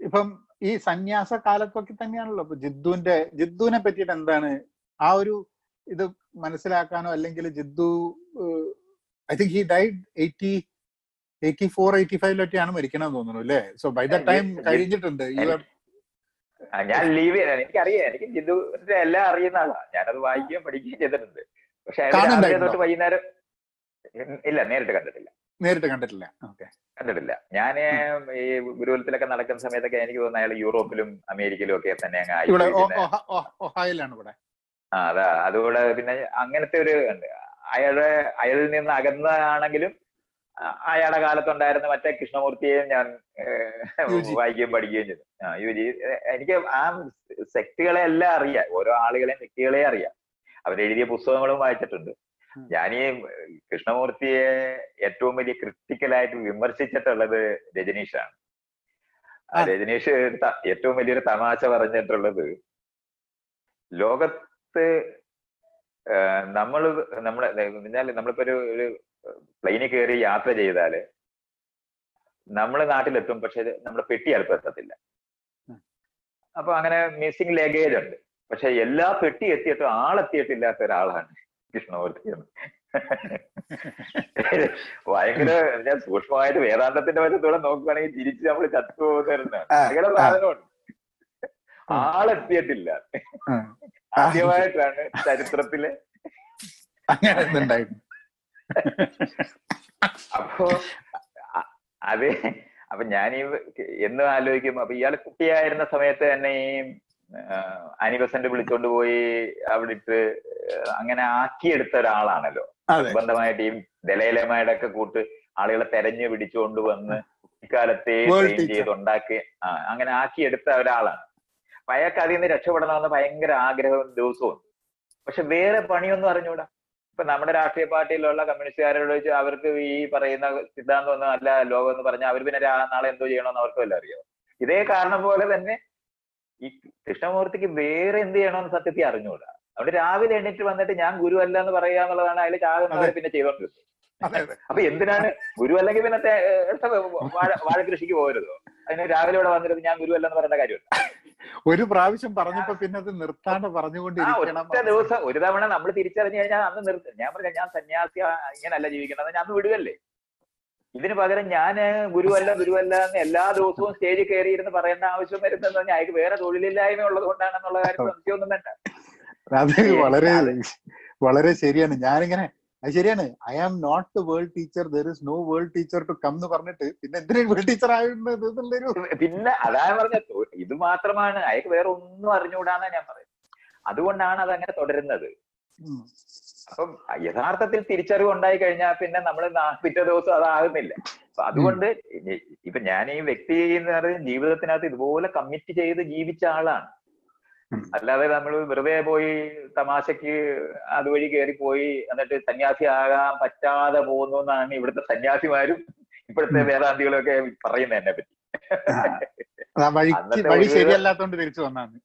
ഇപ്പം ഈ സന്യാസ കാലത്തൊക്കെ തന്നെയാണല്ലോ ഇപ്പൊ ജിദ്ദുവിന്റെ ജിദ്ദുവിനെ പറ്റിയിട്ട് എന്താണ് ആ ഒരു ഇത് മനസ്സിലാക്കാനോ അല്ലെങ്കിൽ Jiddu I think he died eighty eighty four eighty ഫൈവിലൊക്കെയാണ് മരിക്കണമെന്ന് തോന്നുന്നു അല്ലേ സോ ബൈ ദ ടൈം. കഴിഞ്ഞിട്ടുണ്ട് ഞാൻ ലീവ് ചെയ്യാൻ എനിക്കറിയാം. എനിക്ക് ജിതുവിന്റെ എല്ലാം അറിയുന്ന ആളാ. ഞാനത് വായിക്കുകയും പഠിക്കുകയും ചെയ്തിട്ടുണ്ട്. പക്ഷെ? തൊട്ട് വൈകുന്നേരം ഇല്ല നേരിട്ട് കണ്ടിട്ടില്ല. നേരിട്ട് കണ്ടിട്ടില്ല. ഓക്കെ. കണ്ടിട്ടില്ല. ഞാൻ ഈ ഗുരുകുലത്തിലൊക്കെ നടക്കുന്ന സമയത്തൊക്കെ എനിക്ക് തോന്നുന്നു അയാൾ യൂറോപ്പിലും അമേരിക്കയിലും ഒക്കെ തന്നെ അങ്ങ് അതാ. അതുകൂടെ പിന്നെ അങ്ങനത്തെ ഒരു അയാളെ അയാളിൽ നിന്ന് അകന്നതാണെങ്കിലും അയാളുടെ കാലത്തുണ്ടായിരുന്ന മറ്റേ കൃഷ്ണമൂർത്തിയെയും ഞാൻ വായിക്കുകയും പഠിക്കുകയും ചെയ്തു. ആ യു ജി എനിക്ക് ആ സെക്റ്റുകളെ എല്ലാം അറിയാം. ഓരോ ആളുകളെയും വ്യക്തികളെയും അറിയാം. അവരെഴുതിയ പുസ്തകങ്ങളും വായിച്ചിട്ടുണ്ട്. ഞാനീ ഞാൻ ഈ കൃഷ്ണമൂർത്തിയെ ഏറ്റവും വലിയ ക്രിട്ടിക്കലായിട്ട് വിമർശിച്ചിട്ടുള്ളത് രജനീഷാണ്. രജനീഷ് ഏറ്റവും വലിയൊരു തമാശ പറഞ്ഞിട്ടുള്ളത് ലോകത്ത് നമ്മൾ നമ്മളെ എന്നാൽ നമ്മളിപ്പോ ഒരു പ്ലെയിനിൽ കയറി യാത്ര ചെയ്താൽ നമ്മൾ നാട്ടിലെത്തും പക്ഷെ നമ്മുടെ പെട്ടി അടുത്ത് എത്തത്തില്ല. അപ്പൊ അങ്ങനെ മിസ്സിംഗ് ലഗേജ് ഉണ്ട്. പക്ഷെ എല്ലാ പെട്ടി എത്തിയിട്ടും ആളെത്തിയിട്ടില്ലാത്ത ഒരാളാണ് കൃഷ്ണമൂർത്തി എന്ന്. ഭയങ്കര ഞാൻ സൂക്ഷ്മമായിട്ട് വേദാന്തത്തിന്റെ വശത്തൂടെ നോക്കുകയാണെങ്കിൽ തിരിച്ച് നമ്മൾ ചത്തുപോകുന്ന ഭയങ്കര. സാധനമുണ്ട്. ആളെത്തിയിട്ടില്ല. ആദ്യമായിട്ടാണ് ചരിത്രത്തിൽ അങ്ങനെ അപ്പോ അത് അപ്പൊ ഞാൻ ഈ എന്നും ആലോചിക്കും അപ്പൊ ഇയാൾ കുട്ടിയായിരുന്ന സമയത്ത് തന്നെ ഈ അനിബസന്റ് വിളിച്ചോണ്ട് പോയി അവിടെ ഇട്ട് അങ്ങനെ ആക്കിയെടുത്ത ഒരാളാണല്ലോ. നിർബന്ധമായിട്ട് ഈ ദലൈലമായുടെ ഒക്കെ കൂട്ട് ആളുകളെ തെരഞ്ഞു പിടിച്ചുകൊണ്ട് വന്ന് ഇക്കാലത്തെ World ട്രെയിൻ ചെയ്തുണ്ടാക്കി ആ, അങ്ങനെ ആക്കിയെടുത്ത ഒരാളാണ്. അപ്പൊ അയാൾക്ക് അതിൽ നിന്ന് രക്ഷപ്പെടണമെന്ന് ഭയങ്കര ആഗ്രഹവും ദിവസവും. പക്ഷെ വേറെ പണിയൊന്നും അറിഞ്ഞൂടാ. ഇപ്പൊ നമ്മുടെ രാഷ്ട്രീയ പാർട്ടിയിലുള്ള കമ്മ്യൂണിസ്റ്റുകാരോട് ചോദിച്ചാൽ അവർക്ക് ഈ പറയുന്ന സിദ്ധാന്തം ഒന്നും അല്ല ലോകം എന്ന് പറഞ്ഞാൽ അവർ പിന്നെ നാളെ എന്തോ ചെയ്യണമെന്ന് അവർക്ക് വല്ല അറിയാം? ഇതേ കാരണം പോലെ തന്നെ ഈ കൃഷ്ണമൂർത്തിക്ക് വേറെ എന്ത് ചെയ്യണമെന്ന് സത്യത്തിൽ അറിഞ്ഞൂടാ. അവിടെ രാവിലെ എണീറ്റ് വന്നിട്ട് ഞാൻ ഗുരു അല്ല എന്ന് പറയുക എന്നുള്ളതാണ് അതിൽ ചാകുന്നവരെ അതെ. പിന്നെ ചെയ്തോണ്ടിരുന്നത്. അപ്പൊ എന്തിനാണ് ഗുരു അല്ലെങ്കിൽ പിന്നെ വാഴ കൃഷിക്ക് പോകരുതോ? അതിന് രാവിലെ ഇവിടെ വന്നിരുന്നത് ഞാൻ ഗുരു അല്ലെന്ന് പറയേണ്ട കാര്യമില്ല. ഒരു പ്രാവശ്യം പറഞ്ഞപ്പോ പിന്നെ അത് നിർത്താണ്ട് പറഞ്ഞുകൊണ്ടിരിക്കണം ദിവസം ഒരു തവണ നമ്മൾ തിരിച്ചറിഞ്ഞു കഴിഞ്ഞാൽ അന്ന് നിർത്തും ഞാൻ പറഞ്ഞ ഞാൻ സന്യാസി ഇങ്ങനല്ല ജീവിക്കുന്നത് ഞാൻ അന്ന് വിടുകല്ലേ ഇതിന് പകരം ഞാൻ ഗുരുവല്ല ഗുരുവല്ല എന്ന് എല്ലാ ദിവസവും സ്റ്റേജിൽ കയറിയിരുന്ന് പറയേണ്ട ആവശ്യം വരുന്നത് പറഞ്ഞാൽ അയാൾക്ക് വേറെ തൊഴിലില്ലായ്മ ഉള്ളത് കൊണ്ടാണെന്നുള്ള കാര്യം സംശയമൊന്നും വേണ്ട. അത് വളരെ വളരെ ശരിയാണ്. ഞാനിങ്ങനെ അത് ശരിയാണ്. I am not world teacher there is no world teacher to come എന്ന് പറഞ്ഞിട്ട് പിന്നെ എന്തിനാ വേൾഡ് ടീച്ചർ ആയിരുന്നത് പിന്നെ അതാണ് പറഞ്ഞത്. ഇത് മാത്രമാണ്. അയാൾക്ക് വേറെ ഒന്നും അറിഞ്ഞുകൂടാന്നാ ഞാൻ പറയുന്നത്. അതുകൊണ്ടാണ് അത് അങ്ങനെ തുടരുന്നത്. അപ്പം യഥാർത്ഥത്തിൽ തിരിച്ചറിവ് ഉണ്ടായി കഴിഞ്ഞാൽ പിന്നെ നമ്മൾ പിറ്റേ ദിവസം അതാകുന്നില്ല അപ്പൊ അതുകൊണ്ട് ഇപ്പൊ ഞാൻ ഈ വ്യക്തി എന്ന് ജീവിതത്തിനകത്ത് ഇതുപോലെ കമ്മിറ്റ് ചെയ്ത് ജീവിച്ച ആളാണ്. അല്ലാതെ നമ്മൾ വെറുതെ പോയി തമാശക്ക് അതുവഴി കയറി പോയി എന്നിട്ട് സന്യാസി ആകാൻ പറ്റാതെ പോകുന്നു എന്നാണ് ഇവിടുത്തെ സന്യാസിമാരും ഇപ്പോഴത്തെ. വേദാന്തികളും ഒക്കെ പറയുന്നത് എന്നെ പറ്റി. ഞാൻ അത് വഴി ശരിയല്ലാത്തോണ്ട് തിരിച്ചു വന്നാണ്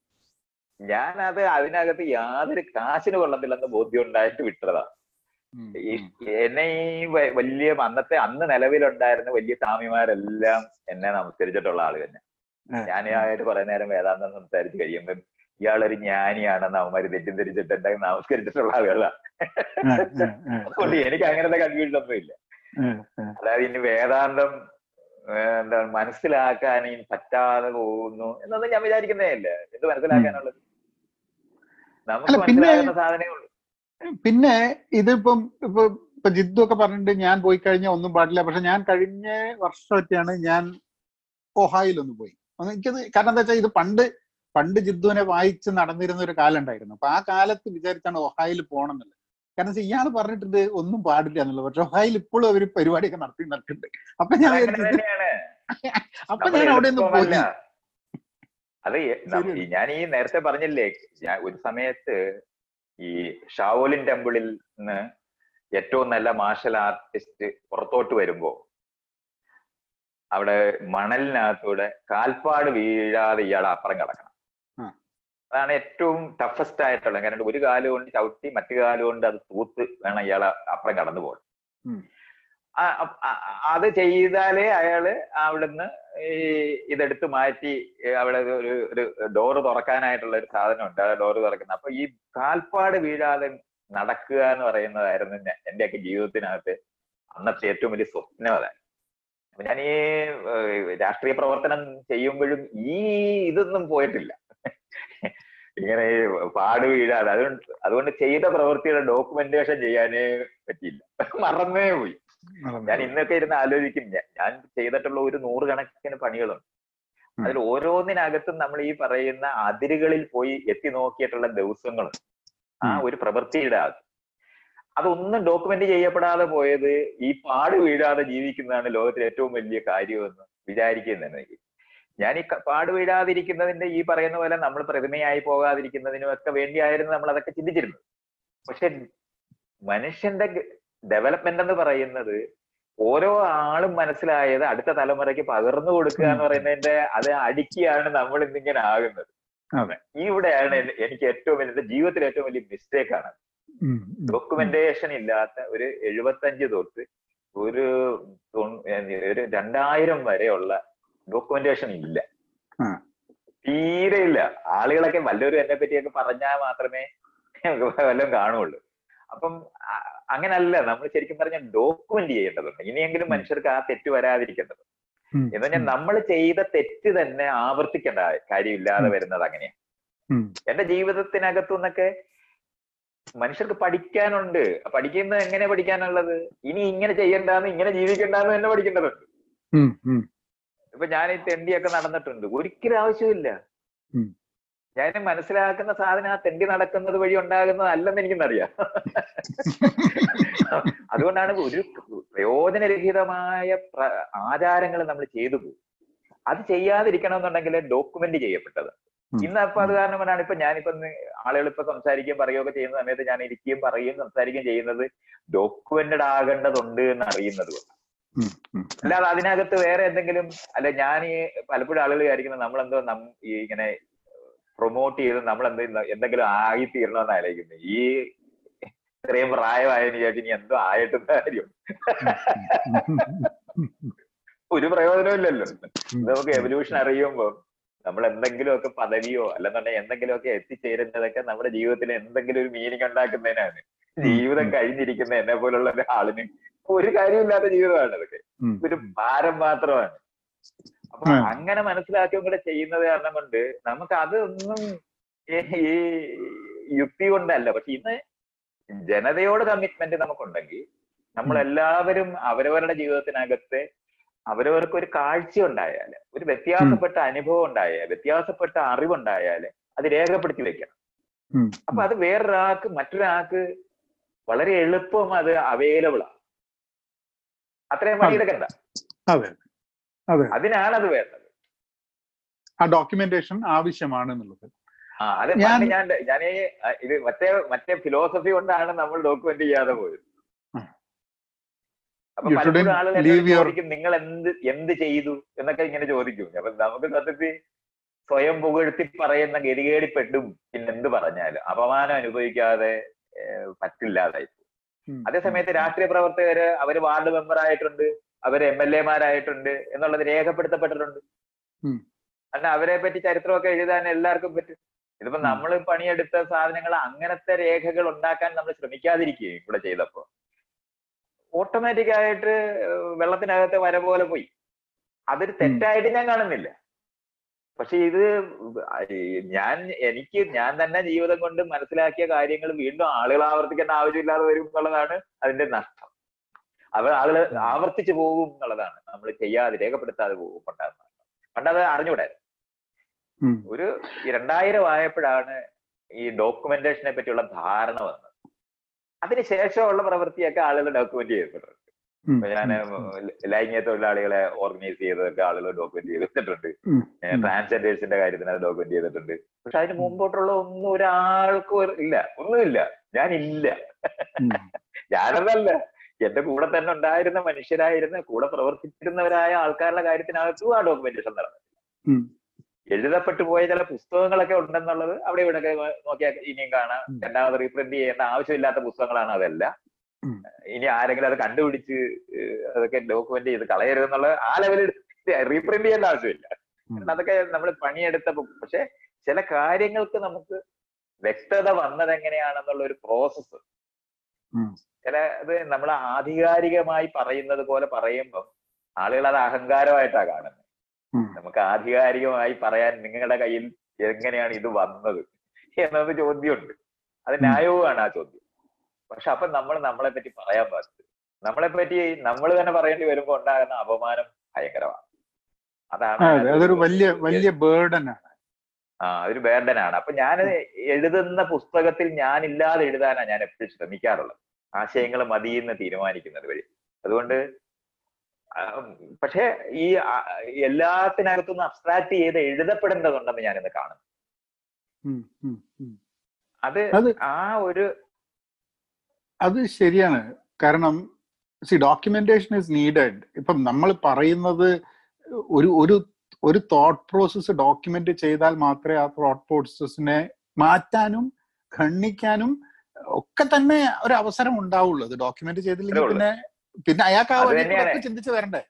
ഞാനത് അതിനകത്ത് യാതൊരു കാശിന് കൊള്ളത്തില്ലെന്ന് ബോധ്യം ഉണ്ടായിട്ട് വിട്ടതാ. ഉം, ഈ എന്നെ ഈ വലിയ അന്നത്തെ അന്ന് നിലവിലുണ്ടായിരുന്ന വലിയ സ്വാമിമാരെല്ലാം എന്നെ നമസ്കരിച്ചിട്ടുള്ള ആൾ തന്നെ. ഞാൻ ഞാനായിട്ട് കുറെ നേരം വേദാന്തം സംസാരിച്ച് കഴിയുമ്പം ഇയാളൊരു ജ്ഞാനിയാണെന്ന് അവന്മാര് തിരിച്ചിട്ട് എന്നെ നമസ്കരിച്ചിട്ടുള്ള ആളുകളാണ് അതുകൊണ്ട് എനിക്ക് അങ്ങനത്തെ കൺഫ്യൂഷൻ ഒന്നും ഇല്ല. അതായത് ഇനി വേദാന്തം എന്താണ് മനസ്സിലാക്കാൻ ഇനി പറ്റാതെ പോകുന്നു എന്നൊന്നും ഞാൻ വിചാരിക്കുന്നേ ഇല്ല. എന്ത് മനസ്സിലാക്കാനുള്ളത്? നമുക്ക് മനസ്സിലാക്കുന്ന സാധനങ്ങൾ മനസ്സിലാകുന്ന സാധനമേ ഉള്ളൂ. പിന്നെ ഇതിപ്പം ഇപ്പൊ ഇപ്പൊ ജിദ്ദു ഒക്കെ പറഞ്ഞിട്ട് ഞാൻ പോയി കഴിഞ്ഞാൽ ഒന്നും പാടില്ല. പക്ഷെ ഞാൻ കഴിഞ്ഞ വർഷമൊക്കെയാണ് ഞാൻ ഒഹായിൽ ഒന്ന് പോയി. എനിക്കത് കാരണം എന്താ വെച്ചാൽ ഇത് പണ്ട് പണ്ട് ജിദ്ദുവിനെ വായിച്ച് നടന്നിരുന്ന ഒരു കാലം ഉണ്ടായിരുന്നു. അപ്പൊ ആ കാലത്ത് വിചാരിച്ചാണ് ഒഹായിൽ പോകണം എന്നുള്ളത് കാരണം വെച്ചാൽ ഇയാൾ പറഞ്ഞിട്ടുണ്ട് ഒന്നും പാടില്ല എന്നുള്ളത്. പക്ഷെ ഒഹായിൽ ഇപ്പോഴും അവർ പരിപാടിയൊക്കെ നടത്തി നടക്കുന്നുണ്ട്. അപ്പൊ ഞാൻ അപ്പൊ ഞാൻ അവിടെ ഒന്നും പോയില്ല. അത് ഞാൻ ഈ നേരത്തെ പറഞ്ഞില്ലേ ഞാൻ ഒരു സമയത്ത് ഈ ഷാവോലിൻ ടെമ്പിളിൽ നിന്ന് ഏറ്റവും നല്ല മാർഷൽ ആർട്ടിസ്റ്റ് പുറത്തോട്ട് വരുമ്പോ അവിടെ മണലിനകത്തൂടെ കാൽപ്പാട് വീഴാതെ ഇയാൾ അപ്പുറം കിടക്കണം. അതാണ് ഏറ്റവും ടഫസ്റ്റ് ആയിട്ടുള്ള കാരണം ഒരു കാൽ കൊണ്ട് ചവിട്ടി മറ്റു കാൽ കൊണ്ട് അത് തൂത്ത് വേണം ഇയാൾ അപ്പുറം കടന്നു പോകണം അത് ചെയ്താലേ അയാൾ അവിടുന്ന് ഈ ഇതെടുത്ത് മാറ്റി അവിടെ ഒരു ഒരു ഡോറ് തുറക്കാനായിട്ടുള്ള ഒരു സാധനം ഉണ്ട് ആ ഡോറ് തുറക്കുന്ന അപ്പൊ ഈ കാൽപ്പാട് വീഴാതെ നടക്കുക എന്ന് പറയുന്നതായിരുന്നു എന്റെയൊക്കെ ജീവിതത്തിനകത്ത് അന്നത്തെ ഏറ്റവും വലിയ സ്വപ്നം അപ്പൊ ഞാൻ ഈ രാഷ്ട്രീയ പ്രവർത്തനം ചെയ്യുമ്പോഴും ഈ ഇതൊന്നും പോയിട്ടില്ല. ഇങ്ങനെ പാട് വീഴാതെ. അതുകൊണ്ട് അതുകൊണ്ട് ചെയ്ത പ്രവൃത്തിയുടെ ഡോക്യുമെന്റേഷൻ ചെയ്യാനേ പറ്റിയില്ല. മറന്നേ പോയി. ഞാൻ ഇന്നൊക്കെ ഇരുന്ന് ആലോചിക്കും. ഞാൻ- ചെയ്തിട്ടുള്ള ഒരു നൂറുകണക്കിന് പണികളുണ്ട്. അതിൽ ഓരോന്നിനകത്തും നമ്മൾ ഈ പറയുന്ന അതിരുകളിൽ പോയി എത്തി നോക്കിയിട്ടുള്ള ദിവസങ്ങൾ ആ. ഒരു പ്രവൃത്തിയുടെ അത് അതൊന്നും ഡോക്യുമെന്റ് ചെയ്യപ്പെടാതെ പോയത് ഈ പാട് വീഴാതെ ജീവിക്കുന്നതാണ് ലോകത്തിലെ ഏറ്റവും വലിയ കാര്യമെന്ന് വിചാരിക്കുന്നുണ്ട് എനിക്ക് ഞാൻ ഈ പാട് വീഴാതിരിക്കുന്നതിന്റെ ഈ പറയുന്ന പോലെ നമ്മൾ പ്രതിമയായി പോകാതിരിക്കുന്നതിനും ഒക്കെ വേണ്ടിയായിരുന്നു നമ്മൾ അതൊക്കെ ചിന്തിച്ചിരുന്നത് പക്ഷെ മനുഷ്യന്റെ ഡെവലപ്മെന്റ് എന്ന് പറയുന്നത് ഓരോ ആളും മനസ്സിലായത് അടുത്ത തലമുറയ്ക്ക് പകർന്നു കൊടുക്കുക എന്ന് പറയുന്നതിന്റെ അത് അടുക്കിയാണ് നമ്മൾ ഇന്നിങ്ങനെ ആകുന്നത്. ഇവിടെയാണ് എനിക്ക് ഏറ്റവും വലിയ ജീവിതത്തിൽ ഏറ്റവും വലിയ മിസ്റ്റേക്ക് ആണ്. ഡോക്യുമെന്റേഷൻ ഇല്ലാത്ത ഒരു എഴുപത്തഞ്ച് തൊട്ട് ഒരു ഒരു രണ്ടായിരം വരെയുള്ള ഡോക്യുമെന്റേഷൻ ഇല്ല. തീരെ ഇല്ല. ആളുകളൊക്കെ വല്ലവരും എന്നെ പറ്റിയൊക്കെ പറഞ്ഞാൽ മാത്രമേ വല്ലതും കാണുള്ളൂ. അപ്പം അങ്ങനല്ല. നമ്മൾ ശരിക്കും പറഞ്ഞാൽ ഡോക്യുമെന്റ് ചെയ്യേണ്ടതുണ്ട്. ഇനിയെങ്കിലും മനുഷ്യർക്ക് ആ തെറ്റ് വരാതിരിക്കേണ്ടത് എന്ന് പറഞ്ഞാൽ നമ്മൾ ചെയ്ത തെറ്റ് തന്നെ ആവർത്തിക്കേണ്ട കാര്യമില്ലാതെ വരുന്നത് അങ്ങനെയാണ് ഉം, എന്റെ ജീവിതത്തിനകത്തു നിന്നൊക്കെ മനുഷ്യർക്ക് പഠിക്കാനുണ്ട്. പഠിക്കുന്നത് എങ്ങനെ പഠിക്കാനുള്ളത്? ഇനി ഇങ്ങനെ ചെയ്യണ്ടെന്ന് ഇങ്ങനെ ജീവിക്കണ്ടെന്ന് തന്നെ പഠിക്കേണ്ടതുണ്ട്. ഇപ്പൊ ഞാൻ ഈ തെണ്ടിയൊക്കെ നടന്നിട്ടുണ്ട്. ഒരിക്കലും ആവശ്യമില്ല. ഞാൻ മനസ്സിലാക്കുന്ന സാധനം ആ തെണ്ടി നടക്കുന്നത് വഴി ഉണ്ടാകുന്നതല്ലെന്ന് എനിക്കെന്നറിയാം. അതുകൊണ്ടാണ് ഒരു പ്രയോജനരഹിതമായ ആചാരങ്ങൾ നമ്മൾ ചെയ്തു പോകും അത് ചെയ്യാതിരിക്കണം എന്നുണ്ടെങ്കിൽ ഡോക്യുമെന്റ് ചെയ്യപ്പെട്ടത്. ഇന്നപ്പോ ഇന്ന് അപ്പൊ അത് കാരണം കൊണ്ടാണ് ഇപ്പൊ ഞാനിപ്പോ ആളുകൾ ഇപ്പൊ സംസാരിക്കുകയും പറയുകയൊക്കെ ചെയ്യുന്ന സമയത്ത് ഞാൻ ഇരിക്കുകയും പറയുകയും സംസാരിക്കുകയും ചെയ്യുന്നത് ഡോക്യുമെന്റഡ് ആകേണ്ടതുണ്ട് എന്ന് അറിയുന്നത് കൊണ്ട്. അല്ലാതെ അതിനകത്ത് വേറെ എന്തെങ്കിലും അല്ല ഞാൻ ഈ പലപ്പോഴും ആളുകൾ വിചാരിക്കുന്നത് നമ്മളെന്തോ നം ഈ ഇങ്ങനെ പ്രൊമോട്ട് ചെയ്ത് നമ്മൾ എന്തോ എന്തെങ്കിലും ആയി തീരണമെന്ന് ആലോചിക്കുന്നത് ഈ ഇത്രയും പ്രായമായതിനു ശേഷം ഇനി എന്തോ ആയിട്ടുള്ള കാര്യം. ഒരു പ്രയോജനമില്ലല്ലോ നമുക്ക് എവല്യൂഷൻ അറിയുമ്പോൾ നമ്മൾ എന്തെങ്കിലുമൊക്കെ പദവിയോ അല്ലെന്നുണ്ടെങ്കിൽ എന്തെങ്കിലുമൊക്കെ എത്തിച്ചേരുന്നതൊക്കെ നമ്മുടെ ജീവിതത്തിൽ എന്തെങ്കിലും ഒരു മീനിങ് ഉണ്ടാക്കുന്നതിനാണ്. ജീവിതം കഴിഞ്ഞിരിക്കുന്ന എന്നെ പോലുള്ള ഒരാളിന് ഒരു കാര്യമില്ലാത്ത ജീവിതമാണ് അതൊക്കെ. ഉം. ഒരു ഭാരം മാത്രമാണ്. അപ്പൊ അങ്ങനെ മനസ്സിലാക്കുകയും കൂടെ ചെയ്യുന്നത് കാരണം കൊണ്ട് നമുക്ക് അതൊന്നും ഈ യുക്തി കൊണ്ടല്ല. പക്ഷെ ഇന്ന് ജനതയോട് കമ്മിറ്റ്മെന്റ് നമുക്കുണ്ടെങ്കിൽ നമ്മളെല്ലാവരും അവരവരുടെ ജീവിതത്തിനകത്ത് അവരവർക്ക് ഒരു കാഴ്ച ഉണ്ടായാൽ ഒരു വ്യത്യാസപ്പെട്ട അനുഭവം ഉണ്ടായാൽ വ്യത്യാസപ്പെട്ട അറിവുണ്ടായാൽ അത് രേഖപ്പെടുത്തി വെക്കണം. അപ്പൊ അത് വേറൊരാൾക്ക് മറ്റൊരാൾക്ക് വളരെ എളുപ്പം അത് അവൈലബിൾ ആണ് അത്രയും പണിയെടുക്കണ്ട അതെ. അതെ അതിനാണ് അത്. വേണ്ടത്. ആ ഡോക്യുമെന്റേഷൻ ആവശ്യമാണ് എന്നുള്ളത്. അത് ഞാൻ- ഞാൻ ഇത് മറ്റേ മറ്റേ ഫിലോസഫി കൊണ്ടാണ് നമ്മൾ ഡോക്യുമെന്റ് ചെയ്യാതെ പോയത്. അപ്പൊ പലപ്പോഴും ആളുകൾ ചോദിക്കും നിങ്ങൾ എന്ത് എന്ത് ചെയ്തു? എന്നൊക്കെ ഇങ്ങനെ ചോദിക്കും. അപ്പൊ നമുക്ക് സത്യത്തിൽ സ്വയം പുകഴ്ത്തി പറയുന്ന ഗതികേടിപ്പെട്ടും പിന്നെ എന്ത് പറഞ്ഞാലും അപമാനം അനുഭവിക്കാതെ പറ്റില്ലാതായി അതേസമയത്ത് രാഷ്ട്രീയ പ്രവർത്തകര് അവർ വാർഡ് മെമ്പർ ആയിട്ടുണ്ട് അവർ എം എൽ എമാരായിട്ടുണ്ട് എന്നുള്ളത് രേഖപ്പെടുത്തപ്പെട്ടിട്ടുണ്ട്. അല്ല കാരണം അവരെ പറ്റി ചരിത്രമൊക്കെ എഴുതാൻ എല്ലാവർക്കും പറ്റും. ഇതിപ്പോ. നമ്മൾ പണിയെടുത്ത സാധനങ്ങൾ അങ്ങനത്തെ രേഖകൾ ഉണ്ടാക്കാൻ നമ്മൾ ശ്രമിക്കാതിരിക്കുകയും ഇവിടെ ചെയ്തപ്പോ. ഓട്ടോമാറ്റിക് ആയിട്ട് വെള്ളത്തിനകത്ത് വര പോലെ പോയി. അതൊരു തെറ്റായിട്ട് ഞാൻ കാണുന്നില്ല. പക്ഷെ ഇത് ഞാൻ എനിക്ക് ഞാൻ തന്നെ ജീവിതം കൊണ്ട് മനസ്സിലാക്കിയ കാര്യങ്ങൾ വീണ്ടും ആളുകൾ ആവർത്തിക്കേണ്ട ആവശ്യമില്ലാതെ വരും എന്നുള്ളതാണ് അതിന്റെ നഷ്ടം. അവർ ആളുകൾ ആവർത്തിച്ചു പോകും എന്നുള്ളതാണ്. നമ്മൾ ചെയ്യാതെ രേഖപ്പെടുത്താതെ പോകും പണ്ടാകുന്ന പണ്ടത് അറിഞ്ഞൂടെ ഒരു രണ്ടായിരം ആയപ്പോഴാണ് ഈ ഡോക്യുമെന്റേഷനെ പറ്റിയുള്ള ധാരണ വന്നത്. അതിനുശേഷമുള്ള പ്രവൃത്തിയൊക്കെ ആളുകൾ ഡോക്യുമെന്റ് ചെയ്തിട്ടുണ്ട് ഞാൻ ലൈംഗിക തൊഴിലാളികളെ ഓർഗനൈസ് ചെയ്തതൊക്കെ ആളുകൾ ഡോക്യുമെന്റ് ചെയ്തിട്ടുണ്ട്. ട്രാൻസ്ജെൻഡേഴ്സിന്റെ കാര്യത്തിന് അത് ഡോക്യുമെന്റ് ചെയ്തിട്ടുണ്ട്. പക്ഷെ അതിന് മുമ്പോട്ടുള്ള ഒന്നും ഒരാൾക്കും ഇല്ല ഒന്നുമില്ല ഞാനില്ല. ഞാനതല്ല. എന്റെ കൂടെ തന്നെ ഉണ്ടായിരുന്ന മനുഷ്യരായിരുന്ന കൂടെ പ്രവർത്തിച്ചിരുന്നവരായ ആൾക്കാരുടെ കാര്യത്തിനകത്തും ആ ഡോക്യുമെന്റേഷൻ നടന്നു. എഴുതപ്പെട്ടു പോയ ചില പുസ്തകങ്ങളൊക്കെ ഉണ്ടെന്നുള്ളത് അവിടെ ഇവിടെ നോക്കിയാൽ ഇനിയും കാണാം. രണ്ടാമത് റീപ്രിന്റ് ചെയ്യേണ്ട ആവശ്യമില്ലാത്ത പുസ്തകങ്ങളാണ് അതെല്ലാം. ഇനി ആരെങ്കിലും അത് കണ്ടുപിടിച്ച് അതൊക്കെ ഡോക്യുമെന്റ് ചെയ്ത് കളയരുത് കളയരുതെന്നുള്ള ആ ലെവലിൽ റീപ്രിന്റ് ചെയ്യേണ്ട ആവശ്യമില്ല. അതൊക്കെ നമ്മൾ പണിയെടുത്ത പക്ഷെ ചില കാര്യങ്ങൾക്ക് നമുക്ക് വ്യക്തത വന്നത് എങ്ങനെയാണെന്നുള്ള ഒരു പ്രോസസ്സ്. ചില ഇത് നമ്മൾ ആധികാരികമായി പറയുന്നത് പോലെ പറയുമ്പം ആളുകൾ അത് അഹങ്കാരമായിട്ടാണ് കാണുന്നത് നമുക്ക് ആധികാരികമായി പറയാൻ നിങ്ങളുടെ കയ്യിൽ എങ്ങനെയാണ് ഇത് വന്നത്? എന്നത് ചോദ്യമുണ്ട്. അത്. ന്യായവുമാണ് ആ ചോദ്യം. പക്ഷെ അപ്പൊ നമ്മൾ നമ്മളെ പറ്റി പറയാൻ പാടില്ല. നമ്മളെ പറ്റി നമ്മൾ തന്നെ പറയേണ്ടി വരുമ്പോ ഉണ്ടാകുന്ന അപമാനം ഭയങ്കരമാണ്. അതാണ് അതൊരു വലിയ വലിയ ബേർഡനാണ് ആ അതൊരു ബേർഡനാണ് അപ്പൊ ഞാൻ എഴുതുന്ന പുസ്തകത്തിൽ ഞാൻ ഇല്ലാതെ എഴുതാനാണ് ഞാൻ എപ്പോഴും ശ്രമിക്കാറുള്ളത്. ആശയങ്ങൾ മതിയെന്ന് തീരുമാനിക്കുന്നത് വഴി. അതുകൊണ്ട് പക്ഷേ ഈ എല്ലാത്തിനകത്തുനിന്ന് അബ്സ്ട്രാക്ട് ചെയ്ത് എഴുതപ്പെടേണ്ടതുണ്ടെന്ന് ഞാനിന്ന് കാണുന്നു. അത് ആ ഒരു അത് ശരിയാണ്. കാരണം സി ഡോക്യുമെന്റേഷൻ ഇസ് നീഡഡ് ഇപ്പം നമ്മൾ പറയുന്നത് ഒരു ഒരു ഒരു തോട്ട് പ്രോസസ്സ് ഡോക്യുമെന്റ് ചെയ്താൽ മാത്രമേ ആ തോട്ട് പ്രോസസ്സിനെ മാറ്റാനും ഖണ്ഡിക്കാനും ഒക്കെ തന്നെ ഒരു അവസരം ഉണ്ടാവുള്ളൂ. അത് ഡോക്യുമെന്റ് ചെയ്തില്ലെങ്കിൽ പിന്നെ പിന്നെ അയാൾക്ക് ചിന്തിച്ചു വഴി. വരണ്ടേ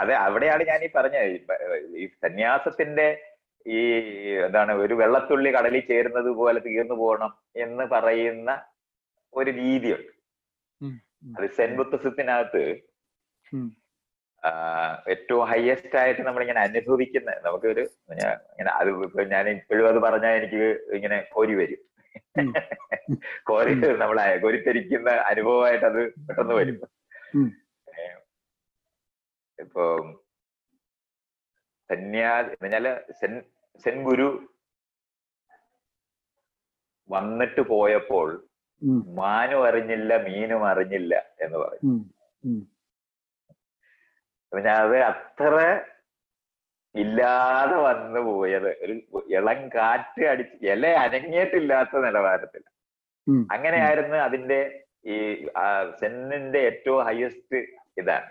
അതെ അവിടെയാണ് ഞാൻ ഈ പറഞ്ഞത്. ഈ ഈ സന്യാസത്തിന്റെ ഈ എന്താണ് ഒരു വെള്ളത്തുള്ളി കടലിൽ ചേരുന്നത് പോലെ തീർന്നു പോകണം എന്ന് പറയുന്ന ഒരു രീതിയുണ്ട്. അത് സെൻ ബുദ്ധിസത്തിനകത്ത് ഏറ്റവും ഹയസ്റ്റ് ആയിട്ട് നമ്മളിങ്ങനെ അനുഭവിക്കുന്ന നമുക്ക് ഒരു ഇങ്ങനെ അത് ഇപ്പൊ ഞാൻ ഇപ്പോഴും അത് പറഞ്ഞാൽ എനിക്ക് ഇങ്ങനെ കോരി വരും. കോരി നമ്മളെ കോരിത്തരിക്കുന്ന അനുഭവമായിട്ട് അത് പെട്ടെന്ന് വരും. ഇപ്പോ സന്യാസി എന്ന് പറഞ്ഞാൽ സെൻ സെൻ ഗുരു വന്നിട്ട് പോയപ്പോൾ മാനും അറിഞ്ഞില്ല മീനും അറിഞ്ഞില്ല എന്ന് പറയും. പിന്നെ അത് അത്ര ഇല്ലാതെ വന്നു പോയത്. ഒരു ഇളം കാറ്റ് അടിച്ച് ഇല അനങ്ങിയിട്ടില്ലാത്ത നിലവാരത്തിൽ അങ്ങനെയായിരുന്നു അതിന്റെ ഈ സെന്നിന്റെ ഏറ്റവും ഹയസ്റ്റ് ഇതാണ്.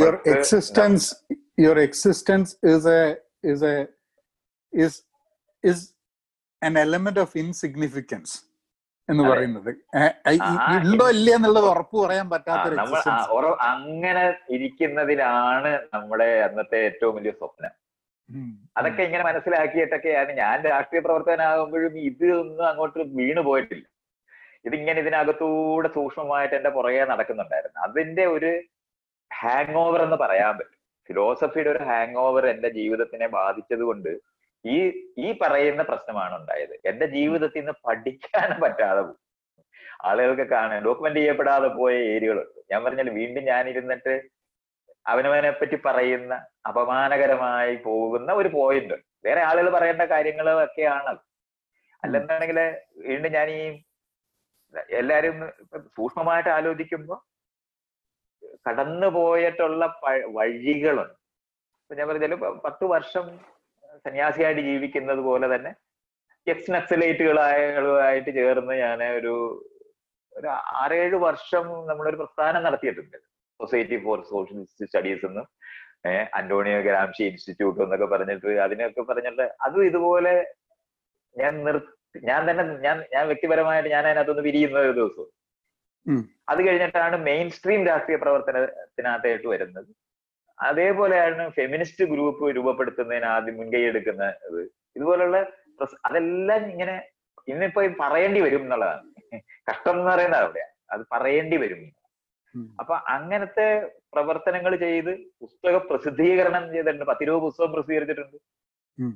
Your existence your existence is a is a is is an element of insignificance. എന്ന് പറയുന്നത്. ഉണ്ടോ ഇല്ല എന്നുള്ളത് ഉറപ്പ് പറയാൻ പറ്റാത്ത അങ്ങനെ ഇരിക്കുന്നതിലാണ് നമ്മുടെ അന്നത്തെ ഏറ്റവും വലിയ സ്വപ്നം. അതൊക്കെ ഇങ്ങനെ മനസ്സിലാക്കിയിട്ടൊക്കെയാണ് ഞാൻ രാഷ്ട്രീയ പ്രവർത്തകനാകുമ്പോഴും ഇതൊന്നും അങ്ങോട്ട് വീണു പോയിട്ടില്ല. ഇതിങ്ങനെ ഇതിനകത്തൂടെ സൂക്ഷ്മമായിട്ട് എന്റെ പുറകെ നടക്കുന്നുണ്ടായിരുന്നു. അതിന്റെ ഒരു ഹാങ് ഓവർ എന്ന് പറയാൻ പറ്റും. ഫിലോസഫിയുടെ ഒരു ഹാങ് ഓവർ എന്റെ ജീവിതത്തിനെ ബാധിച്ചത് കൊണ്ട് ഈ ഈ പറയുന്ന പ്രശ്നമാണ് ഉണ്ടായത്. എന്റെ ജീവിതത്തിൽ നിന്ന് പഠിക്കാൻ പറ്റാതെ പോകും ആളുകൾക്ക് കാണാൻ ഡോക്യുമെന്റ് ചെയ്യപ്പെടാതെ പോയ ഏരിയകളുണ്ട് ഞാൻ പറഞ്ഞാൽ വീണ്ടും ഞാൻ ഇരുന്നിട്ട് അവനവനെ പറ്റി പറയുന്ന അപമാനകരമായി പോകുന്ന ഒരു പോയിന്റ് വേറെ ആളുകൾ പറയേണ്ട കാര്യങ്ങളൊക്കെയാണ് അല്ലെന്നുണ്ടെങ്കിൽ വീണ്ടും ഞാൻ ഈ എല്ലാരും സൂക്ഷ്മമായിട്ട് ആലോചിക്കുമ്പോ കടന്നു പോയിട്ടുള്ള വഴികളുണ്ട്. ഞാൻ പറഞ്ഞാലും പത്ത് വർഷം സന്യാസിയായിട്ട് ജീവിക്കുന്നത് പോലെ തന്നെ എക്സ് നക്സലേറ്റുകളായിട്ട് ചേർന്ന് ഞാൻ ഒരു ഒരു ആറേഴ് വർഷം നമ്മളൊരു പ്രസ്ഥാനം നടത്തിയിട്ടുണ്ട്. സൊസൈറ്റി ഫോർ സോഷ്യലിസ്റ്റ് സ്റ്റഡീസ് എന്നും അന്റോണിയോ ഗ്രാംഷി ഇൻസ്റ്റിറ്റ്യൂട്ട് എന്നൊക്കെ പറഞ്ഞിട്ട് അതിനൊക്കെ പറഞ്ഞിട്ട് അതും ഇതുപോലെ ഞാൻ നിർത്തി ഞാൻ തന്നെ ഞാൻ ഞാൻ വ്യക്തിപരമായിട്ട് ഞാൻ അതിനകത്തൊന്ന് വിരിയുന്ന ഒരു ദിവസം. അത് കഴിഞ്ഞിട്ടാണ് മെയിൻ സ്ട്രീം രാഷ്ട്രീയ പ്രവർത്തനത്തിനകത്തായിട്ട് വരുന്നത്. അതേപോലെയാണ് ഫെമിനിസ്റ്റ് ഗ്രൂപ്പ് രൂപപ്പെടുത്തുന്നതിന് ആദ്യം മുൻകൈ എടുക്കുന്നത്. ഇതുപോലുള്ള അതെല്ലാം ഇങ്ങനെ ഇന്നിപ്പോ പറയേണ്ടി വരും എന്നുള്ളതാണ്. കഷ്ടം എന്ന് പറയുന്നത് അവിടെ അത് പറയേണ്ടി വരും. അപ്പൊ അങ്ങനത്തെ പ്രവർത്തനങ്ങൾ ചെയ്ത് പുസ്തക പ്രസിദ്ധീകരണം ചെയ്തിട്ടുണ്ട്. പത്തിരുപത് പുസ്തകം പ്രസിദ്ധീകരിച്ചിട്ടുണ്ട്.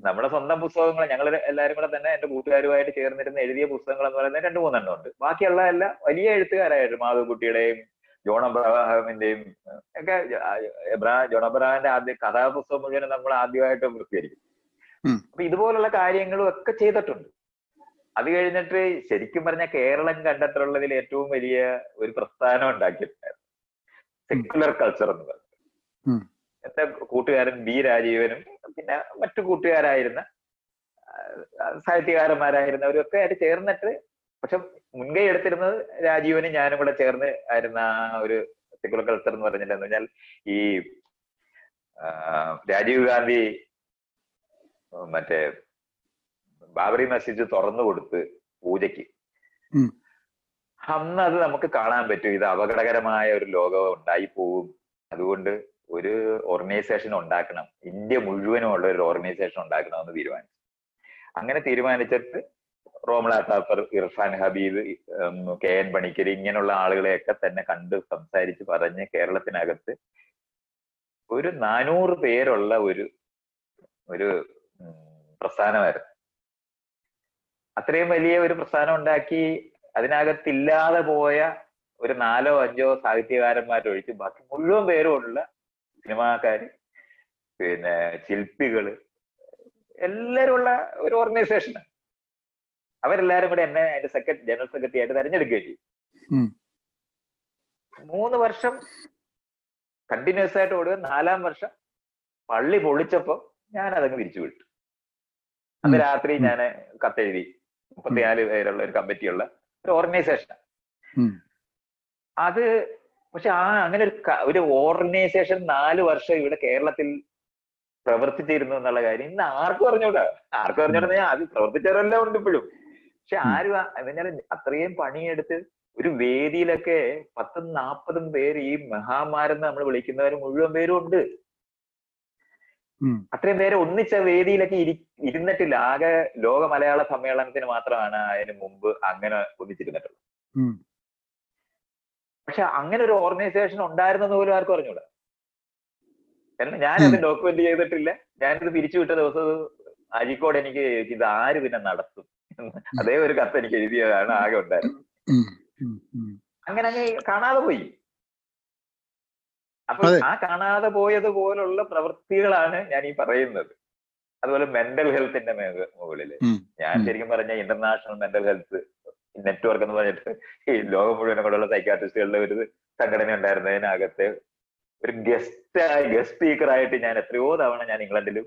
നമ്മുടെ സ്വന്തം പുസ്തകങ്ങൾ ഞങ്ങൾ എല്ലാവരും കൂടെ തന്നെ എന്റെ കൂട്ടുകാരുമായിട്ട് ചേർന്നിരുന്ന് എഴുതിയ പുസ്തകങ്ങൾ എന്ന് പറയുന്നത് രണ്ട് മൂന്നെണ്ണം ഉണ്ട്. ബാക്കിയുള്ള എല്ലാം വലിയ എഴുത്തുകാരായിട്ട് മാധവക്കുട്ടിയുടെയും ജോൺ അബ്രഹാമിന്റെയും ഒക്കെ എബ്രാ ജോൺ അബ്രഹാമിന്റെ ആദ്യ കഥാപുസ്തകം മുഴുവൻ നമ്മൾ ആദ്യമായിട്ട് പ്രസിദ്ധീകരിക്കും ഉം. അപ്പൊ ഇതുപോലുള്ള കാര്യങ്ങളും ഒക്കെ ചെയ്തിട്ടുണ്ട്. അത് കഴിഞ്ഞിട്ട് ശരിക്കും പറഞ്ഞ കേരളം കണ്ടെത്തുള്ളതിൽ ഏറ്റവും വലിയ ഒരു പ്രസ്ഥാനം ഉണ്ടാക്കിയിട്ടുണ്ടായിരുന്നു സെക്യുലർ കൾച്ചർ എന്ന് പറഞ്ഞു പറയുന്നത് എന്റെ കൂട്ടുകാരൻ ബി രാജീവനും പിന്നെ മറ്റു കൂട്ടുകാരായിരുന്ന സാഹിത്യകാരന്മാരായിരുന്നവരും ഒക്കെ ആയിട്ട് ചേർന്നിട്ട് പക്ഷെ മുൻകൈ എടുത്തിരുന്നത് രാജീവനും ഞാനും കൂടെ ചേർന്ന് ആയിരുന്ന ആ ഒരു സെക്യുലർ കൾച്ചർ എന്ന് പറഞ്ഞിട്ടുണ്ടെന്ന് എന്ന് പറഞ്ഞാൽ ഈ രാജീവ് ഗാന്ധി മറ്റേ ബാബറി മസ്ജിദ് തുറന്നു കൊടുത്ത് പൂജയ്ക്ക്. അന്ന് അത് നമുക്ക് കാണാൻ പറ്റും. ഇത് അപകടകരമായ ഒരു ലോകം ഉണ്ടായി പോവും. അതുകൊണ്ട് ഒരു ഓർഗനൈസേഷൻ ഉണ്ടാക്കണം. ഇന്ത്യ മുഴുവനും ഉള്ള ഒരു ഓർഗനൈസേഷൻ ഉണ്ടാക്കണം എന്ന് തീരുമാനിച്ചു. അങ്ങനെ തീരുമാനിച്ചിട്ട് റോമള ഇർഫാൻ ഹബീബ് കെ എൻ പണിക്കർ ഇങ്ങനെയുള്ള ആളുകളെയൊക്കെ തന്നെ കണ്ട് സംസാരിച്ച് പറഞ്ഞ് കേരളത്തിനകത്ത് ഒരു നാനൂറ് പേരുള്ള ഒരു ഒരു പ്രസ്ഥാനമായിരുന്നു. അത്രയും വലിയ ഒരു പ്രസ്ഥാനം ഉണ്ടാക്കി അതിനകത്തില്ലാതെ പോയ ഒരു നാലോ അഞ്ചോ സാഹിത്യകാരന്മാരൊഴിച്ച് ബാക്കി മുഴുവൻ പേരുമുള്ള സിനിമാക്കാര് പിന്നെ ശില്പികൾ എല്ലാരും ഉള്ള ഒരു ഓർഗനൈസേഷനാണ് അവരെല്ലാരും കൂടെ എന്നെ അതിന്റെ സെക്രട്ടറി ജനറൽ സെക്രട്ടറി ആയിട്ട് തെരഞ്ഞെടുക്കുകയും ചെയ്യും. മൂന്ന് വർഷം കണ്ടിന്യൂസ് ആയിട്ട് ഓടുക നാലാം വർഷം പള്ളി പൊളിച്ചപ്പോ ഞാൻ അതങ്ങ് തിരിച്ചു വിട്ടു അന്ന് രാത്രി. ഞാൻ കത്തെഴുതി മുപ്പത്തിനാല് പേരുള്ള ഒരു കമ്മിറ്റിയുള്ള ഒരു ഓർഗനൈസേഷൻ അത് പക്ഷെ ആ അങ്ങനെ ഒരു ഒരു ഓർഗനൈസേഷൻ നാല് വർഷം ഇവിടെ കേരളത്തിൽ പ്രവർത്തിച്ചിരുന്നു എന്നുള്ള കാര്യം ഇന്ന് ആർക്കും അറിഞ്ഞൂടാ. ആർക്കും അറിഞ്ഞൂടാ ഞാൻ അത് പ്രവർത്തിച്ചവരെല്ലാം ഉണ്ട് ഇപ്പോഴും. പക്ഷെ. ആരും എന്നാൽ അത്രയും പണിയെടുത്ത് ഒരു വേദിയിലൊക്കെ പത്തും നാപ്പതും പേര് ഈ മഹാമാരെന്ന് നമ്മൾ വിളിക്കുന്നവർ മുഴുവൻ പേരും ഉണ്ട്. അത്രയും പേരെ ഒന്നിച്ച വേദിയിലൊക്കെ ഇരി ഇരുന്നിട്ടില്ല. ആകെ ലോക മലയാള സമ്മേളനത്തിന് മാത്രമാണ് അതിന് മുമ്പ് അങ്ങനെ ഒന്നിച്ചിരുന്നിട്ടുള്ളത്. പക്ഷെ അങ്ങനെ ഒരു ഓർഗനൈസേഷൻ ഉണ്ടായിരുന്നെന്ന് പോലും ആർക്കും അറിഞ്ഞൂടാ. കാരണം ഞാനത് ഡോക്യുമെന്റ് ചെയ്തിട്ടില്ല. ഞാനിത് പിരിച്ചുവിട്ട ദിവസം അഴിക്കോട് എനിക്ക് ഇത് ആര് പിന്നെ നടത്തും? അതേ ഒരു കത്ത് എനിക്ക് എഴുതിയതാണ് ആകെ ഉണ്ടായിരുന്നത്. അങ്ങനെ അങ്ങ് കാണാതെ പോയി. അപ്പൊ ആ കാണാതെ പോയത് പോലുള്ള പ്രവൃത്തികളാണ് ഞാൻ ഈ പറയുന്നത്. അതുപോലെ മെന്റൽ ഹെൽത്തിന്റെ മുകളിൽ. ഞാൻ ശരിക്കും പറഞ്ഞ ഇന്റർനാഷണൽ മെന്റൽ ഹെൽത്ത് നെറ്റ്വർക്ക് എന്ന് പറഞ്ഞിട്ട് ഈ ലോകം മുഴുവനും കൂടെയുള്ള സൈക്കാട്രിസ്റ്റുകളുടെ ഒരു സംഘടന ഉണ്ടായിരുന്നതിനകത്ത് ഒരു ഗസ്റ്റ് ഗസ്റ്റ് സ്പീക്കർ ആയിട്ട് ഞാൻ എത്രയോ തവണ ഞാൻ ഇംഗ്ലണ്ടിലും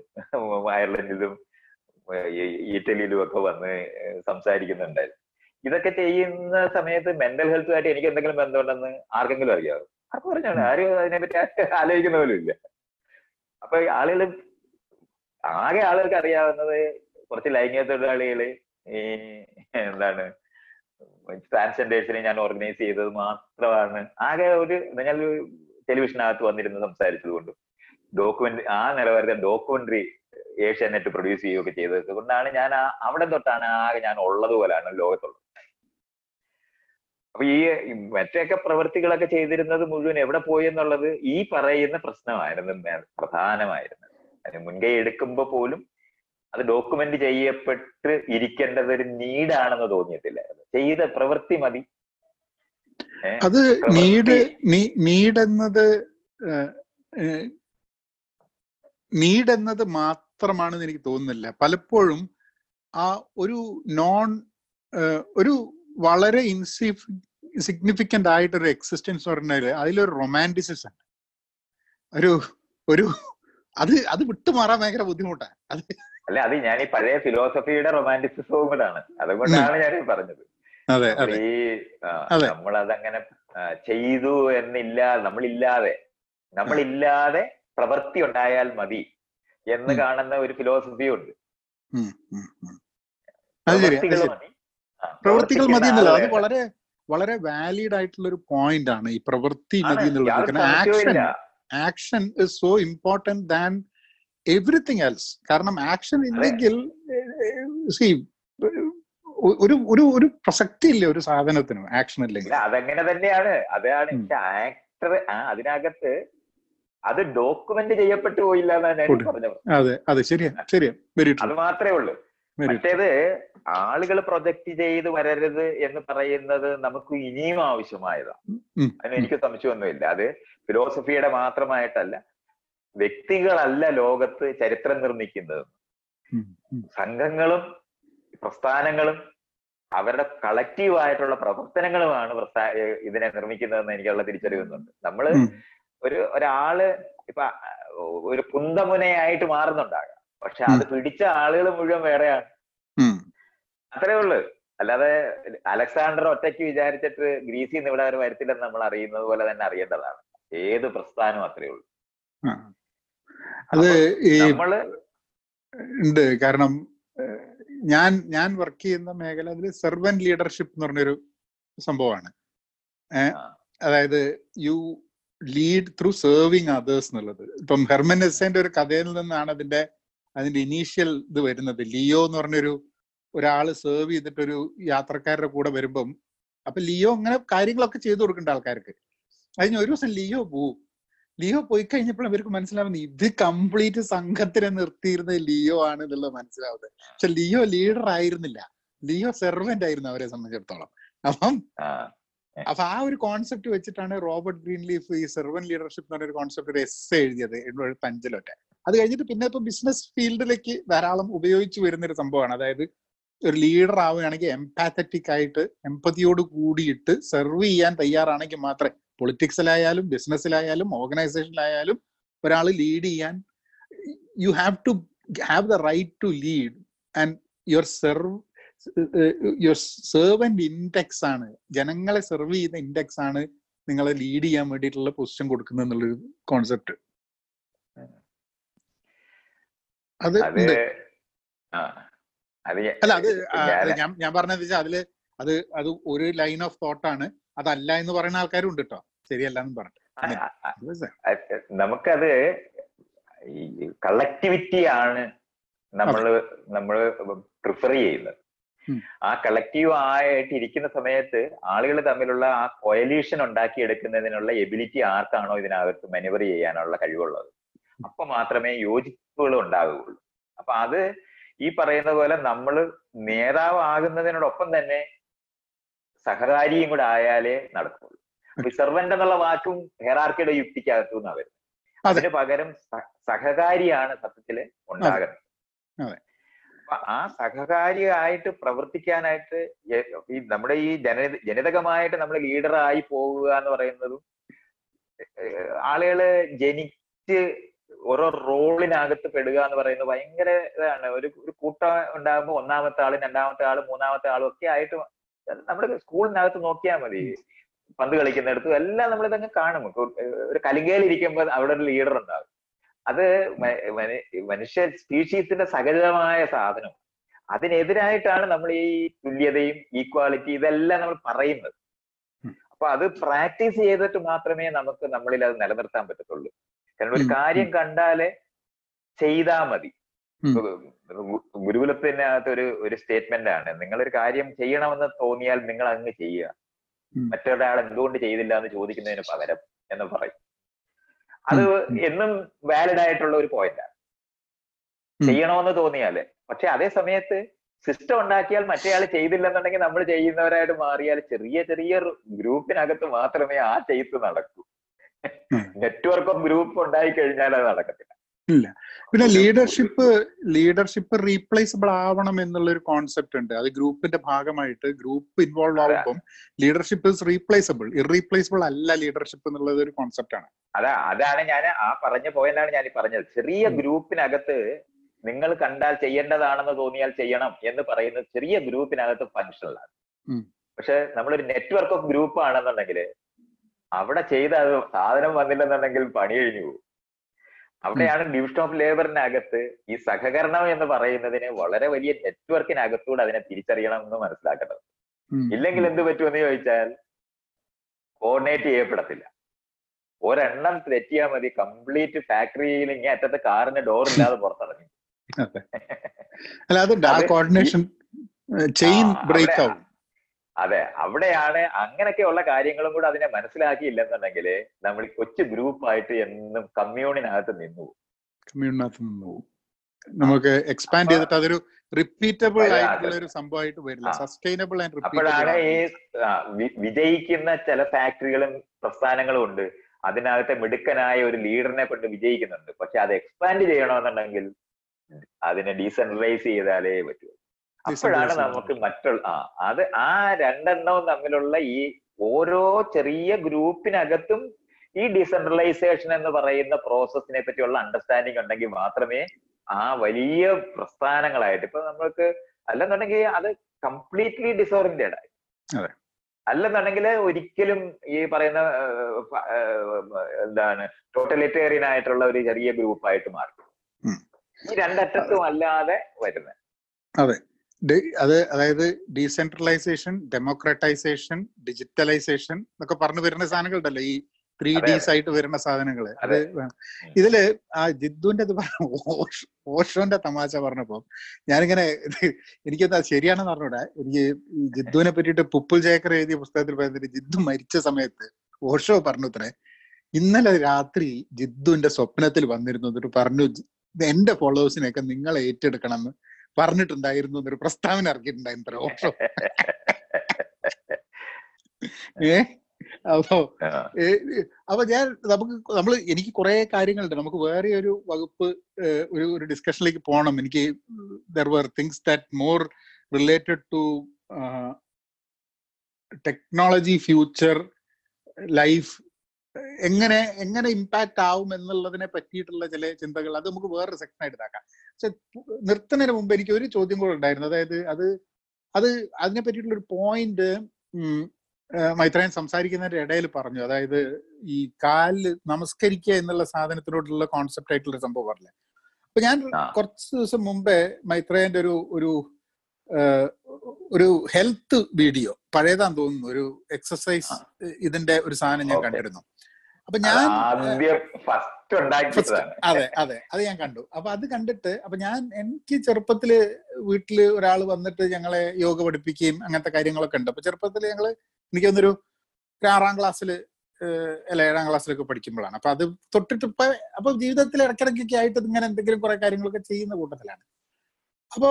അയർലൻഡിലും ഇറ്റലിയിലും ഒക്കെ വന്ന് സംസാരിക്കുന്നുണ്ടായിരുന്നു ഇതൊക്കെ ചെയ്യുന്ന സമയത്ത് മെന്റൽ ഹെൽത്തുമായിട്ട് എനിക്ക് എന്തെങ്കിലും ബന്ധമുണ്ടെന്ന് ആർക്കെങ്കിലും അറിയാവോ? ആർക്കും പറഞ്ഞാണ് ആരും അതിനെപ്പറ്റി ആലോചിക്കുന്ന പോലും ഇല്ല. അപ്പൊ ആളുകൾ ആകെ ആളുകൾക്ക് അറിയാവുന്നത് കുറച്ച് ലൈംഗിക തൊഴിലാളികൾ ഈ എന്താണ് ട്രാൻസ്ജെൻഡേഴ്സിനെ ഞാൻ ഓർഗനൈസ് ചെയ്തത് മാത്രമാണ്. ആകെ ഒരു ഞാൻ ടെലിവിഷനകത്ത് വന്നിരുന്ന് സംസാരിച്ചത് കൊണ്ടും. ഡോക്യുമെന്ററി ആ നിലവാരത്തെ ഡോക്യുമെന്ററി ഏഷ്യാനെറ്റ് പ്രൊഡ്യൂസ് ചെയ്യുകയൊക്കെ ചെയ്തത്. കൊണ്ടാണ് ഞാൻ അവിടെ തൊട്ടാണ് ആകെ ഞാൻ ഉള്ളത് പോലെയാണ് ലോകത്തുള്ളത്. അപ്പൊ ഈ മറ്റൊക്കെ പ്രവൃത്തികളൊക്കെ ചെയ്തിരുന്നത് മുഴുവൻ എവിടെ പോയി എന്നുള്ളത് ഈ പറയുന്ന പ്രശ്നമായിരുന്നു. പ്രധാനമായിരുന്നു. പ്രധാനമായിരുന്നത് അതിന് മുൻകൈ എടുക്കുമ്പോ പോലും അത് ഡോക്യുമെന്റ് ചെയ്യപ്പെട്ട് ഇരിക്കേണ്ടത് ഒരു നീഡാണെന്ന് തോന്നിയിട്ടില്ല. ചെയ്ത പ്രവൃത്തി മതി? അത് നീഡ് നീഡ് എന്നത് നീഡ് എന്നത് മാത്രമാണെന്ന് എനിക്ക് തോന്നുന്നില്ല. പലപ്പോഴും ആ ഒരു നോൺ ഒരു വളരെ ഇൻസിഫ് സിഗ്നിഫിക്കന്റ് ആയിട്ടൊരു എക്സിസ്റ്റൻസ് പറഞ്ഞാൽ അതിലൊരു റൊമാന്റിസിസം ഒരു ഒരു അത് അത് വിട്ടുമാറാൻ ഭയങ്കര ബുദ്ധിമുട്ടാണ്. അത് അല്ല അത് ഞാൻ ഈ പഴയ ഫിലോസഫിയുടെ റൊമാന്റിസിസവും കൂടാണ് അതുകൊണ്ടാണ് ഞാൻ പറഞ്ഞത്. ഈ നമ്മളതങ്ങനെ നമ്മൾ അതങ്ങനെ ചെയ്തു എന്നില്ല നമ്മളില്ലാതെ നമ്മളില്ലാതെ പ്രവൃത്തി ഉണ്ടായാൽ മതി എന്ന് കാണുന്ന ഒരു ഫിലോസഫി ഉണ്ട്. പ്രവൃത്തികൾ മതി. എന്നുള്ളത് അത് വളരെ വളരെ വാലിഡ് ആയിട്ടുള്ള ഒരു പോയിന്റ് ആണ് ഈ പ്രവൃത്തി മതി എന്നുള്ളത്. കാരണം action action is so important than everything else കാരണം ആക്ഷൻ ഇല്ലെങ്കിൽ സി ഒരു ഒരു ഒരു പ്രസക്തി ഇല്ല ഒരു സാധനത്തിനും ആക്ഷൻ ഇല്ലെങ്കിൽ. ഇല്ല അതങ്ങനെ തന്നെയാണ്. അതാണ് ആക്ടർ അതിനകത്ത് അത് ഡോക്യുമെന്റ് ചെയ്യപ്പെട്ടു പോയില്ല എന്നാണ് ഞാൻ പറഞ്ഞത്. അതെ മാത്രമേ ഉള്ളൂ. മറ്റേത് ആളുകൾ പ്രൊജക്ട് ചെയ്ത് വരരുത് എന്ന് പറയുന്നത് നമുക്ക് ഇനിയും ആവശ്യമായതാണ് അതിന് എനിക്ക് സംശയമൊന്നുമില്ല. അത് ഫിലോസഫിയുടെ മാത്രമായിട്ടല്ല വ്യക്തികളല്ല ലോകത്ത് ചരിത്രം നിർമ്മിക്കുന്നത്. സംഘങ്ങളും പ്രസ്ഥാനങ്ങളും അവരുടെ കളക്റ്റീവ് ആയിട്ടുള്ള പ്രവർത്തനങ്ങളുമാണ് ഇതിനെ നിർമ്മിക്കുന്നതെന്ന് എനിക്കുള്ള തിരിച്ചറിവുന്നുണ്ട്. നമ്മൾ ഒരു ഒരാൾ ഇപ്പൊ ഒരു കുന്തമുനയായിട്ട് മാറുന്നുണ്ടാകാം. പക്ഷെ അത് പിടിച്ച ആളുകൾ മുഴുവൻ വേറെയാണ്. അത്രേ ഉള്ളു. അല്ലാതെ അലക്സാണ്ടർ ഒറ്റയ്ക്ക് വിചാരിച്ചിട്ട് ഗ്രീസിൽ നിന്ന് ഇവിടെ അവർ വരത്തില്ലെന്ന് നമ്മൾ അറിയുന്നത് പോലെ തന്നെ അറിയേണ്ടതാണ്. ഏത് പ്രസ്ഥാനം അത്രേ ഉള്ളു. അത് ഈ നമ്മൾ ഉണ്ട്. കാരണം ഞാൻ ഞാൻ വർക്ക് ചെയ്യുന്ന മേഖല അതിൽ സെർവൻ ലീഡർഷിപ്പ് എന്ന് പറഞ്ഞൊരു സംഭവമാണ്. അതായത് you lead through serving others എന്നുള്ളത്. ഇപ്പം ഹെർമനസിന്റെ ഒരു കഥയിൽ നിന്നാണ് അതിന്റെ അതിന്റെ ഇനീഷ്യൽ ഇത് വരുന്നത്. ലിയോ എന്ന് പറഞ്ഞൊരു ഒരാൾ സെർവ് ചെയ്തിട്ടൊരു യാത്രക്കാരുടെ കൂടെ വരുമ്പം അപ്പൊ ലിയോ അങ്ങനെ കാര്യങ്ങളൊക്കെ ചെയ്തു കൊടുക്കേണ്ട ആൾക്കാർക്ക്. അതിന് ഒരു ദിവസം ലിയോ പോവും. ലിയോ പോയി കഴിഞ്ഞപ്പോൾ ഇവർക്ക് മനസ്സിലാവുന്നത് ഇത് കംപ്ലീറ്റ് സംഘത്തിനെ നിർത്തിയിരുന്നത് ലിയോ ആണ് എന്നുള്ളത് മനസ്സിലാവുന്നത്. പക്ഷെ ലിയോ ലീഡർ ആയിരുന്നില്ല. ലിയോ സെർവന്റ് ആയിരുന്നു അവരെ സംബന്ധിച്ചിടത്തോളം. അപ്പം അപ്പൊ ആ ഒരു കോൺസെപ്റ്റ് വെച്ചിട്ടാണ് റോബർട്ട് ഗ്രീൻ ലീഫ് ഈ സെർവൻ ലീഡർഷിപ്പ് എന്ന് പറഞ്ഞൊരു കോൺസെപ്റ്റ് ഒരു എസ് എഴുതിയത് എഴുപത്തി അഞ്ചിലൊക്കെ അത് കഴിഞ്ഞിട്ട് പിന്നെ ഇപ്പൊ ബിസിനസ് ഫീൽഡിലേക്ക് ധാരാളം ഉപയോഗിച്ചു വരുന്ന ഒരു സംഭവമാണ്. അതായത് ഒരു ലീഡർ ആവുകയാണെങ്കിൽ എംപാത്തറ്റിക് ആയിട്ട് എമ്പതിയോട് കൂടിയിട്ട് സെർവ് ചെയ്യാൻ തയ്യാറാണെങ്കിൽ മാത്രമേ പൊളിറ്റിക്സിലായാലും ബിസിനസ്സിലായാലും ഓർഗനൈസേഷനിലായാലും ഒരാൾ ലീഡ് ചെയ്യാൻ you have to have the right to lead and your serve your servant index ആണ്. ജനങ്ങളെ സെർവ് ചെയ്യുന്ന ഇൻഡെക്സ് ആണ് നിങ്ങളെ ലീഡ് ചെയ്യാൻ വേണ്ടിയിട്ടുള്ള പൊസിഷൻ കൊടുക്കുന്നത് എന്നുള്ളൊരു കോൺസെപ്റ്റ് അത് അല്ല അത് ഞാൻ- ഞാൻ പറഞ്ഞത് വെച്ചാൽ അതിൽ അത് അത് ഒരു ലൈൻ ഓഫ് തോട്ടാണ് അതല്ല എന്ന് പറയുന്ന ആൾക്കാരും ഉണ്ട് കേട്ടോ ശരിയല്ല എന്ന് പറഞ്ഞു നമുക്കത് കളക്ടിവിറ്റി ആണ് നമ്മൾ നമ്മൾ പ്രിഫർ ചെയ്യുന്നത്. ആ കളക്റ്റീവ് ആയിട്ട് ഇരിക്കുന്ന സമയത്ത് ആളുകൾ തമ്മിലുള്ള ആ കൊയലീഷൻ ഉണ്ടാക്കിയെടുക്കുന്നതിനുള്ള എബിലിറ്റി ആർക്കാണോ ഇതിനകത്ത് മെനുവർ ചെയ്യാനുള്ള കഴിവുള്ളത്? അപ്പൊ മാത്രമേ യോജിപ്പുകൾ ഉണ്ടാകുകയുള്ളൂ അപ്പൊ അത് ഈ പറയുന്ന പോലെ നമ്മൾ നേതാവാകുന്നതിനോടൊപ്പം തന്നെ സഹകാരിയും കൂടെ ആയാലേ നടക്കുള്ളൂ. അപ്പൊ സെർവന്റ് എന്നുള്ള വാക്കും ഹെറാർക്കിയുടെ യുക്തിക്കകത്തു നിന്നാണ് വരുന്നത്. അതിന് പകരം സഹകാരിയാണ് സത്യത്തിൽ ഉണ്ടാകുന്നത്. ആ സഹകാരിയായിട്ട് പ്രവർത്തിക്കാനായിട്ട് ഈ നമ്മുടെ ഈ ജന ജനിതകമായിട്ട് നമ്മൾ ലീഡറായി പോവുക എന്ന് പറയുന്നതും ആളുകൾ ജനിച്ച് ഓരോ റോളിനകത്ത് പെടുക എന്ന് പറയുന്നത് ഭയങ്കര ഇതാണ്. ഒരു ഒരു കൂട്ടം ഉണ്ടാകുമ്പോൾ ഒന്നാമത്തെ ആൾ രണ്ടാമത്തെ ആൾ മൂന്നാമത്തെ ആളും ഒക്കെ ആയിട്ട് നമ്മുടെ സ്കൂളിനകത്ത് നോക്കിയാൽ മതി. പന്ത് കളിക്കുന്നിടത്തും എല്ലാം നമ്മൾ ഇതങ്ങ് കാണും. ഒരു കലിങ്കയിൽ ഇരിക്കുമ്പോൾ അവിടെ ഒരു ലീഡർ ഉണ്ടാകും അത് മനുഷ്യ സ്പീഷീസിന്റെ സകലമായ സാധനം. അതിനെതിരായിട്ടാണ് നമ്മൾ ഈ തുല്യതയും ഈക്വാളിറ്റി ഇതെല്ലാം നമ്മൾ പറയുന്നത്. അപ്പൊ അത് പ്രാക്ടീസ് ചെയ്തിട്ട് മാത്രമേ നമുക്ക് നമ്മളിൽ അത് നിലനിർത്താൻ പറ്റത്തുള്ളൂ. കാരണം ഒരു കാര്യം കണ്ടാൽ ചെയ്താ മതി. ഗുരുകുലത്തിന്റെ അകത്ത് ഗു- ഗുരുകുലത്തിനകത്ത് ഒരു ഒരു സ്റ്റേറ്റ്മെന്റ് ആണ് നിങ്ങളൊരു കാര്യം ചെയ്യണമെന്ന് തോന്നിയാൽ നിങ്ങൾ അങ്ങ് ചെയ്യുക. മറ്റൊരാൾ എന്തുകൊണ്ട് ചെയ്തില്ല എന്ന് ചോദിക്കുന്നതിന് പകരം എന്ന് പറയും. അത്. എന്നും വാലിഡ് ആയിട്ടുള്ള ഒരു പോയിന്റാണ്. ചെയ്യണമെന്ന് തോന്നിയാൽ പക്ഷെ അതേ സമയത്ത് സിസ്റ്റം ഉണ്ടാക്കിയാൽ മറ്റേയാൾ ചെയ്തില്ലെന്നുണ്ടെങ്കിൽ നമ്മൾ ചെയ്യുന്നവരായിട്ട് മാറിയാൽ ചെറിയ ചെറിയ ഗ്രൂപ്പിനകത്ത് മാത്രമേ ആ ചെയ്ത് നടക്കൂ. നെറ്റ്വർക്ക് ഓഫ് ഗ്രൂപ്പ് ഉണ്ടായി കഴിഞ്ഞാൽ അത് നടക്കത്തില്ല പിന്നെ ലീഡർഷിപ്പ് ലീഡർഷിപ്പ് റീപ്ലേസബിൾ ആവണം എന്നുള്ള ഒരു കോൺസെപ്റ്റ് ഉണ്ട്. അത് ഗ്രൂപ്പിന്റെ ഭാഗമായിട്ട് ഗ്രൂപ്പ് ഇൻവോൾവ് ആവുമ്പോൾ ആവുമ്പം ലീഡർഷിപ്പ് ഇസ് റീപ്ലേസബിൾ ഇറീപ്ലേസബിൾ അല്ല ലീഡർഷിപ്പ് എന്നുള്ളത് ഒരു കോൺസെപ്റ്റ് ആണ്. അതാ അതാണ് ഞാൻ ആ പറഞ്ഞ പോയിന്റാണ് ഞാൻ ഈ പറഞ്ഞത്. ചെറിയ ഗ്രൂപ്പിനകത്ത് നിങ്ങൾ കണ്ടാൽ ചെയ്യേണ്ടതാണെന്ന് തോന്നിയാൽ ചെയ്യണം എന്ന് പറയുന്നത് ചെറിയ ഗ്രൂപ്പിനകത്ത് ഫങ്ഷണലാണ്. പക്ഷെ നമ്മളൊരു നെറ്റ്വർക്ക് ഓഫ് ഗ്രൂപ്പ് ആണെന്നുണ്ടെങ്കിൽ അവിടെ ചെയ്ത സാധനം വന്നില്ലെന്നുണ്ടെങ്കിൽ പണി കഴിഞ്ഞു പോകും. അവിടെയാണ് ഡിവിഷൻ ഓഫ് ലേബറിനകത്ത് ഈ സഹകരണം എന്ന് പറയുന്നതിന് വളരെ വലിയ നെറ്റ്വർക്കിനകത്തൂടെ അതിനെ തിരിച്ചറിയണം എന്ന് മനസ്സിലാക്കേണ്ടത്. ഇല്ലെങ്കിൽ എന്ത് പറ്റുമെന്ന് ചോദിച്ചാൽ കോർഡിനേറ്റ് ചെയ്യപ്പെടത്തില്ല. ഒരെണ്ണം തെറ്റിയാൽ മതി. കംപ്ലീറ്റ് ഫാക്ടറിയിൽ ഇങ്ങനെ അറ്റത്ത് കാറിന് ഡോർ ഇല്ലാതെ പുറത്തിറങ്ങി. അല്ല അതുണ്ട് അത് കോർഡിനേഷൻ ചെയിൻ ബ്രേക്ക് ആവും. അതെ അവിടെയാണ് അങ്ങനെയൊക്കെയുള്ള കാര്യങ്ങളും കൂടെ അതിനെ മനസ്സിലാക്കിയില്ലെന്നുണ്ടെങ്കിൽ നമ്മൾ കൊച്ചു ഗ്രൂപ്പായിട്ട് എന്നും കമ്മ്യൂണിനകത്ത് നിന്നു. കമ്മ്യൂണിനകത്ത് നിന്നു നമുക്ക് എക്സ്പാൻഡ് ചെയ്തിട്ട് അതൊരു റിപ്പീറ്റബിൾ ആയിട്ടുള്ള ഒരു സംഭവമായിട്ട് വരില്ല. സസ്റ്റൈനബിൾ ആൻഡ് അപ്പോഴാണ് ഈ വിജയിക്കുന്ന ചില ഫാക്ടറികളും പ്രസ്ഥാനങ്ങളും ഉണ്ട്. അതിനകത്തെ മിടുക്കനായ ഒരു ലീഡറിനെ കൊണ്ട് വിജയിക്കുന്നുണ്ട്. പക്ഷെ അത് എക്സ്പാൻഡ് ചെയ്യണമെന്നുണ്ടെങ്കിൽ അതിനെ ഡീസെൻട്രലൈസ് ചെയ്താലേ പറ്റൂ. അപ്പോഴാണ് നമുക്ക് മറ്റുള്ള ആ അത് ആ രണ്ടെണ്ണവും തമ്മിലുള്ള ഈ ഓരോ ചെറിയ ഗ്രൂപ്പിനകത്തും ഈ ഡിസെൻട്രലൈസേഷൻ എന്ന് പറയുന്ന പ്രോസസ്സിനെ പറ്റിയുള്ള അണ്ടർസ്റ്റാൻഡിങ് ഉണ്ടെങ്കിൽ മാത്രമേ ആ വലിയ പ്രസ്ഥാനങ്ങളായിട്ട് ഇപ്പൊ നമ്മൾക്ക് അല്ലെന്നുണ്ടെങ്കിൽ അത് കംപ്ലീറ്റ്ലി ഡിസോറിയന്റഡ് ആയി. അതെ. അല്ലെന്നുണ്ടെങ്കിൽ ഒരിക്കലും ഈ പറയുന്ന എന്താണ് ടോട്ടലിറ്റേറിയൻ ആയിട്ടുള്ള ഒരു ചെറിയ ഗ്രൂപ്പായിട്ട് മാറും. ഈ രണ്ടറ്റത്തും അല്ലാതെ വരുന്നത്. ഡി- അത് അതായത് ഡീസെൻട്രലൈസേഷൻ ഡെമോക്രറ്റൈസേഷൻ ഡിജിറ്റലൈസേഷൻ എന്നൊക്കെ പറഞ്ഞു വരുന്ന സാധനങ്ങളുണ്ടല്ലോ ഈ ത്രീ ഡീസ് ആയിട്ട് വരുന്ന സാധനങ്ങൾ. അത് ഇതിൽ ആ ജിദ്ദുവിന്റെ ഇത് ഓഷോന്റെ തമാശ പറഞ്ഞപ്പോ ഞാനിങ്ങനെ എനിക്കെന്താ ശരിയാണെന്ന് പറഞ്ഞൂടെ എനിക്ക് ജിദ്ദുവിനെ പറ്റിയിട്ട് പുപ്പുൽ ജയക്കർ എഴുതിയ പുസ്തകത്തിൽ പറയുന്നത് ജിദ്ദു മരിച്ച സമയത്ത് ഓഷോ പറഞ്ഞു ഇത്രേ ഇന്നലെ രാത്രി ജിദ്ദുവിന്റെ സ്വപ്നത്തിൽ വന്നിരുന്നു എന്നിട്ട് പറഞ്ഞു "ജി- എന്റെ ഫോളോവേഴ്സിനെയൊക്കെ നിങ്ങൾ ഏറ്റെടുക്കണം എന്ന് പറഞ്ഞിട്ടുണ്ടായിരുന്നു എന്നൊരു പ്രസ്താവന ഇറക്കിയിട്ടുണ്ടായിരുന്നു ഓഷോ ഏ? അപ്പോ. അപ്പൊ ഞാൻ നമുക്ക് നമ്മൾ എനിക്ക് കുറെ കാര്യങ്ങളുണ്ട്. നമുക്ക് വേറെ ഒരു വകുപ്പ് ഒരു ഒരു ഡിസ്കഷനിലേക്ക് പോകണം എനിക്ക് there were things that more related to technology future life എങ്ങനെ എങ്ങനെ ഇമ്പാക്ട് ആവും എന്നുള്ളതിനെ പറ്റിയിട്ടുള്ള ചില ചിന്തകൾ അത് നമുക്ക് വേറൊരു സെക്ഷൻ ആയിട്ട് ഇതാക്കാം. പക്ഷെ നിർത്തുന്നതിന് മുമ്പ് എനിക്ക് ഒരു ചോദ്യം കൂടെ ഉണ്ടായിരുന്നു. അതായത് അത് അത് അതിനെ പറ്റിയിട്ടുള്ള ഒരു പോയിന്റ് മൈത്രയൻ സംസാരിക്കുന്നതിന്റെ ഇടയിൽ പറഞ്ഞു. അതായത് ഈ കാലിൽ നമസ്കരിക്കുക എന്നുള്ള സാധനത്തിനോടുള്ള കോൺസെപ്റ്റ് ആയിട്ടുള്ള സംഭവം പറഞ്ഞില്ലേ? അപ്പൊ ഞാൻ കുറച്ച് ദിവസം മുമ്പേ മൈത്രയന്റെ ഒരു ഒരു ഒരു ഹെൽത്ത് വീഡിയോ പഴയതാന്ന് തോന്നുന്നു ഒരു എക്സസൈസ് ഇതിന്റെ ഒരു സാധനം ഞാൻ കണ്ടിരുന്നു. അപ്പൊ ഞാൻ അതെ അതെ അത് ഞാൻ കണ്ടു. അപ്പൊ അത് കണ്ടിട്ട് അപ്പൊ ഞാൻ എനിക്ക് ചെറുപ്പത്തിൽ വീട്ടിൽ ഒരാൾ വന്നിട്ട് ഞങ്ങളെ യോഗ പഠിപ്പിക്കുകയും അങ്ങനത്തെ കാര്യങ്ങളൊക്കെ ഉണ്ട്. അപ്പൊ ചെറുപ്പത്തിൽ ഞങ്ങൾ എനിക്ക് തോന്നുന്നൊരു ഒരു ആറാം ക്ലാസ്സിൽ അല്ല ഏഴാം ക്ലാസ്സിലൊക്കെ പഠിക്കുമ്പോഴാണ്. അപ്പൊ അത് തൊട്ടിട്ട് ഇപ്പൊ അപ്പൊ ജീവിതത്തിൽ ഇടയ്ക്കിടയ്ക്കൊക്കെ ആയിട്ട് ഇങ്ങനെ എന്തെങ്കിലും കുറെ കാര്യങ്ങളൊക്കെ ചെയ്യുന്ന കൂട്ടത്തിലാണ്. അപ്പോ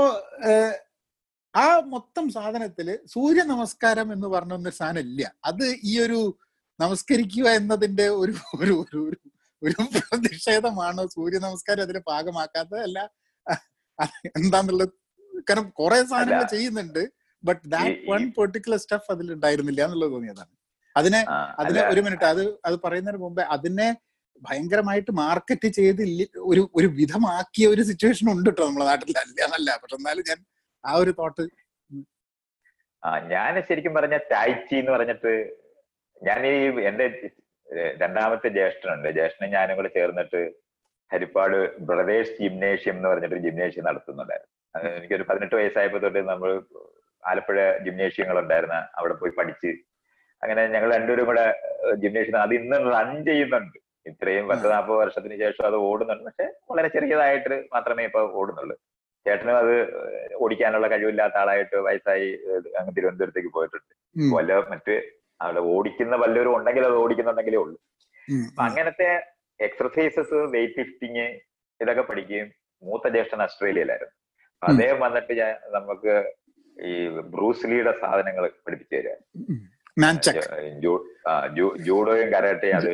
ആ മൊത്തം സാധനത്തിൽ സൂര്യ നമസ്കാരം എന്ന് പറഞ്ഞ ഒരു സാധനം ഇല്ല അത് ഈ ഒരു നമസ്കരിക്കുക എന്നതിന്റെ ഒരു ഒരു ഒരു ഒരു പ്രതിഷേധമാണ് സൂര്യ നമസ്കാരം അതിന് പാകമാക്കാത്തത് അല്ല എന്താന്നുള്ളത് കാരണം കുറെ സാധനങ്ങൾ ചെയ്യുന്നുണ്ട്. But that one particular stuff അതിൽ ഉണ്ടായിരുന്നില്ല എന്നുള്ളത് തോന്നിയതാണ്. അതിനെ അതിനെ അതിന് ഒരു മിനിറ്റ്. അത് അത് പറയുന്നതിന് മുമ്പേ അതിനെ ഭയങ്കരമായിട്ട് മാർക്കറ്റ് ചെയ്ത് ഒരു ഒരു വിധമാക്കിയ ഒരു സിറ്റുവേഷൻ ഉണ്ട് കേട്ടോ നമ്മുടെ നാട്ടിൽ അല്ല എന്നല്ല. പക്ഷെ എന്നാലും ഞാൻ ആ ഒരു തോട്ട് ആ ഞാൻ ശരിക്കും പറഞ്ഞ ടൈച്ചി എന്ന് പറഞ്ഞിട്ട് ഞാൻ ഈ എന്റെ രണ്ടാമത്തെ ജ്യേഷ്ഠനുണ്ട്. ജ്യേഷ്ഠനും ഞാനും കൂടെ ചേർന്നിട്ട് ഹരിപ്പാട് ബ്രദേഴ്സ് ജിംനേഷ്യം എന്ന് പറഞ്ഞിട്ട് ജിംനേഷ്യം നടത്തുന്നുണ്ടായിരുന്നു. എനിക്കൊരു പതിനെട്ട് വയസ്സായപ്പോ തൊട്ട് നമ്മൾ ആലപ്പുഴ ജിംനേഷ്യങ്ങൾ ഉണ്ടായിരുന്ന അവിടെ പോയി പഠിച്ച് അങ്ങനെ ഞങ്ങൾ രണ്ടുപേരും കൂടെ ജിംനേഷ്യം അത് ഇന്ന് റൺ ചെയ്യുന്നുണ്ട്. ഇത്രയും പത്ത് നാൽപ്പത് വർഷത്തിന് ശേഷം അത് ഓടുന്നുണ്ട്. പക്ഷെ വളരെ ചെറിയതായിട്ട് മാത്രമേ ഇപ്പൊ ഓടുന്നുള്ളൂ. ചേട്ടനും അത് ഓടിക്കാനുള്ള കഴിവില്ലാത്ത ആളായിട്ട് വയസ്സായി അങ്ങ് തിരുവനന്തപുരത്തേക്ക് പോയിട്ടുണ്ട്. വല്ല മറ്റ് അവിടെ ഓടിക്കുന്ന വല്ലവരും ഉണ്ടെങ്കിൽ അത് ഓടിക്കുന്നുണ്ടെങ്കിലേ ഉള്ളൂ. അപ്പൊ അങ്ങനത്തെ എക്സർസൈസസ് വെയിറ്റ് ലിഫ്റ്റിങ് ഇതൊക്കെ പഠിക്കുകയും മൂത്ത ജ്യേഷ്ഠൻ ഓസ്ട്രേലിയയിലായിരുന്നു. അദ്ദേഹം വന്നിട്ട് ഞാൻ നമുക്ക് ഈ ബ്രൂസ്ലിയുടെ സാധനങ്ങൾ പഠിപ്പിച്ചു തരാം. ജൂഡോയും കരാട്ടെ അത്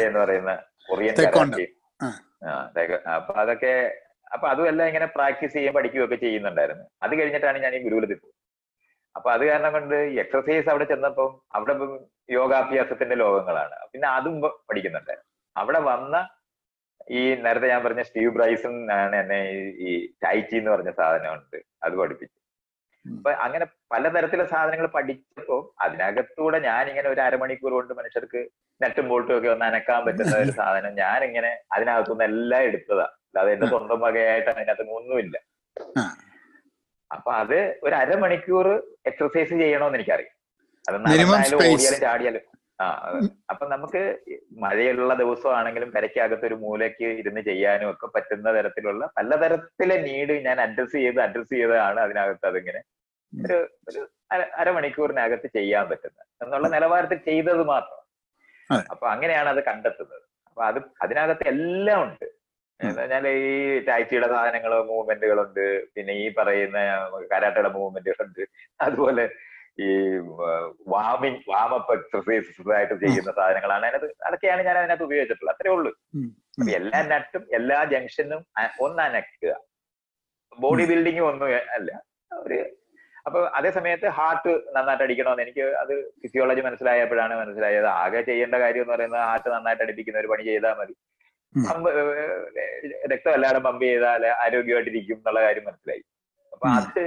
എന്ന് പറയുന്ന കൊറിയൻ Taekwondo. കരാട്ടെ. ആ. ആ, taekwondo. അപ്പൊ അതൊക്കെ അപ്പൊ അതുമെല്ലാം ഇങ്ങനെ പ്രാക്ടീസ് ചെയ്യുകയും പഠിക്കുകയും ഒക്കെ ചെയ്യുന്നുണ്ടായിരുന്നു. അത് കഴിഞ്ഞിട്ടാണ് ഞാൻ ഈ ഗുരുകുലത്തിൽ പോയത്. അപ്പൊ അത് കാരണം കൊണ്ട് എക്സസൈസ് അവിടെ ചെന്നപ്പം അവിടെ ഇപ്പം യോഗാഭ്യാസത്തിന്റെ ലോകങ്ങളാണ്. പിന്നെ അതും പഠിക്കുന്നുണ്ട്. അവിടെ വന്ന ഈ നേരത്തെ ഞാൻ പറഞ്ഞ സ്റ്റീവ് ബ്രൈസൺ ആണ് എന്നെ ഈ- ടൈറ്റി ടൈച്ചി എന്ന് പറഞ്ഞ സാധനമുണ്ട് അത് പഠിപ്പിച്ചു. അപ്പൊ അങ്ങനെ പലതരത്തിലെ സാധനങ്ങൾ പഠിച്ചപ്പോ അതിനകത്തൂടെ ഞാൻ ഇങ്ങനെ ഒരു അരമണിക്കൂർ കൊണ്ട് മനുഷ്യർക്ക് നെറ്റും ബോൾട്ടും ഒക്കെ ഒന്ന് അനക്കാൻ പറ്റുന്ന ഒരു സാധനം ഞാൻ ഇങ്ങനെ അതിനകത്തുനിന്ന് എല്ലാം എടുത്തതാ. അല്ലാതെ എന്റെ സ്വന്തം വകയായിട്ട് അതിനകത്ത് ഒന്നുമില്ല. അപ്പൊ അത് ഒരു അരമണിക്കൂർ എക്സർസൈസ് ചെയ്യണമെന്ന് എനിക്കറിയാം. അത് നടന്നാലും. ഓടിയാലും ചാടിയാലും ആ അപ്പൊ നമുക്ക് മഴയുള്ള ദിവസമാണെങ്കിലും കരയ്ക്കകത്ത് ഒരു മൂലയ്ക്ക് ഇരുന്ന് ചെയ്യാനും ഒക്കെ പറ്റുന്ന തരത്തിലുള്ള പലതരത്തിലെ നീഡ് ഞാൻ അഡ്രസ് ചെയ്ത് അഡ്രസ് ചെയ്തതാണ് അതിനകത്ത് അതിങ്ങനെ ഒരു ഒരു അര- അരമണിക്കൂറിനകത്ത് ചെയ്യാൻ പറ്റുന്നത് എന്നുള്ള നിലവാരത്തിൽ ചെയ്തത് മാത്രം. അപ്പൊ അങ്ങനെയാണ് അത് കണ്ടെത്തുന്നത്. അപ്പൊ അത് അതിനകത്ത് എല്ലാം ഉണ്ട്. പറഞ്ഞാൽ ഈ ടാക്സിയുടെ സാധനങ്ങൾ മൂവ്മെന്റുകളുണ്ട്. പിന്നെ ഈ പറയുന്ന കരാട്ടയുടെ മൂവ്മെന്റുകളുണ്ട്. അതുപോലെ ഈ വാമിങ് വാമപ്പ് എക്സസൈസസ് ആയിട്ട് ചെയ്യുന്ന സാധനങ്ങളാണ്. അതിനകത്ത് അതൊക്കെയാണ് ഞാൻ അതിനകത്ത് ഉപയോഗിച്ചിട്ടുള്ളത്. അത്രേ ഉള്ളൂ. അപ്പൊ എല്ലാ നട്ടും എല്ലാ ജംഗ്ഷനും ഒന്ന് അനക്കുക ബോഡി ബിൽഡിംഗ് ഒന്നും അല്ല. ഒരു അപ്പൊ അതേ സമയത്ത് ഹാർട്ട് നന്നായിട്ട് അടിക്കണമെന്ന് എനിക്ക് അത് ഫിസിയോളജി മനസ്സിലായപ്പോഴാണ് മനസ്സിലായത്. ആകെ ചെയ്യേണ്ട കാര്യം എന്ന് പറയുന്നത് ഹാർട്ട് നന്നായിട്ട് അടിപ്പിക്കുന്ന ഒരു പണി ചെയ്താൽ മതി. രക്തം എല്ലാവരും പമ്പ് ചെയ്താൽ ആരോഗ്യമായിട്ടിരിക്കും എന്നുള്ള കാര്യം മനസ്സിലായി. അപ്പൊ. അത്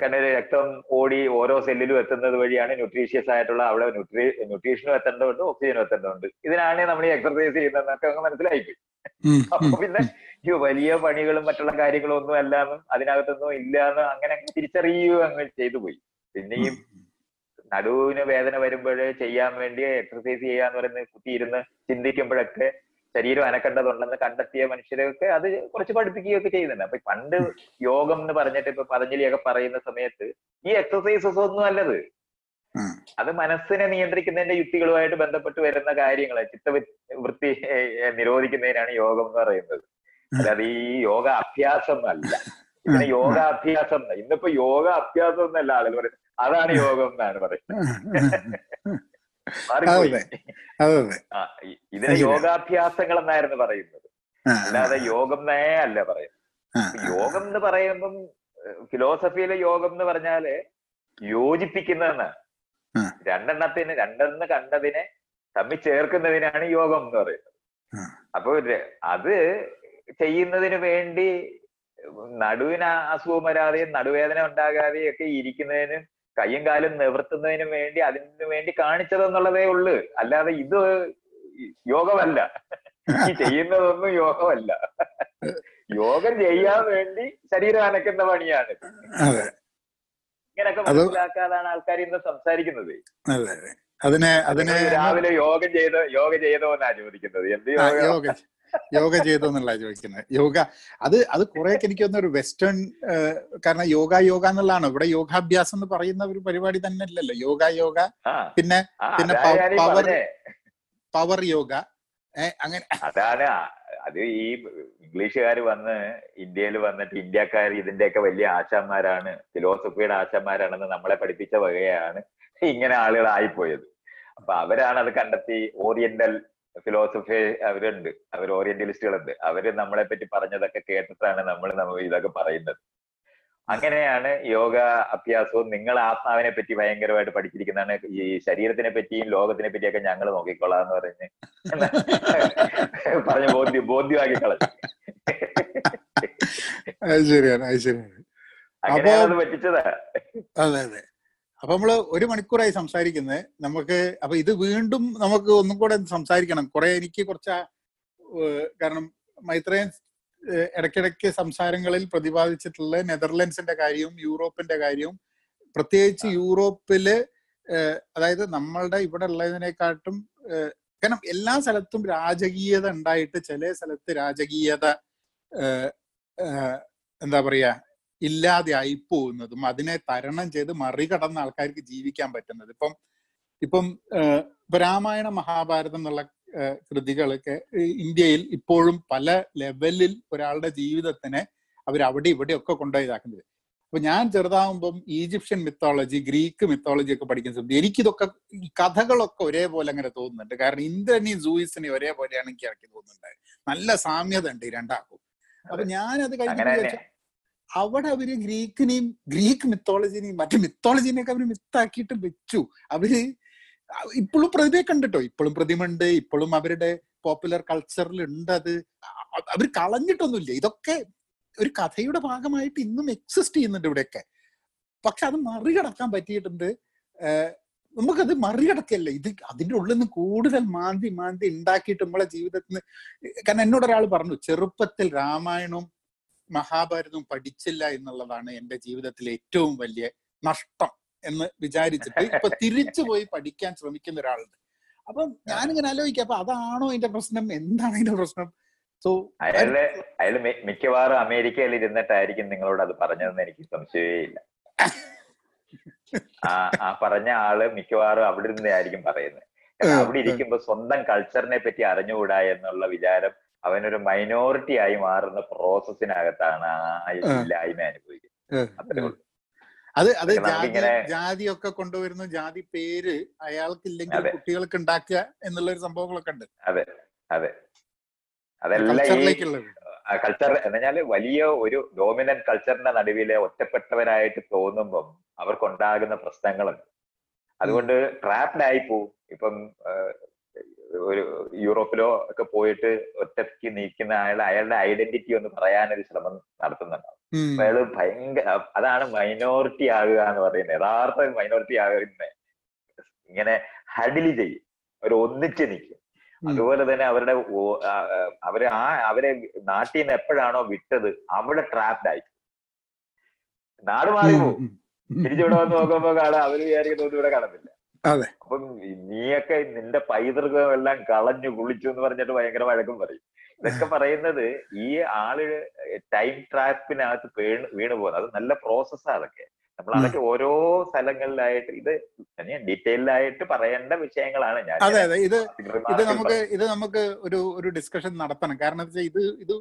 കാരണം രക്തം ഓടി ഓരോ സെല്ലിലും എത്തുന്നത് വഴിയാണ് ന്യൂട്രീഷ്യസ് ആയിട്ടുള്ള അവിടെ ന്യൂട്രി ന്യൂട്രീഷനും എത്തേണ്ടതുണ്ട് ഓക്സിജനും എത്തേണ്ടതുണ്ട്. ഇതിനാണ് നമ്മൾ ഈ എക്സർസൈസ് ചെയ്യുന്നതെന്നൊക്കെ അങ്ങ് മനസ്സിലായിപ്പോയി. അപ്പൊ പിന്നെ വലിയ പണികളും മറ്റുള്ള കാര്യങ്ങളും ഒന്നും അല്ലാന്നും അതിനകത്തൊന്നും ഇല്ലാന്ന് അങ്ങനെ തിരിച്ചറിയുകയും തിരിച്ചറിയുക അങ്ങ് ചെയ്തു പോയി. പിന്നെ ഈ നടുവിന് വേദന വരുമ്പോൾ ചെയ്യാൻ വേണ്ടി എക്സർസൈസ് ചെയ്യാന്ന് പറയുന്നത് കുത്തിയിരുന്ന് ചിന്തിക്കുമ്പോഴൊക്കെ ശരീരം അനക്കേണ്ടതുണ്ടെന്ന് കണ്ടെത്തിയ മനുഷ്യരൊക്കെ അത് കുറച്ച് പഠിപ്പിക്കുകയൊക്കെ ചെയ്യുന്നുണ്ട്. അപ്പൊ പണ്ട് യോഗം എന്ന് പറഞ്ഞിട്ട് ഇപ്പൊ പതഞ്ജലിയൊക്കെ പറയുന്ന സമയത്ത് ഈ എക്സസൈസസ് ഒന്നും അല്ലത്. അത് മനസ്സിനെ നിയന്ത്രിക്കുന്നതിന്റെ യുക്തികളുമായിട്ട് ബന്ധപ്പെട്ട് വരുന്ന കാര്യങ്ങൾ ചിത്ത വൃത്തി നിരോധിക്കുന്നതിനാണ് യോഗം എന്ന് പറയുന്നത്. അതായത് ഈ യോഗ അഭ്യാസം അല്ല. ഇതിന് യോഗ അഭ്യാസം. ഇന്നിപ്പോ യോഗ അഭ്യാസം എന്നല്ല ആളുകൾ പറയുന്നത്. അതാണ് യോഗം എന്നാണ് പറയുന്നത്. ഇതിന് യോഗാഭ്യാസങ്ങൾ എന്നായിരുന്നു പറയുന്നത്. അല്ലാതെ യോഗം നേ അല്ല പറയുന്നത്. യോഗം എന്ന് പറയുമ്പം ഫിലോസഫിയിലെ യോഗം എന്ന് പറഞ്ഞാൽ യോജിപ്പിക്കുന്നതെന്ന്. രണ്ടെണ്ണത്തിന് രണ്ടെന്ന് കണ്ടതിനെ തമ്മിൽ ചേർക്കുന്നതിനാണ് യോഗം എന്ന് പറയുന്നത്. അപ്പൊ അത് ചെയ്യുന്നതിന് വേണ്ടി നടുവിന് അസുഖം വരാതെയും നടുവേദന ഉണ്ടാകാതെയും ഒക്കെ ഇരിക്കുന്നതിനും കയ്യും കാലും നിവർത്തുന്നതിന് വേണ്ടി അതിനു വേണ്ടി കാണിച്ചതെന്നുള്ളതേ ഉള്ളു. അല്ലാതെ ഇത് യോഗമല്ല. ഈ ചെയ്യുന്നതൊന്നും യോഗമല്ല. യോഗം ചെയ്യാൻ വേണ്ടി ശരീരം അനക്കുന്ന പണിയാണ്. ഇങ്ങനെയൊക്കെ മനസ്സിലാക്കാതാണ് ആൾക്കാർ ഇന്ന് സംസാരിക്കുന്നത്. അതെ. അതെ അതിനെ അതിനെ രാവിലെ യോഗ ചെയ്ത യോഗ ചെയ്തോ എന്നാ ചോദിക്കുന്നത്. എന്ത് യോഗ? യോഗ ചെയ്തു എന്നുള്ള ചോദിക്കുന്നത് യോഗ അത് അത് കുറെ എനിക്ക് തോന്നുന്ന ഒരു വെസ്റ്റേൺ കാരണം യോഗ യോഗ എന്നുള്ളതാണ്. ഇവിടെ യോഗാഭ്യാസം എന്ന് പറയുന്ന ഒരു പരിപാടി തന്നെ അല്ലല്ലോ. യോഗ യോഗ പിന്നെ പിന്നെ പവർ പവർ യോഗ. അങ്ങനെ അതാണ്. അത് ഈ ഇംഗ്ലീഷുകാർ വന്ന് ഇന്ത്യയിൽ വന്നിട്ട് ഇന്ത്യക്കാർ ഇതിന്റെയൊക്കെ വലിയ ആശാന്മാരാണ് ഫിലോസഫിയുടെ ആശാന്മാരാണെന്ന് നമ്മളെ പഠിപ്പിച്ച വകയാണ് ഇങ്ങനെ ആളുകളായിപ്പോയത്. അപ്പൊ അവരാണ് അത് കണ്ടെത്തി ഓറിയന്റൽ ഫിലോസഫി അവരുണ്ട്. അവർ ഓറിയന്റലിസ്റ്റുകളുണ്ട് അവർ നമ്മളെ പറ്റി പറഞ്ഞതൊക്കെ കേട്ടിട്ടാണ് നമ്മൾ നമ്മൾ ഇതൊക്കെ പറയുന്നത്. അങ്ങനെയാണ് യോഗ അഭ്യാസവും നിങ്ങൾ ആത്മാവിനെ പറ്റി ഭയങ്കരമായിട്ട് പഠിച്ചിരിക്കുന്നതാണ്. ഈ ശരീരത്തിനെ പറ്റിയും ലോകത്തിനെ പറ്റിയൊക്കെ ഞങ്ങൾ നോക്കിക്കൊള്ളാം എന്ന് പറഞ്ഞ് പറഞ്ഞ് ബോധ്യം ബോധ്യമാക്കി കളഞ്ഞു ശരിയാണ് ശരിയാണ്. അങ്ങനെയാണ് അത് പറ്റിച്ചതാ. അതെ അതെ. അപ്പൊ നമ്മൾ ഒരു മണിക്കൂറായി സംസാരിക്കുന്നത് നമുക്ക് അപ്പൊ ഇത് വീണ്ടും നമുക്ക് ഒന്നും കൂടെ സംസാരിക്കണം. കുറെ എനിക്ക് കുറച്ച് കാരണം മൈത്രേൻ ഇടയ്ക്കിടയ്ക്ക് സംസാരങ്ങളിൽ പ്രതിപാദിച്ചിട്ടുള്ള നെതർലൻഡ്സിന്റെ കാര്യവും യൂറോപ്പിന്റെ കാര്യവും പ്രത്യേകിച്ച് യൂറോപ്പിൽ അതായത് നമ്മളുടെ ഇവിടെ ഉള്ളതിനെക്കാട്ടും കാരണം എല്ലാ സ്ഥലത്തും രാജകീയത ഉണ്ടായിട്ട് ചില സ്ഥലത്ത് രാജകീയത എന്താ പറയാ ഇല്ലാതെ ആയി പോകുന്നതും അതിനെ തരണം ചെയ്ത് മറികടന്ന ആൾക്കാർക്ക് ജീവിക്കാൻ പറ്റുന്നത്. ഇപ്പം ഇപ്പം രാമായണ മഹാഭാരതം എന്നുള്ള കൃതികളൊക്കെ ഇന്ത്യയിൽ ഇപ്പോഴും പല ലെവലിൽ ഒരാളുടെ ജീവിതത്തിനെ അവർ അവിടെ ഇവിടെ ഒക്കെ കൊണ്ടുപോയി ഇതാക്കുന്നത്. അപ്പൊ ഞാൻ ചെറുതാവുമ്പം ഈജിപ്ഷ്യൻ മിത്തോളജി ഗ്രീക്ക് മിത്തോളജി ഒക്കെ പഠിക്കുന്ന സമയത്ത് എനിക്കിതൊക്കെ ഈ കഥകളൊക്കെ ഒരേപോലെ അങ്ങനെ തോന്നുന്നുണ്ട്. കാരണം ഇന്ദ്രനെയും സൂയിസിനെയും ഒരേപോലെയാണ് എനിക്ക് ഇറക്കി തോന്നുന്നുണ്ട് നല്ല സാമ്യത ഉണ്ട് ഈ രണ്ടാക്കും അപ്പൊ ഞാനത് അത് കഴിഞ്ഞിട്ട് അവിടെ അവർ ഗ്രീക്കിനെയും ഗ്രീക്ക് മിത്തോളജിനെയും മറ്റു മിത്തോളജിനെയൊക്കെ അവർ മിത്താക്കിയിട്ട് വെച്ചു. അവർ ഇപ്പോഴും പ്രതിമയെ കണ്ടിട്ടോ? ഇപ്പോഴും പ്രതിമ ഉണ്ട് ഇപ്പോഴും അവരുടെ പോപ്പുലർ കൾച്ചറിൽ ഉണ്ട് അത്. അവർ കളഞ്ഞിട്ടൊന്നുമില്ല. ഇതൊക്കെ ഒരു കഥയുടെ ഭാഗമായിട്ട് ഇന്നും എക്സിസ്റ്റ് ചെയ്യുന്നുണ്ട് ഇവിടെയൊക്കെ. പക്ഷെ അത് മറികടക്കാൻ പറ്റിയിട്ടുണ്ട്. നമുക്കത് മറികടക്കല്ല ഇത് അതിന്റെ ഉള്ളിൽ നിന്ന് കൂടുതൽ മാന്തി മാന്തി ഉണ്ടാക്കിയിട്ട് നമ്മളെ ജീവിതത്തിന് കാരണം എന്നോട് ഒരാൾ പറഞ്ഞു ചെറുപ്പത്തിൽ രാമായണവും മഹാഭാരതവും പഠിച്ചില്ല എന്നുള്ളതാണ് എന്റെ ജീവിതത്തിലെ ഏറ്റവും വലിയ നഷ്ടം എന്ന് വിചാരിച്ചിട്ട് ഇപ്പൊ തിരിച്ചു പോയി പഠിക്കാൻ ശ്രമിക്കുന്ന ഒരാളുണ്ട്. അപ്പൊ ഞാനിങ്ങനെ ആലോചിക്കാം. അപ്പൊ അതാണോ എന്റെ പ്രശ്നം? എന്താണ് എന്റെ പ്രശ്നം? സോ അയാൾ അയാൾ മിക്കവാറും അമേരിക്കയിൽ ഇരുന്നിട്ടായിരിക്കും നിങ്ങളോട് അത് പറഞ്ഞതെന്ന് എനിക്ക് സംശയമേ ഇല്ല ആ ആ പറഞ്ഞ ആൾ മിക്കവാറും അവിടെ ഇരുന്നായിരിക്കും പറയുന്നത്. അവിടെ ഇരിക്കുമ്പോ സ്വന്തം കൾച്ചറിനെ പറ്റി അറിഞ്ഞുകൂടാ എന്നുള്ള വിചാരം അവനൊരു മൈനോറിറ്റി ആയി മാറുന്ന പ്രോസസ്സിനകത്താണ് ആ ഇല്ലായ്മ അനുഭവിക്കുന്നത്. അത് അത് ജാതി ജാതിയൊക്കെ കൊണ്ടുവരുന്ന. ജാതി പേര് അയാൾക്കില്ലെങ്കിൽ. കുട്ടികൾക്ക് ഉണ്ടാക്കുക എന്നുള്ള ഒരു സംഭവങ്ങളൊക്കെ ഉണ്ട്. അതെ അതെ. അതെല്ലാം ഈ കൾച്ചർ എന്നുവെച്ചാൽ വലിയ ഒരു ഡോമിനന്റ് കൾച്ചറിന്റെ നടുവിലെ ഒറ്റപ്പെട്ടവരായിട്ട് തോന്നുമ്പം അവർക്കുണ്ടാകുന്ന പ്രശ്നങ്ങളുണ്ട്. അതുകൊണ്ട് ട്രാപ്ഡ് ആയി പോവും. ഇപ്പം ഒരു യൂറോപ്പിലോ ഒക്കെ പോയിട്ട് ഒറ്റയ്ക്ക് നീക്കുന്ന അയാൾ അയാളുടെ ഐഡന്റിറ്റി ഒന്ന് പറയാനൊരു ശ്രമം നടത്തുന്നുണ്ടാവും അയാൾ ഭയങ്കര അതാണ് മൈനോറിറ്റി ആകുക എന്ന് പറയുന്നത്. യഥാർത്ഥ മൈനോറിറ്റി ആകുന്ന ഇങ്ങനെ ഹഡിലി ചെയ്യും. അവർ ഒന്നിച്ച് നിൽക്കും. അതുപോലെ തന്നെ അവരുടെ അവർ ആ അവരെ നാട്ടിൽ നിന്ന് എപ്പോഴാണോ വിട്ടത് അവിടെ ട്രാപ്ഡ് ആയി. നാട് മാറി പോകും. തിരിച്ചിവിടെ വന്ന് നോക്കുമ്പോ കാണാം. അവർ വിചാരിക്കുന്നത് ഇവിടെ കാണുന്നില്ല അതെ. അപ്പം നീയൊക്കെ നിന്റെ പൈതൃകം എല്ലാം കളഞ്ഞു കുളിച്ചു എന്ന് പറഞ്ഞിട്ട് ഭയങ്കര വഴക്കം പറയും. ഇതൊക്കെ പറയുന്നത് ഈ ആൾ ടൈം ട്രാപ്പിനകത്ത് വീണ് വീണു പോകുന്നത് അത് നല്ല പ്രോസസ്സാണ് അതൊക്കെ. നമ്മൾ അതൊക്കെ ഓരോ സ്ഥലങ്ങളിലായിട്ട് ഇത് ഡീറ്റെയിൽഡായിട്ട് പറയേണ്ട വിഷയങ്ങളാണ് ഞാൻ അതെ അതെ. ഇത് ഇത് നമുക്ക് ഇത് നമുക്ക് ഒരു ഒരു ഡിസ്കഷൻ നടത്തണം. കാരണം എന്താ വെച്ചാൽ ഇത് ഇത്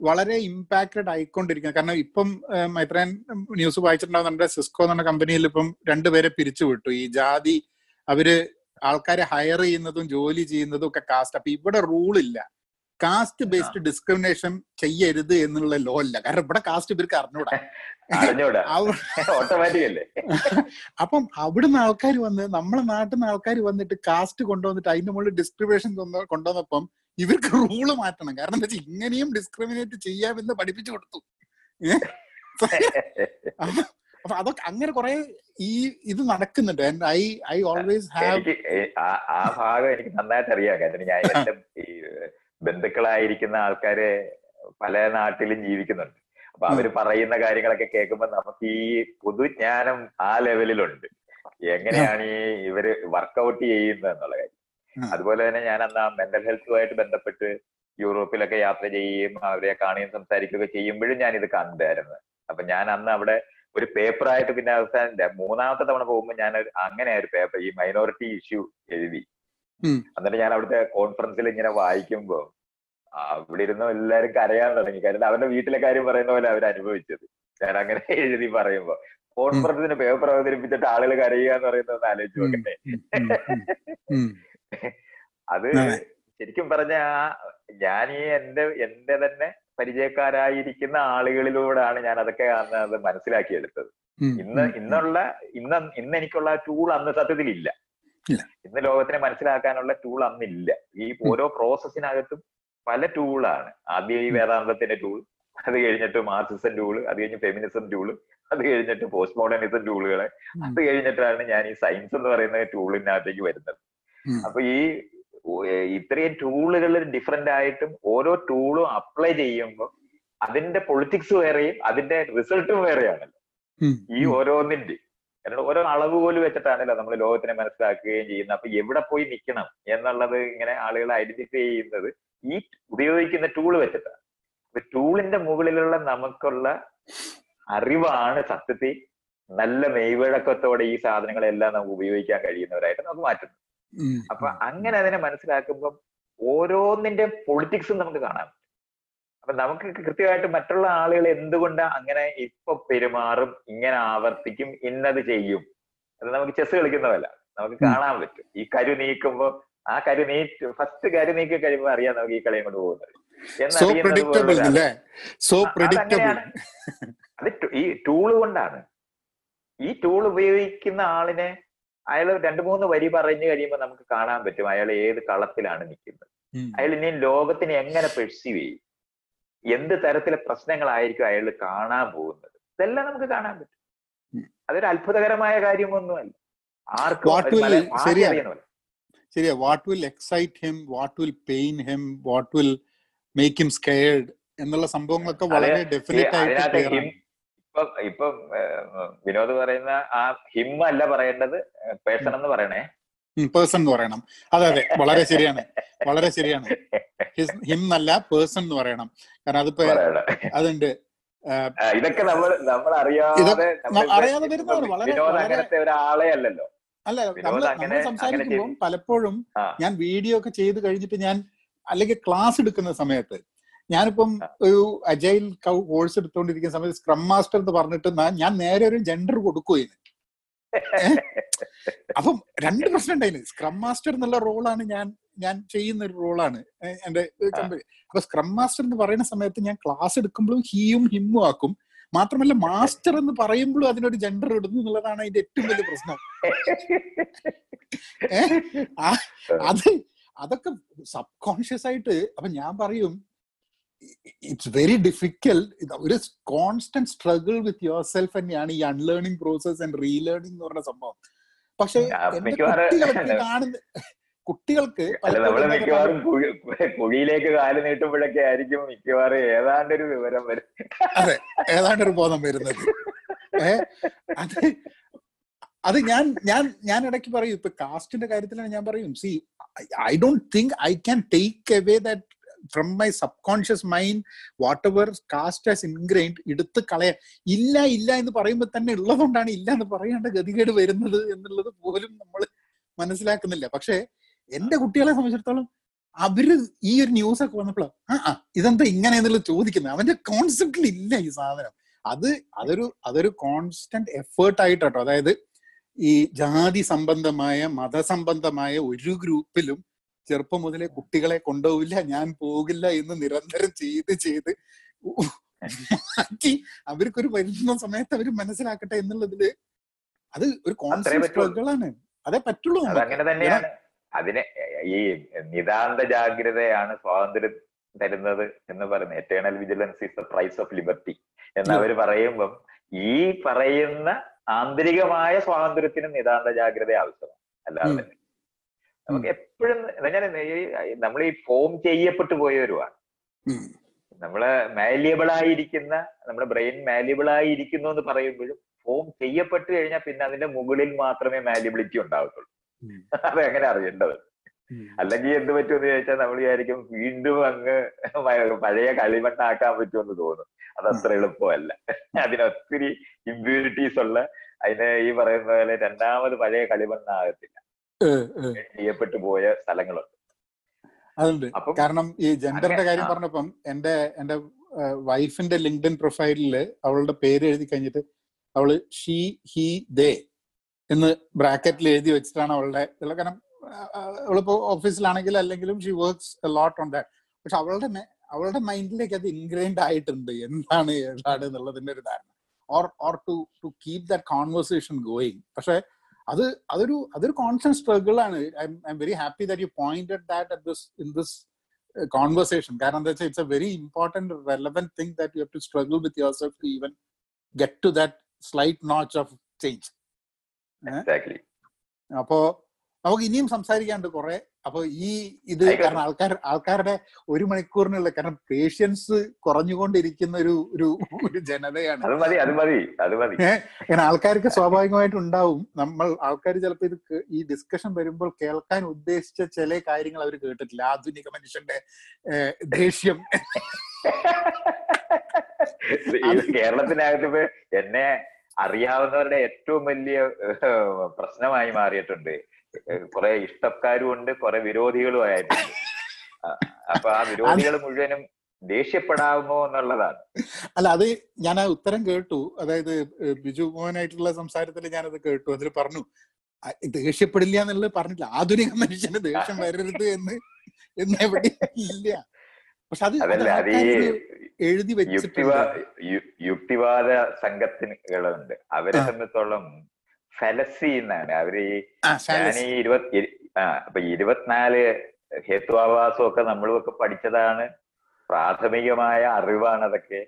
വളരെ ഇമ്പാക്റ്റഡ് ആയിക്കൊണ്ടിരിക്കുന്നത് കാരണം ഇപ്പം മൈത്രൻ ന്യൂസ് വായിച്ചിട്ടുണ്ടാവും നമ്മുടെ സിസ്കോ എന്ന് പറഞ്ഞ കമ്പനിയിൽ ഇപ്പം രണ്ടുപേരെ പിരിച്ചു വിട്ടു ഈ ജാതി അവർ ആൾക്കാരെ ഹയർ ചെയ്യുന്നതും ജോലി ചെയ്യുന്നതും ഒക്കെ കാസ്റ്റ് അപ്പൊ ഇവിടെ റൂൾ ഇല്ല. കാസ്റ്റ് ബേസ്ഡ് ഡിസ്ക്രിമിനേഷൻ ചെയ്യരുത് എന്നുള്ള ലോ ഇല്ല. കാരണം ഇവിടെ കാസ്റ്റ് ഇവർക്ക് അറിഞ്ഞൂടാ. അപ്പം അവിടുന്ന് ആൾക്കാർ വന്ന് നമ്മളെ നാട്ടിൽ നിന്ന് ആൾക്കാർ വന്നിട്ട് കാസ്റ്റ് കൊണ്ടുവന്നിട്ട് അതിന്റെ മുകളിൽ ഡിസ്ക്രിമിനേഷൻ കൊണ്ടുവന്നപ്പം ഇവർക്ക് റൂൾ മാറ്റണം. കാരണം എന്താ വെച്ചാൽ ഇങ്ങനെയും ഡിസ്ക്രിമിനേറ്റ് ചെയ്യാമെന്ന് പഠിപ്പിച്ചു കൊടുത്തു? അപ്പൊ- അതൊക്കെ അങ്ങനെ കുറെ ഈ ഇത് നടക്കുന്നുണ്ട്. And I I always have ആ ആ ഭാഗം എനിക്ക് നന്നായിട്ട് അറിയാം. കാരണം ഞാൻ എന്റെ ഈ ബന്ധുക്കളായിരിക്കുന്ന ആൾക്കാര് പല നാട്ടിലും ജീവിക്കുന്നുണ്ട്. അപ്പൊ അവർ പറയുന്ന കാര്യങ്ങളൊക്കെ കേൾക്കുമ്പോ നമുക്ക് ഈ പൊതുജ്ഞാനം ആ ലെവലിലുണ്ട്. എങ്ങനെയാണ് ഈ ഇവർ വർക്ക്ഔട്ട് ചെയ്യുന്നത് എന്നുള്ള കാര്യം. അതുപോലെ തന്നെ ഞാൻ അന്ന് ആ മെന്റൽ ഹെൽത്തുമായിട്ട് ബന്ധപ്പെട്ട് യൂറോപ്പിലൊക്കെ യാത്ര ചെയ്യുകയും അവരെ കാണുകയും സംസാരിക്കുകയൊക്കെ ചെയ്യുമ്പോഴും ഞാൻ ഇത് കണ്ടായിരുന്നു. അപ്പൊ ഞാൻ അന്ന് അവിടെ ഒരു പേപ്പർ ആയിട്ട് പിന്നെ അവസാനം മൂന്നാമത്തെ തവണ പോകുമ്പോൾ ഞാൻ അങ്ങനെ ഒരു പേപ്പർ ഈ മൈനോറിറ്റി ഇഷ്യൂ എഴുതി. എന്നിട്ട് ഞാൻ അവിടുത്തെ കോൺഫറൻസിൽ ഇങ്ങനെ വായിക്കുമ്പോ അവിടെ ഇരുന്ന് എല്ലാവരും കരയാൻ തുടങ്ങി. കാരണം അവരുടെ വീട്ടിലെ കാര്യം പറയുന്ന പോലെ അവർ അനുഭവിച്ചത്. ഞാൻ അങ്ങനെ എഴുതി പറയുമ്പോ. കോൺഫറൻസിന് പേപ്പർ അവതരിപ്പിച്ചിട്ട് ആളുകൾ കരയുക എന്ന് പറയുന്നത് ഒന്ന് ആലോചിച്ച് നോക്കട്ടെ. അത് ശരിക്കും പറഞ്ഞ ഞാൻ ഈ എന്റെ എന്റെ തന്നെ പരിചയക്കാരായിരിക്കുന്ന ആളുകളിലൂടെയാണ് ഞാൻ അതൊക്കെ അന്ന് അത് മനസ്സിലാക്കിയെടുത്തത്. ഇന്ന് ഇന്നുള്ള ഇന്ന് ഇന്ന് എനിക്കുള്ള ടൂൾ അന്ന് സത്യത്തിൽ ഇല്ല. ഇന്ന് ലോകത്തിനെ മനസ്സിലാക്കാനുള്ള ടൂൾ അന്നില്ല ഈ ഓരോ പ്രോസസ്സിനകത്തും പല ടൂളാണ് ആദ്യം ഈ വേദാന്തത്തിന്റെ ടൂൾ അത് കഴിഞ്ഞിട്ട് മാർക്സിസം ടൂൾ അത് കഴിഞ്ഞ് ഫെമിനിസം ടൂൾ അത് കഴിഞ്ഞിട്ട് പോസ്റ്റ് മോഡേണിസം ടൂളുകൾ അത് കഴിഞ്ഞിട്ടാണ് ഞാൻ ഈ സയൻസ് എന്ന് പറയുന്ന ടൂളിനകത്തേക്ക് വരുന്നത്. അപ്പൊ ഈ ഇത്രയും ടൂളുകൾ ഡിഫറെന്റ് ആയിട്ടും ഓരോ ടൂളും അപ്ലൈ ചെയ്യുമ്പോൾ അതിന്റെ പൊളിറ്റിക്സ് വേറെയും അതിന്റെ റിസൾട്ടും വേറെയാണല്ലോ ഈ ഓരോന്നിന്റെ കാരണം ഓരോ അളവ് പോലും വെച്ചിട്ടാണല്ലോ നമ്മൾ ലോകത്തിനെ മനസ്സിലാക്കുകയും ചെയ്യുന്നത്. അപ്പൊ എവിടെ പോയി നിൽക്കണം എന്നുള്ളത് ഇങ്ങനെ ആളുകൾ ഐഡന്റിഫൈ ചെയ്യുന്നത് ഈ ഉപയോഗിക്കുന്ന ടൂൾ വെച്ചിട്ടാണ്. അപ്പൊ ടൂളിന്റെ മുകളിലുള്ള നമുക്കുള്ള അറിവാണ് സത്യത്തിൽ നല്ല മെയ്വഴക്കത്തോടെ ഈ സാധനങ്ങളെല്ലാം നമുക്ക് ഉപയോഗിക്കാൻ കഴിയുന്നവരായിട്ട് നമുക്ക് മാറ്റുന്നത്. അപ്പൊ അങ്ങനെ അതിനെ മനസ്സിലാക്കുമ്പോൾ ഓരോന്നിന്റെ പൊളിറ്റിക്സും നമുക്ക് കാണാം. അപ്പൊ നമുക്ക് കൃത്യമായിട്ട് മറ്റുള്ള ആളുകൾ എന്തുകൊണ്ട് അങ്ങനെ ഇപ്പൊ പെരുമാറും ഇങ്ങനെ ആവർത്തിക്കും ഇന്നത് ചെയ്യും? അത് നമുക്ക് ചെസ് കളിക്കുന്നതല്ല. നമുക്ക് കാണാൻ പറ്റും. ഈ കരു നീക്കുമ്പോ ആ കരു നീ ഫസ്റ്റ് കരു നീക്കി കഴിയുമ്പോൾ അറിയാം നമുക്ക് ഈ കളിയും കൊണ്ട് പോകുന്നത്. അത് ഈ ടൂൾ കൊണ്ടാണ്. ഈ ടൂൾ ഉപയോഗിക്കുന്ന ആളിനെ അയാൾ രണ്ട് മൂന്ന് വരി പറഞ്ഞു കഴിയുമ്പോൾ നമുക്ക് കാണാൻ പറ്റും അയാൾ ഏത് കളത്തിലാണ് നിൽക്കുന്നത്. അയാൾ ഇനി ലോകത്തിനെ എങ്ങനെ പെർസീവ് ചെയ്യും? എന്ത് തരത്തിലെ പ്രശ്നങ്ങളായിരിക്കും അയാൾ കാണാൻ പോകുന്നത്? ഇതെല്ലാം നമുക്ക് കാണാൻ പറ്റും. അതൊരു അത്ഭുതകരമായ കാര്യമൊന്നുമല്ല. ആർക്കും ശരിയാ. What will excite him what will pain him what will make him scared എന്നുള്ള സംഭവങ്ങളൊക്കെ വളരെ ഡെഫിനറ്റ് ആയിട്ട് ഇപ്പൊ ഇപ്പൊ വിനോദ് പറയുന്ന ആ ഹിം അല്ല പറയേണ്ടത് പേഴ്സൺ എന്ന് പറയണേ. പേഴ്സൺ എന്ന് പറയണം. അതെ അതെ വളരെ ശരിയാണ് വളരെ ശരിയാണ്. ഹിം അല്ല പേഴ്സൺ എന്ന് പറയണം. കാരണം അതിപ്പോ അതുണ്ട്. ഇതൊക്കെ നമ്മൾ നമ്മൾ അറിയാതെ അറിയാതെ വരുന്നതാണ്. വളരെ- അങ്ങനത്തെ ഒരാളെ അല്ലല്ലോ. അല്ല നമ്മൾ നമ്മൾ സംസാരിക്കുമ്പോൾ പലപ്പോഴും ഞാൻ വീഡിയോ ഒക്കെ ചെയ്ത് കഴിഞ്ഞിട്ട് ഞാൻ അല്ലെങ്കിൽ ക്ലാസ് എടുക്കുന്ന സമയത്ത് ഞാനിപ്പം ഒരു അജൈൽ കോഴ്സ് എടുത്തുകൊണ്ടിരിക്കുന്ന സമയത്ത് സ്ക്രം മാസ്റ്റർ എന്ന് പറഞ്ഞിട്ട് ഞാൻ നേരെ ഒരു ജെൻഡർ കൊടുക്കുകയും അപ്പം രണ്ട് പ്രശ്നം ഉണ്ടായില്ല സ്ക്രം മാസ്റ്റർ എന്നുള്ള റോളാണ് ഞാൻ ഞാൻ ചെയ്യുന്ന ഒരു റോളാണ് എന്റെ കമ്പനി അപ്പൊ സ്ക്രം മാസ്റ്റർ എന്ന് പറയുന്ന സമയത്ത് ഞാൻ ക്ലാസ് എടുക്കുമ്പോഴും ഹീയും ഹിമ്മും ആക്കും. മാത്രമല്ല മാസ്റ്റർ എന്ന് പറയുമ്പോഴും അതിനൊരു ജെൻഡർ ഇടുന്നു എന്നുള്ളതാണ് അതിന്റെ ഏറ്റവും വലിയ പ്രശ്നം? അത് അതൊക്കെ സബ് കോൺഷ്യസ് ആയിട്ട് അപ്പൊ ഞാൻ പറയും ഇറ്റ്സ് വെരി ഡിഫിക്കൽട്ട് ഒരു constant struggle with yourself തന്നെയാണ് ഈ അൺലേണിംഗ് പ്രോസസ് ആൻഡ് റീലേണിംഗ് എന്ന് പറഞ്ഞ സംഭവം. പക്ഷെ കുട്ടികൾക്ക് കാണുന്ന മിക്കവാറും കുഴിയിലേക്ക് കാൽ നീട്ടുമ്പോഴൊക്കെ ആയിരിക്കും മിക്കവാറും ഏതാണ്ടൊരു വിവരം വരും. ഏതാണ്ട് ഒരു ബോധം വരുന്നത്. അത് അത് ഞാൻ ഞാൻ ഞാൻ ഇടയ്ക്ക് പറയും ഇപ്പൊ കാസ്റ്റിന്റെ കാര്യത്തിലാണ് ഞാൻ പറയും see I don't think I can take away that from my subconscious mind whatever caste as ingrained എടുത്ത് കളയാൻ. ഇല്ല ഇല്ല എന്ന് പറയുമ്പോൾ തന്നെ ഉള്ളതുകൊണ്ടാണ് ഇല്ല എന്ന് പറയാണ്ട് ഗതികേട് വരുന്നത് എന്നുള്ളത് പോലും നമ്മൾ മനസ്സിലാക്കുന്നില്ല. പക്ഷേ എന്റെ കുട്ടികളെ സംബന്ധിച്ചിടത്തോളം അവർ ഈ ഒരു ന്യൂസ് ഒക്കെ വന്നപ്പോൾ ആ ആ ഇതെന്താ ഇങ്ങനെ എന്നുള്ളത് ചോദിക്കുന്നത് അവന്റെ കോൺസെപ്റ്റിൽ ഇല്ല ഈ സാധനം. അത് അതൊരു അതൊരു കോൺസ്റ്റന്റ് എഫേർട്ട് ആയിട്ടോ അതായത് ഈ ജാതി സംബന്ധമായ മതസംബന്ധമായ ഒരു ഗ്രൂപ്പിലും ചെറുപ്പം മുതലേ കുട്ടികളെ കൊണ്ടുപോവില്ല ഞാൻ പോകില്ല എന്ന് നിരന്തരം ചെയ്ത് ചെയ്ത് മാറ്റി അവർക്കൊരു വരുന്ന സമയത്ത് അവർ മനസ്സിലാക്കട്ടെ എന്നുള്ളതിൽ അത് ഒരു കോൺസ്റ്റന്റ് ആണ്. അതേ പറ്റുള്ളൂ അങ്ങനെ തന്നെയാണ്. അതിനെ ഈ നിതാന്ത ജാഗ്രതയാണ് സ്വാതന്ത്ര്യം തരുന്നത് എന്ന് പറയുന്നത്. Eternal vigilance is the price of liberty എന്ന് അവർ പറയുമ്പം ഈ പറയുന്ന ആന്തരികമായ സ്വാതന്ത്ര്യത്തിന് നിതാന്ത ജാഗ്രത ആവശ്യമാണ്. അല്ലാതെ. നമുക്ക് എപ്പോഴും ഞാൻ നമ്മൾ ഈ ഫോം ചെയ്യപ്പെട്ടു പോയവരുമാണ്. നമ്മൾ മാലിയബിൾ ആയിരിക്കുന്ന നമ്മുടെ ബ്രെയിൻ മാലിയബിൾ ആയിരിക്കുന്നു എന്ന് പറയുമ്പോഴും ഫോം ചെയ്യപ്പെട്ടു കഴിഞ്ഞാൽ പിന്നെ അതിന്റെ മുകളിൽ മാത്രമേ മാലിബിലിറ്റി ഉണ്ടാവത്തുള്ളൂ. അത് എങ്ങനെ അറിയേണ്ടത്? അല്ലെങ്കിൽ എന്ത് പറ്റുമെന്ന് ചോദിച്ചാൽ നമ്മൾ വിചാരിക്കും വീണ്ടും അങ്ങ് പഴയ കളിമണ്ണാക്കാൻ പറ്റുമെന്ന് തോന്നും. അത് അത്ര എളുപ്പമല്ല. അതിനൊത്തിരി ഇമ്പ്യൂരിറ്റീസ് ഉള്ള അതിന് ഈ പറയുന്ന പോലെ രണ്ടാമത് പഴയ കളിമണ്ണാകത്തില്ല. ചെയ്യപ്പെട്ടു പോയ സ്ഥലങ്ങളുണ്ട്. അതുണ്ട്. കാരണം ഈ ജെൻഡറിന്റെ കാര്യം. പറഞ്ഞപ്പം എന്റെ എന്റെ വൈഫിന്റെ ലിങ്ക്ഡിൻ പ്രൊഫൈലിൽ അവളുടെ പേര് എഴുതി കഴിഞ്ഞിട്ട് അവൾ ഷീ ഹി ദേ എന്ന് ബ്രാക്കറ്റിൽ എഴുതി വെച്ചിട്ടാണ് അവളുടെ കാരണം അവളിപ്പോ ഓഫീസിലാണെങ്കിലും അല്ലെങ്കിലും she works lot on that പക്ഷെ അവളുടെ അവളുടെ മൈൻഡിലേക്ക് അത് ഇൻഗ്രൈൻഡ് ആയിട്ടുണ്ട്. എന്താണ് ഏതാണ് എന്നുള്ളതിന്റെ ഒരു ധാരണ. Or or to to keep that conversation going പക്ഷെ അത് അതൊരു അതൊരു കോൺസ്റ്റന്റ് സ്ട്രഗിൾ ആണ്. I'm very happy that you pointed that at this in this conversation കാരണം എന്താ വെച്ചാൽ it's a very important relevant thing that you have to struggle with yourself to even get to that slight notch of change അപ്പോ നമുക്ക് ഇനിയും സംസാരിക്കാണ്ട് കുറെ. അപ്പൊ ഈ ഇത് കാരണം ആൾക്കാർ ആൾക്കാരുടെ ഒരു മണിക്കൂറിനുള്ള കാരണം പേഷ്യൻസ് കുറഞ്ഞുകൊണ്ടിരിക്കുന്ന ഒരു ഒരു ഒരു ജനതയാണ് കാരണം ആൾക്കാർക്ക് സ്വാഭാവികമായിട്ട് ഉണ്ടാവും നമ്മൾ ആൾക്കാർ ചിലപ്പോൾ ഇത് ഈ ഡിസ്കഷൻ വരുമ്പോൾ കേൾക്കാൻ ഉദ്ദേശിച്ച ചില കാര്യങ്ങൾ അവർ കേട്ടിട്ടില്ല. ആധുനിക മനുഷ്യന്റെ ദേഷ്യം. കേരളത്തിനകത്ത് എന്നെ അറിയാവുന്നവരുടെ ഏറ്റവും വലിയ പ്രശ്നമായി മാറിയിട്ടുണ്ട്. കുറെ ഇഷ്ടക്കാരും ഉണ്ട് കുറെ വിരോധികളും ആയിട്ടുണ്ട് അപ്പൊ ആ വിരോധികൾ മുഴുവനും ദേഷ്യപ്പെടാമോ എന്നുള്ളതാണ്. അല്ല അത് ഞാൻ ആ ഉത്തരം കേട്ടു. അതായത് ബിജു മോഹനായിട്ടുള്ള സംസാരത്തിൽ ഞാനത് കേട്ടു. അതിൽ പറഞ്ഞു ദേഷ്യപ്പെടില്ല എന്നുള്ളത് പറഞ്ഞില്ല ആധുനിക മനുഷ്യന് ദേഷ്യം വരരുത് എന്ന് എന്ന് എവിടെ ഇല്ല. പക്ഷെ അത് എഴുതി യുക്തിവാദ സംഘത്തിനുകളുണ്ട്. അവരെ. സംബന്ധിച്ചോളം ഫലസി എന്നാണ്. അവർ ഈ ഞാൻ. ഈ ഇരുപത്തി ആ അപ്പൊ ഇരുപത്തിനാല് ഹേത്വാഭാസം ഒക്കെ നമ്മളും ഒക്കെ പഠിച്ചതാണ്. പ്രാഥമികമായ അറിവാണ് അതൊക്കെ.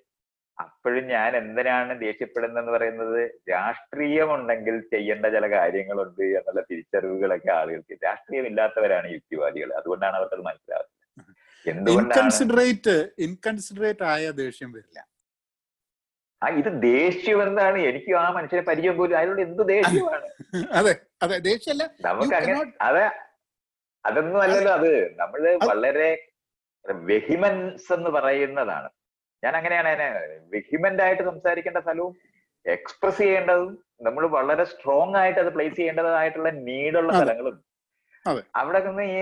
അപ്പോഴും ഞാൻ എന്തിനാണ് ദേഷ്യപ്പെടുന്നതെന്ന് പറയുന്നത്? രാഷ്ട്രീയമുണ്ടെങ്കിൽ ചെയ്യേണ്ട ചില കാര്യങ്ങളുണ്ട് എന്നുള്ള തിരിച്ചറിവുകളൊക്കെ ആളുകൾക്ക്. രാഷ്ട്രീയം ഇല്ലാത്തവരാണ് യുക്തിവാദികൾ. അതുകൊണ്ടാണ് അവർക്കത് മനസ്സിലാവുന്നത്. എന്തുകൊണ്ടാണ്? ഇൻകൺസിഡറേറ്റ് ഇൻകൺസിഡറേറ്റ് ആയ ദേഷ്യം വരില്ല. ആ ഇത് ദേഷ്യം എന്താണ് എനിക്ക് ആ മനുഷ്യനെ പരിചയം പോലും. അതിനോട് എന്ത് ദേഷ്യമാണ്? അതെ അതെ. ദേഷ്യമല്ല. നമുക്ക് അങ്ങനെ അതെ അത് അതൊന്നും അല്ലല്ലോ അത്. നമ്മൾ വളരെ വെഹിമൻസ് എന്ന് പറയുന്നതാണ്. ഞാൻ അങ്ങനെയാണ് അതിനെ വെഹിമന്റ് ആയിട്ട് സംസാരിക്കേണ്ട സ്ഥലവും എക്സ്പ്രസ് ചെയ്യേണ്ടതും നമ്മൾ വളരെ സ്ട്രോങ് ആയിട്ട് അത് പ്ലേസ് ചെയ്യേണ്ടതായിട്ടുള്ള നീടുള്ള. സ്ഥലങ്ങളും. അവിടെ നിന്ന് ഈ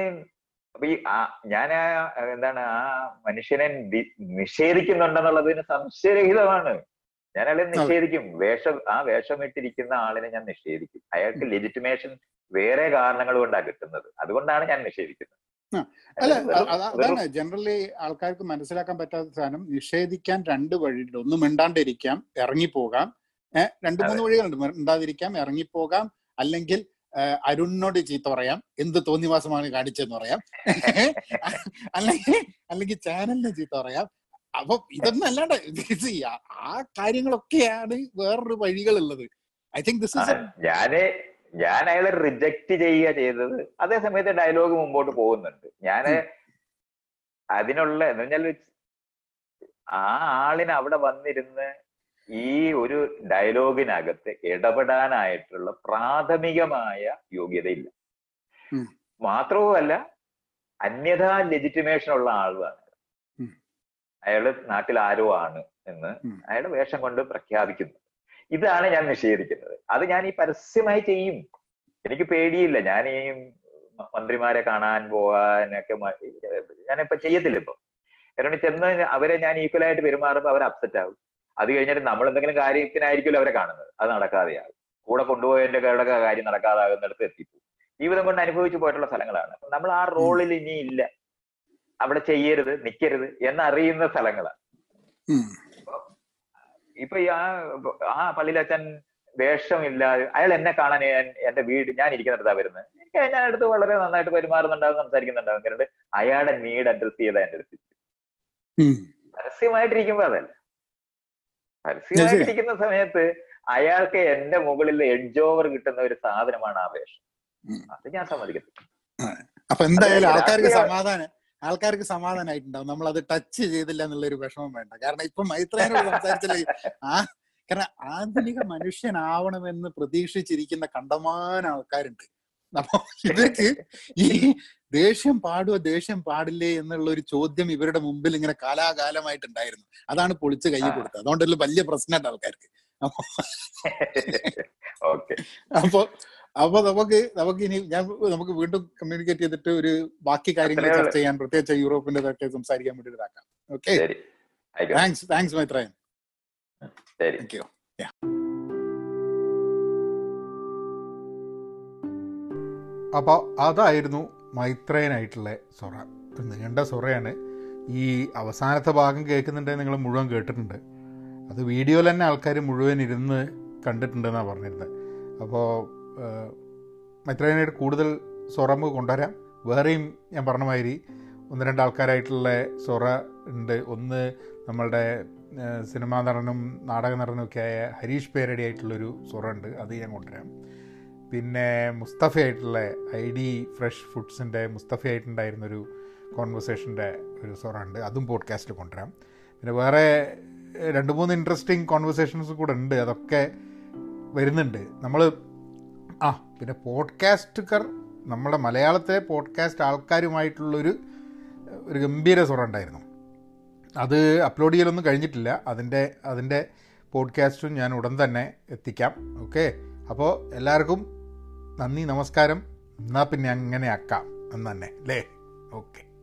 അപ്പൊ ഈ ആ- ഞാൻ എന്താണ് ആ മനുഷ്യനെ നിഷേധിക്കുന്നുണ്ടെന്നുള്ളതിന് സംശയരഹിതമാണ്. ഞാൻ അയാളെ നിഷേധിക്കും. വേഷം ആ വേഷം ഇട്ടിരിക്കുന്ന ആളിനെ ഞാൻ നിഷേധിക്കും. അയാൾക്ക് ലെജിറ്റിമേഷൻ വേറെ കാരണങ്ങൾ കൊണ്ടാണ് കിട്ടുന്നത്. അതുകൊണ്ടാണ് ഞാൻ നിഷേധിക്കുന്നത്. അല്ല അതാണ് ജനറലി ആൾക്കാർക്ക് മനസ്സിലാക്കാൻ പറ്റാത്ത സാധനം. നിഷേധിക്കാൻ രണ്ട് വഴിയുണ്ട്. ഒന്ന് മിണ്ടാണ്ടിരിക്കാം ഇറങ്ങിപ്പോകാം. ഏഹ് രണ്ട് മൂന്ന് വഴികളുണ്ട്. മിണ്ടാതിരിക്കാം ഇറങ്ങിപ്പോകാം. അല്ലെങ്കിൽ അരുണിനോട് ചീത്ത പറയാം. എന്ത് തോന്നിവാസമാണ് കാണിച്ചെന്ന് പറയാം. അല്ലെങ്കിൽ അല്ലെങ്കിൽ ചാനലിനെ ചീത്ത പറയാം. അപ്പൊ ഇതൊന്നും അല്ലാണ്ട് ആ- കാര്യങ്ങളൊക്കെയാണ് വേറൊരു വഴികളുള്ളത്. ഐ തിങ്ക് ദിസ് ഇസ് ഞാൻ ഞാൻ അയാളെ റിജക്ട് ചെയ്യുക ചെയ്തത് അതേ സമയത്ത് ഡയലോഗ് മുമ്പോട്ട് പോകുന്നുണ്ട്. ഞാൻ അതിനുള്ള എന്ന് പറഞ്ഞാൽ ആ ആളിന് അവിടെ വന്നിരുന്ന് ഈ ഒരു ഡയലോഗിനകത്ത് ഇടപെടാനായിട്ടുള്ള പ്രാഥമികമായ യോഗ്യതയില്ല. മാത്രവുമല്ല അന്യഥാ ലെജിറ്റിമേഷൻ ഉള്ള ആളുമാണ്. അയാൾ നാട്ടിൽ ആരോ ആണ് എന്ന് അയാളുടെ വേഷം കൊണ്ട് പ്രഖ്യാപിക്കുന്നു. ഇതാണ് ഞാൻ നിഷേധിക്കുന്നത്. അത് ഞാൻ ഈ പരസ്യമായി ചെയ്യും. എനിക്ക് പേടിയില്ല. ഞാൻ ഈ മന്ത്രിമാരെ കാണാൻ പോകാനൊക്കെ ഞാൻ ഞാനിപ്പോ ചെയ്യത്തില്ല ഇപ്പൊ. കാരണം ചെന്ന് അവരെ ഞാൻ ഈക്വലായിട്ട് പെരുമാറുമ്പോൾ അവർ അപ്സെറ്റ് ആകും. അത് കഴിഞ്ഞിട്ട് നമ്മൾ എന്തെങ്കിലും കാര്യത്തിനായിരിക്കുമല്ലോ അവരെ കാണുന്നത്. അത് നടക്കാതെയാകും. കൂടെ കൊണ്ടുപോയതിന്റെ കടക കാര്യം നടക്കാതാകുന്നിടത്ത് എത്തിപ്പോകും. ജീവിതം കൊണ്ട് അനുഭവിച്ചു പോയിട്ടുള്ള സ്ഥലങ്ങളാണ്. നമ്മൾ ആ റോളിൽ ഇനി ഇല്ല അവിടെ ചെയ്യരുത് നിൽക്കരുത് എന്നറിയുന്ന സ്ഥലങ്ങളാണ് ഇപ്പൊ ഈ ആ ആ പള്ളിയിലച്ഛൻ വേഷമില്ലാതെ അയാൾ എന്നെ കാണാൻ ഞാൻ എന്റെ വീട് ഞാൻ ഇരിക്കുന്നിടത്താ വരുന്നത്. എനിക്ക് ഞാൻ അടുത്ത് വളരെ നന്നായിട്ട് പെരുമാറുന്നുണ്ടാവും സംസാരിക്കുന്നുണ്ടാവും കാരണം അയാളുടെ നീഡ് അഡ്രസ് ചെയ്ത എന്റെ അടുത്ത്. പരസ്യമായിട്ടിരിക്കുമ്പോ അതല്ല. പരസ്യമായിട്ടിരിക്കുന്ന സമയത്ത് അയാൾക്ക് എന്റെ മുകളിൽ എഡ്ജ് ഓവർ കിട്ടുന്ന ഒരു സാധനമാണ് ആ വേഷം. അത് ഞാൻ സമ്മതിക്കുന്നു അപ്പൊ എന്തായാലും ആൾക്കാർക്ക് സമാധാനം. ആൾക്കാർക്ക് സമാധാനമായിട്ടുണ്ടാവും നമ്മൾ അത് ടച്ച് ചെയ്തില്ല എന്നുള്ള ഒരു വിഷമം വേണ്ട. കാരണം ഇപ്പൊ മൈത്രേനോട് സംസാരിച്ചില്ല ആ കാരണം ആധുനിക മനുഷ്യനാവണമെന്ന് പ്രതീക്ഷിച്ചിരിക്കുന്ന കണ്ടമാന ആൾക്കാരുണ്ട്. അപ്പൊ ഇവർക്ക് ഈ ദേഷ്യം പാടുവോ ദേഷ്യം പാടില്ലേ എന്നുള്ള ഒരു ചോദ്യം ഇവരുടെ മുമ്പിൽ ഇങ്ങനെ കാലാകാലമായിട്ടുണ്ടായിരുന്നു. അതാണ് പൊളിച്ച് കൈ കൊടുത്തത്. അതുകൊണ്ടൊരു വലിയ പ്രശ്നമുണ്ട് ആൾക്കാർക്ക്. ഓക്കെ. അപ്പൊ അപ്പൊ നമുക്ക് നമുക്ക് ഇനി ഞാൻ നമുക്ക് വീണ്ടും കമ്മ്യൂണിക്കേറ്റ് ചെയ്തിട്ട് ഒരു ബാക്കി കാര്യങ്ങൾ ചർച്ച ചെയ്യാൻ പ്രത്യേകിച്ച് യൂറോപ്പിന്റെ സംസാരിക്കാൻ വേണ്ടി ഇതാക്കാം. ഓക്കെ ശരി. Thanks thanks Maitreyan. ശരി. താങ്ക് യു അപ്പോൾ അതായിരുന്നു മൈത്രയനായിട്ടുള്ള സൊറ ഒരു നീണ്ട സൊറയാണ് ഈ അവസാനത്തെ ഭാഗം കേൾക്കുന്നുണ്ടെങ്കിൽ നിങ്ങൾ മുഴുവൻ കേട്ടിട്ടുണ്ട്. അത് വീഡിയോയിൽ തന്നെ ആൾക്കാർ മുഴുവൻ ഇരുന്ന് കണ്ടിട്ടുണ്ടെന്നാണ് പറഞ്ഞിരുന്നത്. അപ്പോൾ മൈത്രേയനായിട്ട് കൂടുതൽ സൊറ കൊണ്ടുവരാം. വേറെയും ഞാൻ പറഞ്ഞ മാതിരി ഒന്ന് രണ്ട് ആൾക്കാരായിട്ടുള്ള സൊറ ഉണ്ട്. ഒന്ന് നമ്മളുടെ സിനിമാ നടനും നാടക നടനും ഒക്കെ ആയ ഹരീഷ് പേരടി ആയിട്ടുള്ളൊരു സൊറ ഉണ്ട്. അത് ഞാൻ കൊണ്ടുവരാം. പിന്നെ മുസ്തഫ ആയിട്ടുള്ള ഐ ഡി ഫ്രഷ് ഫുഡ്സിന്റെ മുസ്തഫ ആയിട്ടുണ്ടായിരുന്നൊരു കോൺവെർസേഷന്റെ ഒരു സൊറ ഉണ്ട്. അതും പോഡ്കാസ്റ്റിൽ കൊണ്ടുവരാം. പിന്നെ വേറെ രണ്ട് മൂന്ന് ഇൻട്രസ്റ്റിംഗ് കോൺവെർസേഷൻസ് കൂടെ ഉണ്ട്. അതൊക്കെ വരുന്നുണ്ട്. നമ്മൾ ആ പിന്നെ പോഡ്കാസ്റ്റുകാർ നമ്മുടെ മലയാളത്തിലെ പോഡ്കാസ്റ്റ് ആൾക്കാരുമായിട്ടുള്ളൊരു ഒരു ഗംഭീര സ്വരം ഉണ്ടായിരുന്നു അത് അപ്ലോഡ് ചെയ്യലൊന്നും കഴിഞ്ഞിട്ടില്ല. അതിന്റെ അതിന്റെ പോഡ്കാസ്റ്റും ഞാൻ ഉടൻ തന്നെ എത്തിക്കാം. ഓക്കെ? അപ്പോൾ എല്ലാവർക്കും നന്ദി നമസ്കാരം. എന്നാൽ പിന്നെ അങ്ങനെ ആക്കാം എന്ന് തന്നെ. അല്ലേ? ഓക്കെ.